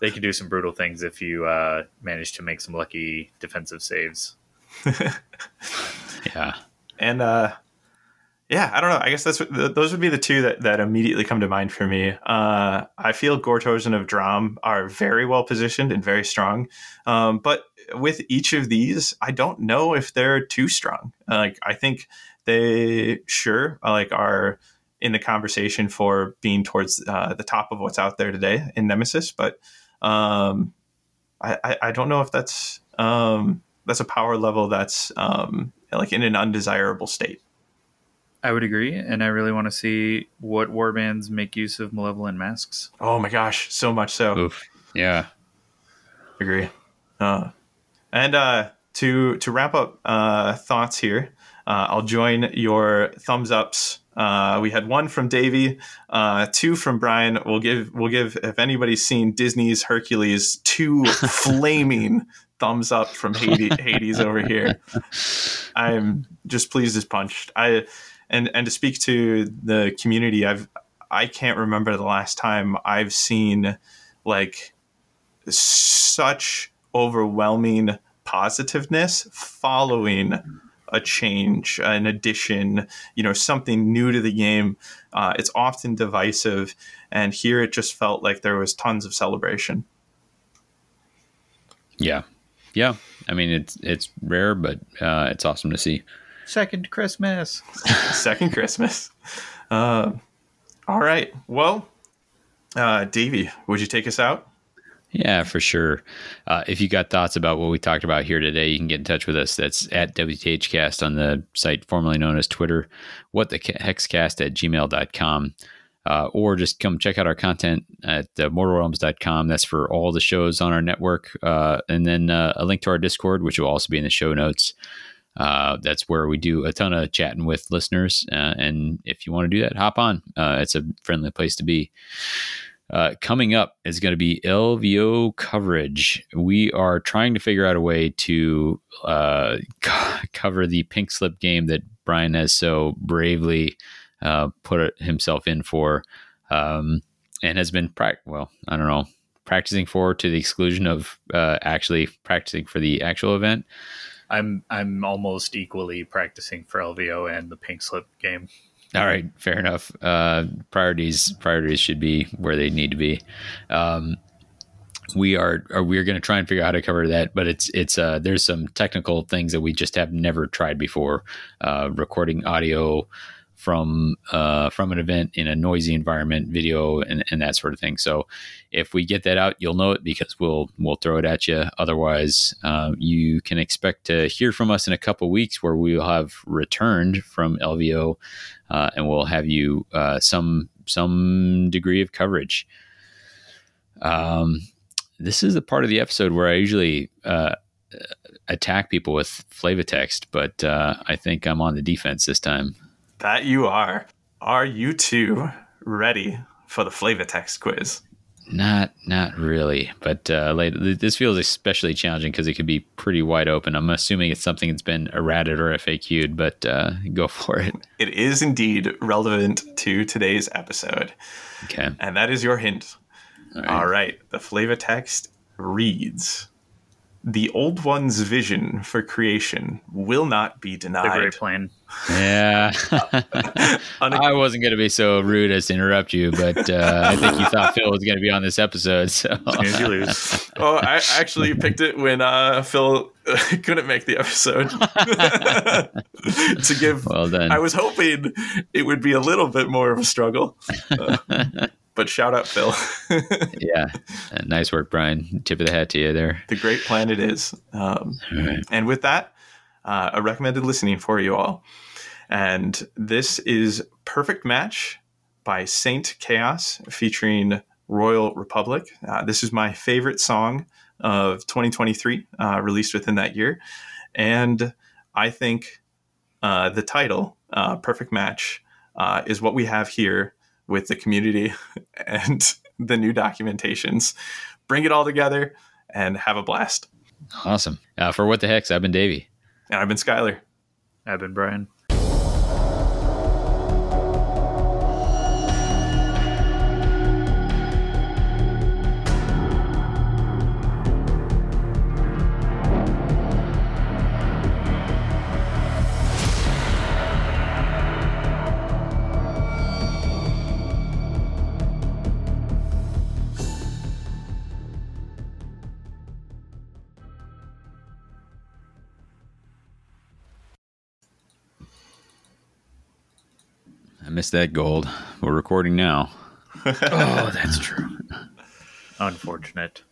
They can do some brutal things if you uh, manage to make some lucky defensive saves. yeah, and uh, yeah, I don't know. I guess that's those would be the two that, that immediately come to mind for me. Uh, I feel Gorechosen of Dromm are very well positioned and very strong, um, but with each of these, I don't know if they're too strong. Like I think they sure like are in the conversation for being towards uh, the top of what's out there today in Nemesis, but um, I, I, I don't know if that's um, that's a power level that's um, like in an undesirable state. I would agree, and I really want to see what warbands make use of malevolent masks. Oh my gosh, so much so. Oof. Yeah, agree. Uh, and uh, to to wrap up uh, thoughts here, uh, I'll join your thumbs ups. Uh, we had one from Davy, uh, two from Brian. We'll give we'll give if anybody's seen Disney's Hercules, two flaming thumbs up from Hades, Hades over here. I'm just pleased as punched. I and and to speak to the community, I've I can't remember the last time I've seen like such overwhelming positiveness following a change, an addition, you know, something new to the game. Uh, it's often divisive, and here it just felt like there was tons of celebration. Yeah, yeah. I mean, it's it's rare, but uh, it's awesome to see. Second Christmas. Second Christmas. Uh, all right. Well, uh, Davy, would you take us out? Yeah, for sure. Uh, if you got thoughts about what we talked about here today, you can get in touch with us. That's at WTHcast on the site formerly known as Twitter, what the hexcast at gmail.com. Uh, or just come check out our content at uh, mortalrealms.com. That's for all the shows on our network. Uh, and then uh, a link to our Discord, which will also be in the show notes. Uh, that's where we do a ton of chatting with listeners. Uh, and if you want to do that, hop on. Uh, it's a friendly place to be. Uh, coming up is going to be LVO coverage. We are trying to figure out a way to uh, cover the pink slip game that Brian has so bravely uh, put himself in for, um, and has been pra- well, I don't know, practicing for to the exclusion of actually practicing for the actual event. I'm I'm almost equally practicing for LVO and the pink slip game. All right, fair enough. Uh, priorities priorities should be where they need to be. Um, we are, are we are going to try and figure out how to cover that, but it's it's uh, there's some technical things that we just have never tried before. Uh, recording audio from uh, from an event in a noisy environment, video and, and that sort of thing. So if we get that out, you'll know it because we'll we'll throw it at you. Otherwise, uh, you can expect to hear from us in a couple weeks where we will have returned from LVO uh, and we'll have you uh, some some degree of coverage. Um, this is the part of the episode where I usually uh, attack people with flavor text, but uh, I think I'm on the defense this time. That you are. Are you two ready for the flavor text quiz? Not, not really. But uh, this feels especially challenging because it could be pretty wide open. I'm assuming it's something that's been errated or FAQ'd, but uh, go for it. It is indeed relevant to today's episode. Okay, and that is your hint. All right. All right. The flavor text reads the old one's vision for creation will not be denied. The great plan. Yeah. I wasn't going to be so rude as to interrupt you, but uh, I think you thought Phil was going to be on this episode. So as you lose. Oh, I actually picked it when uh, Phil couldn't make the episode to give. Well done. I was hoping it would be a little bit more of a struggle. Uh, but shout out Phil. yeah, uh, nice work, Brian. Tip of the hat to you there. The great plan it is. Um, right. And with that, uh, a recommended listening for you all. And this is Perfect Match by Saint Chaos featuring Royal Republic. Uh, this is my favorite song of 2023, uh, released within that year. And I think uh, the title, uh, Perfect Match, uh, is what we have here with the community and the new documentations. Bring it all together and have a blast. Awesome. Uh, for what the hex, I've been Davy. And I've been Skyler. I've been Brian. Missed that gold. We're recording now. oh, that's true. Unfortunate.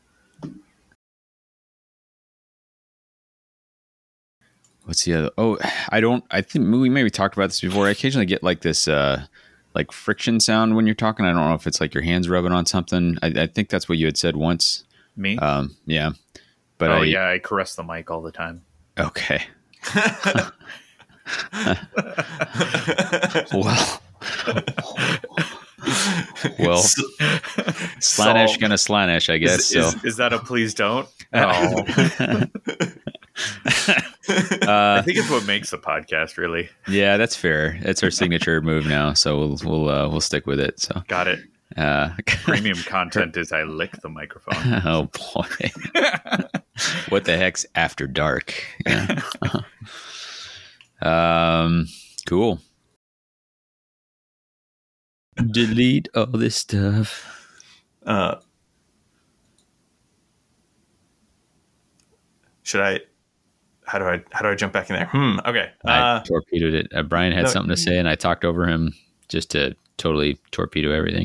What's the other? Oh, I don't. I think we maybe talked about this before. I occasionally get like this, uh, like friction sound when you're talking. I don't know if it's like your hands rubbing on something. I, I think that's what you had said once. Me? Um, yeah. But oh I, yeah, I caress the mic all the time. Okay. well, well, Slaanesh gonna slanish, I guess. Is, so. is, is, that a please don't? Oh. uh, I think it's what makes the podcast, really. Yeah, that's fair. It's our signature move now, so we'll we'll uh, we'll stick with it. So got it. Uh, Premium content is I lick the microphone. Oh boy, what the heck's after dark? Yeah. um, cool delete all this stuff. Uh, should I? how do I how do I jump back in there? Hmm. Okay. I Uh, torpedoed it. Uh, Brian had no. something to say, and I talked over him just to totally torpedo everything.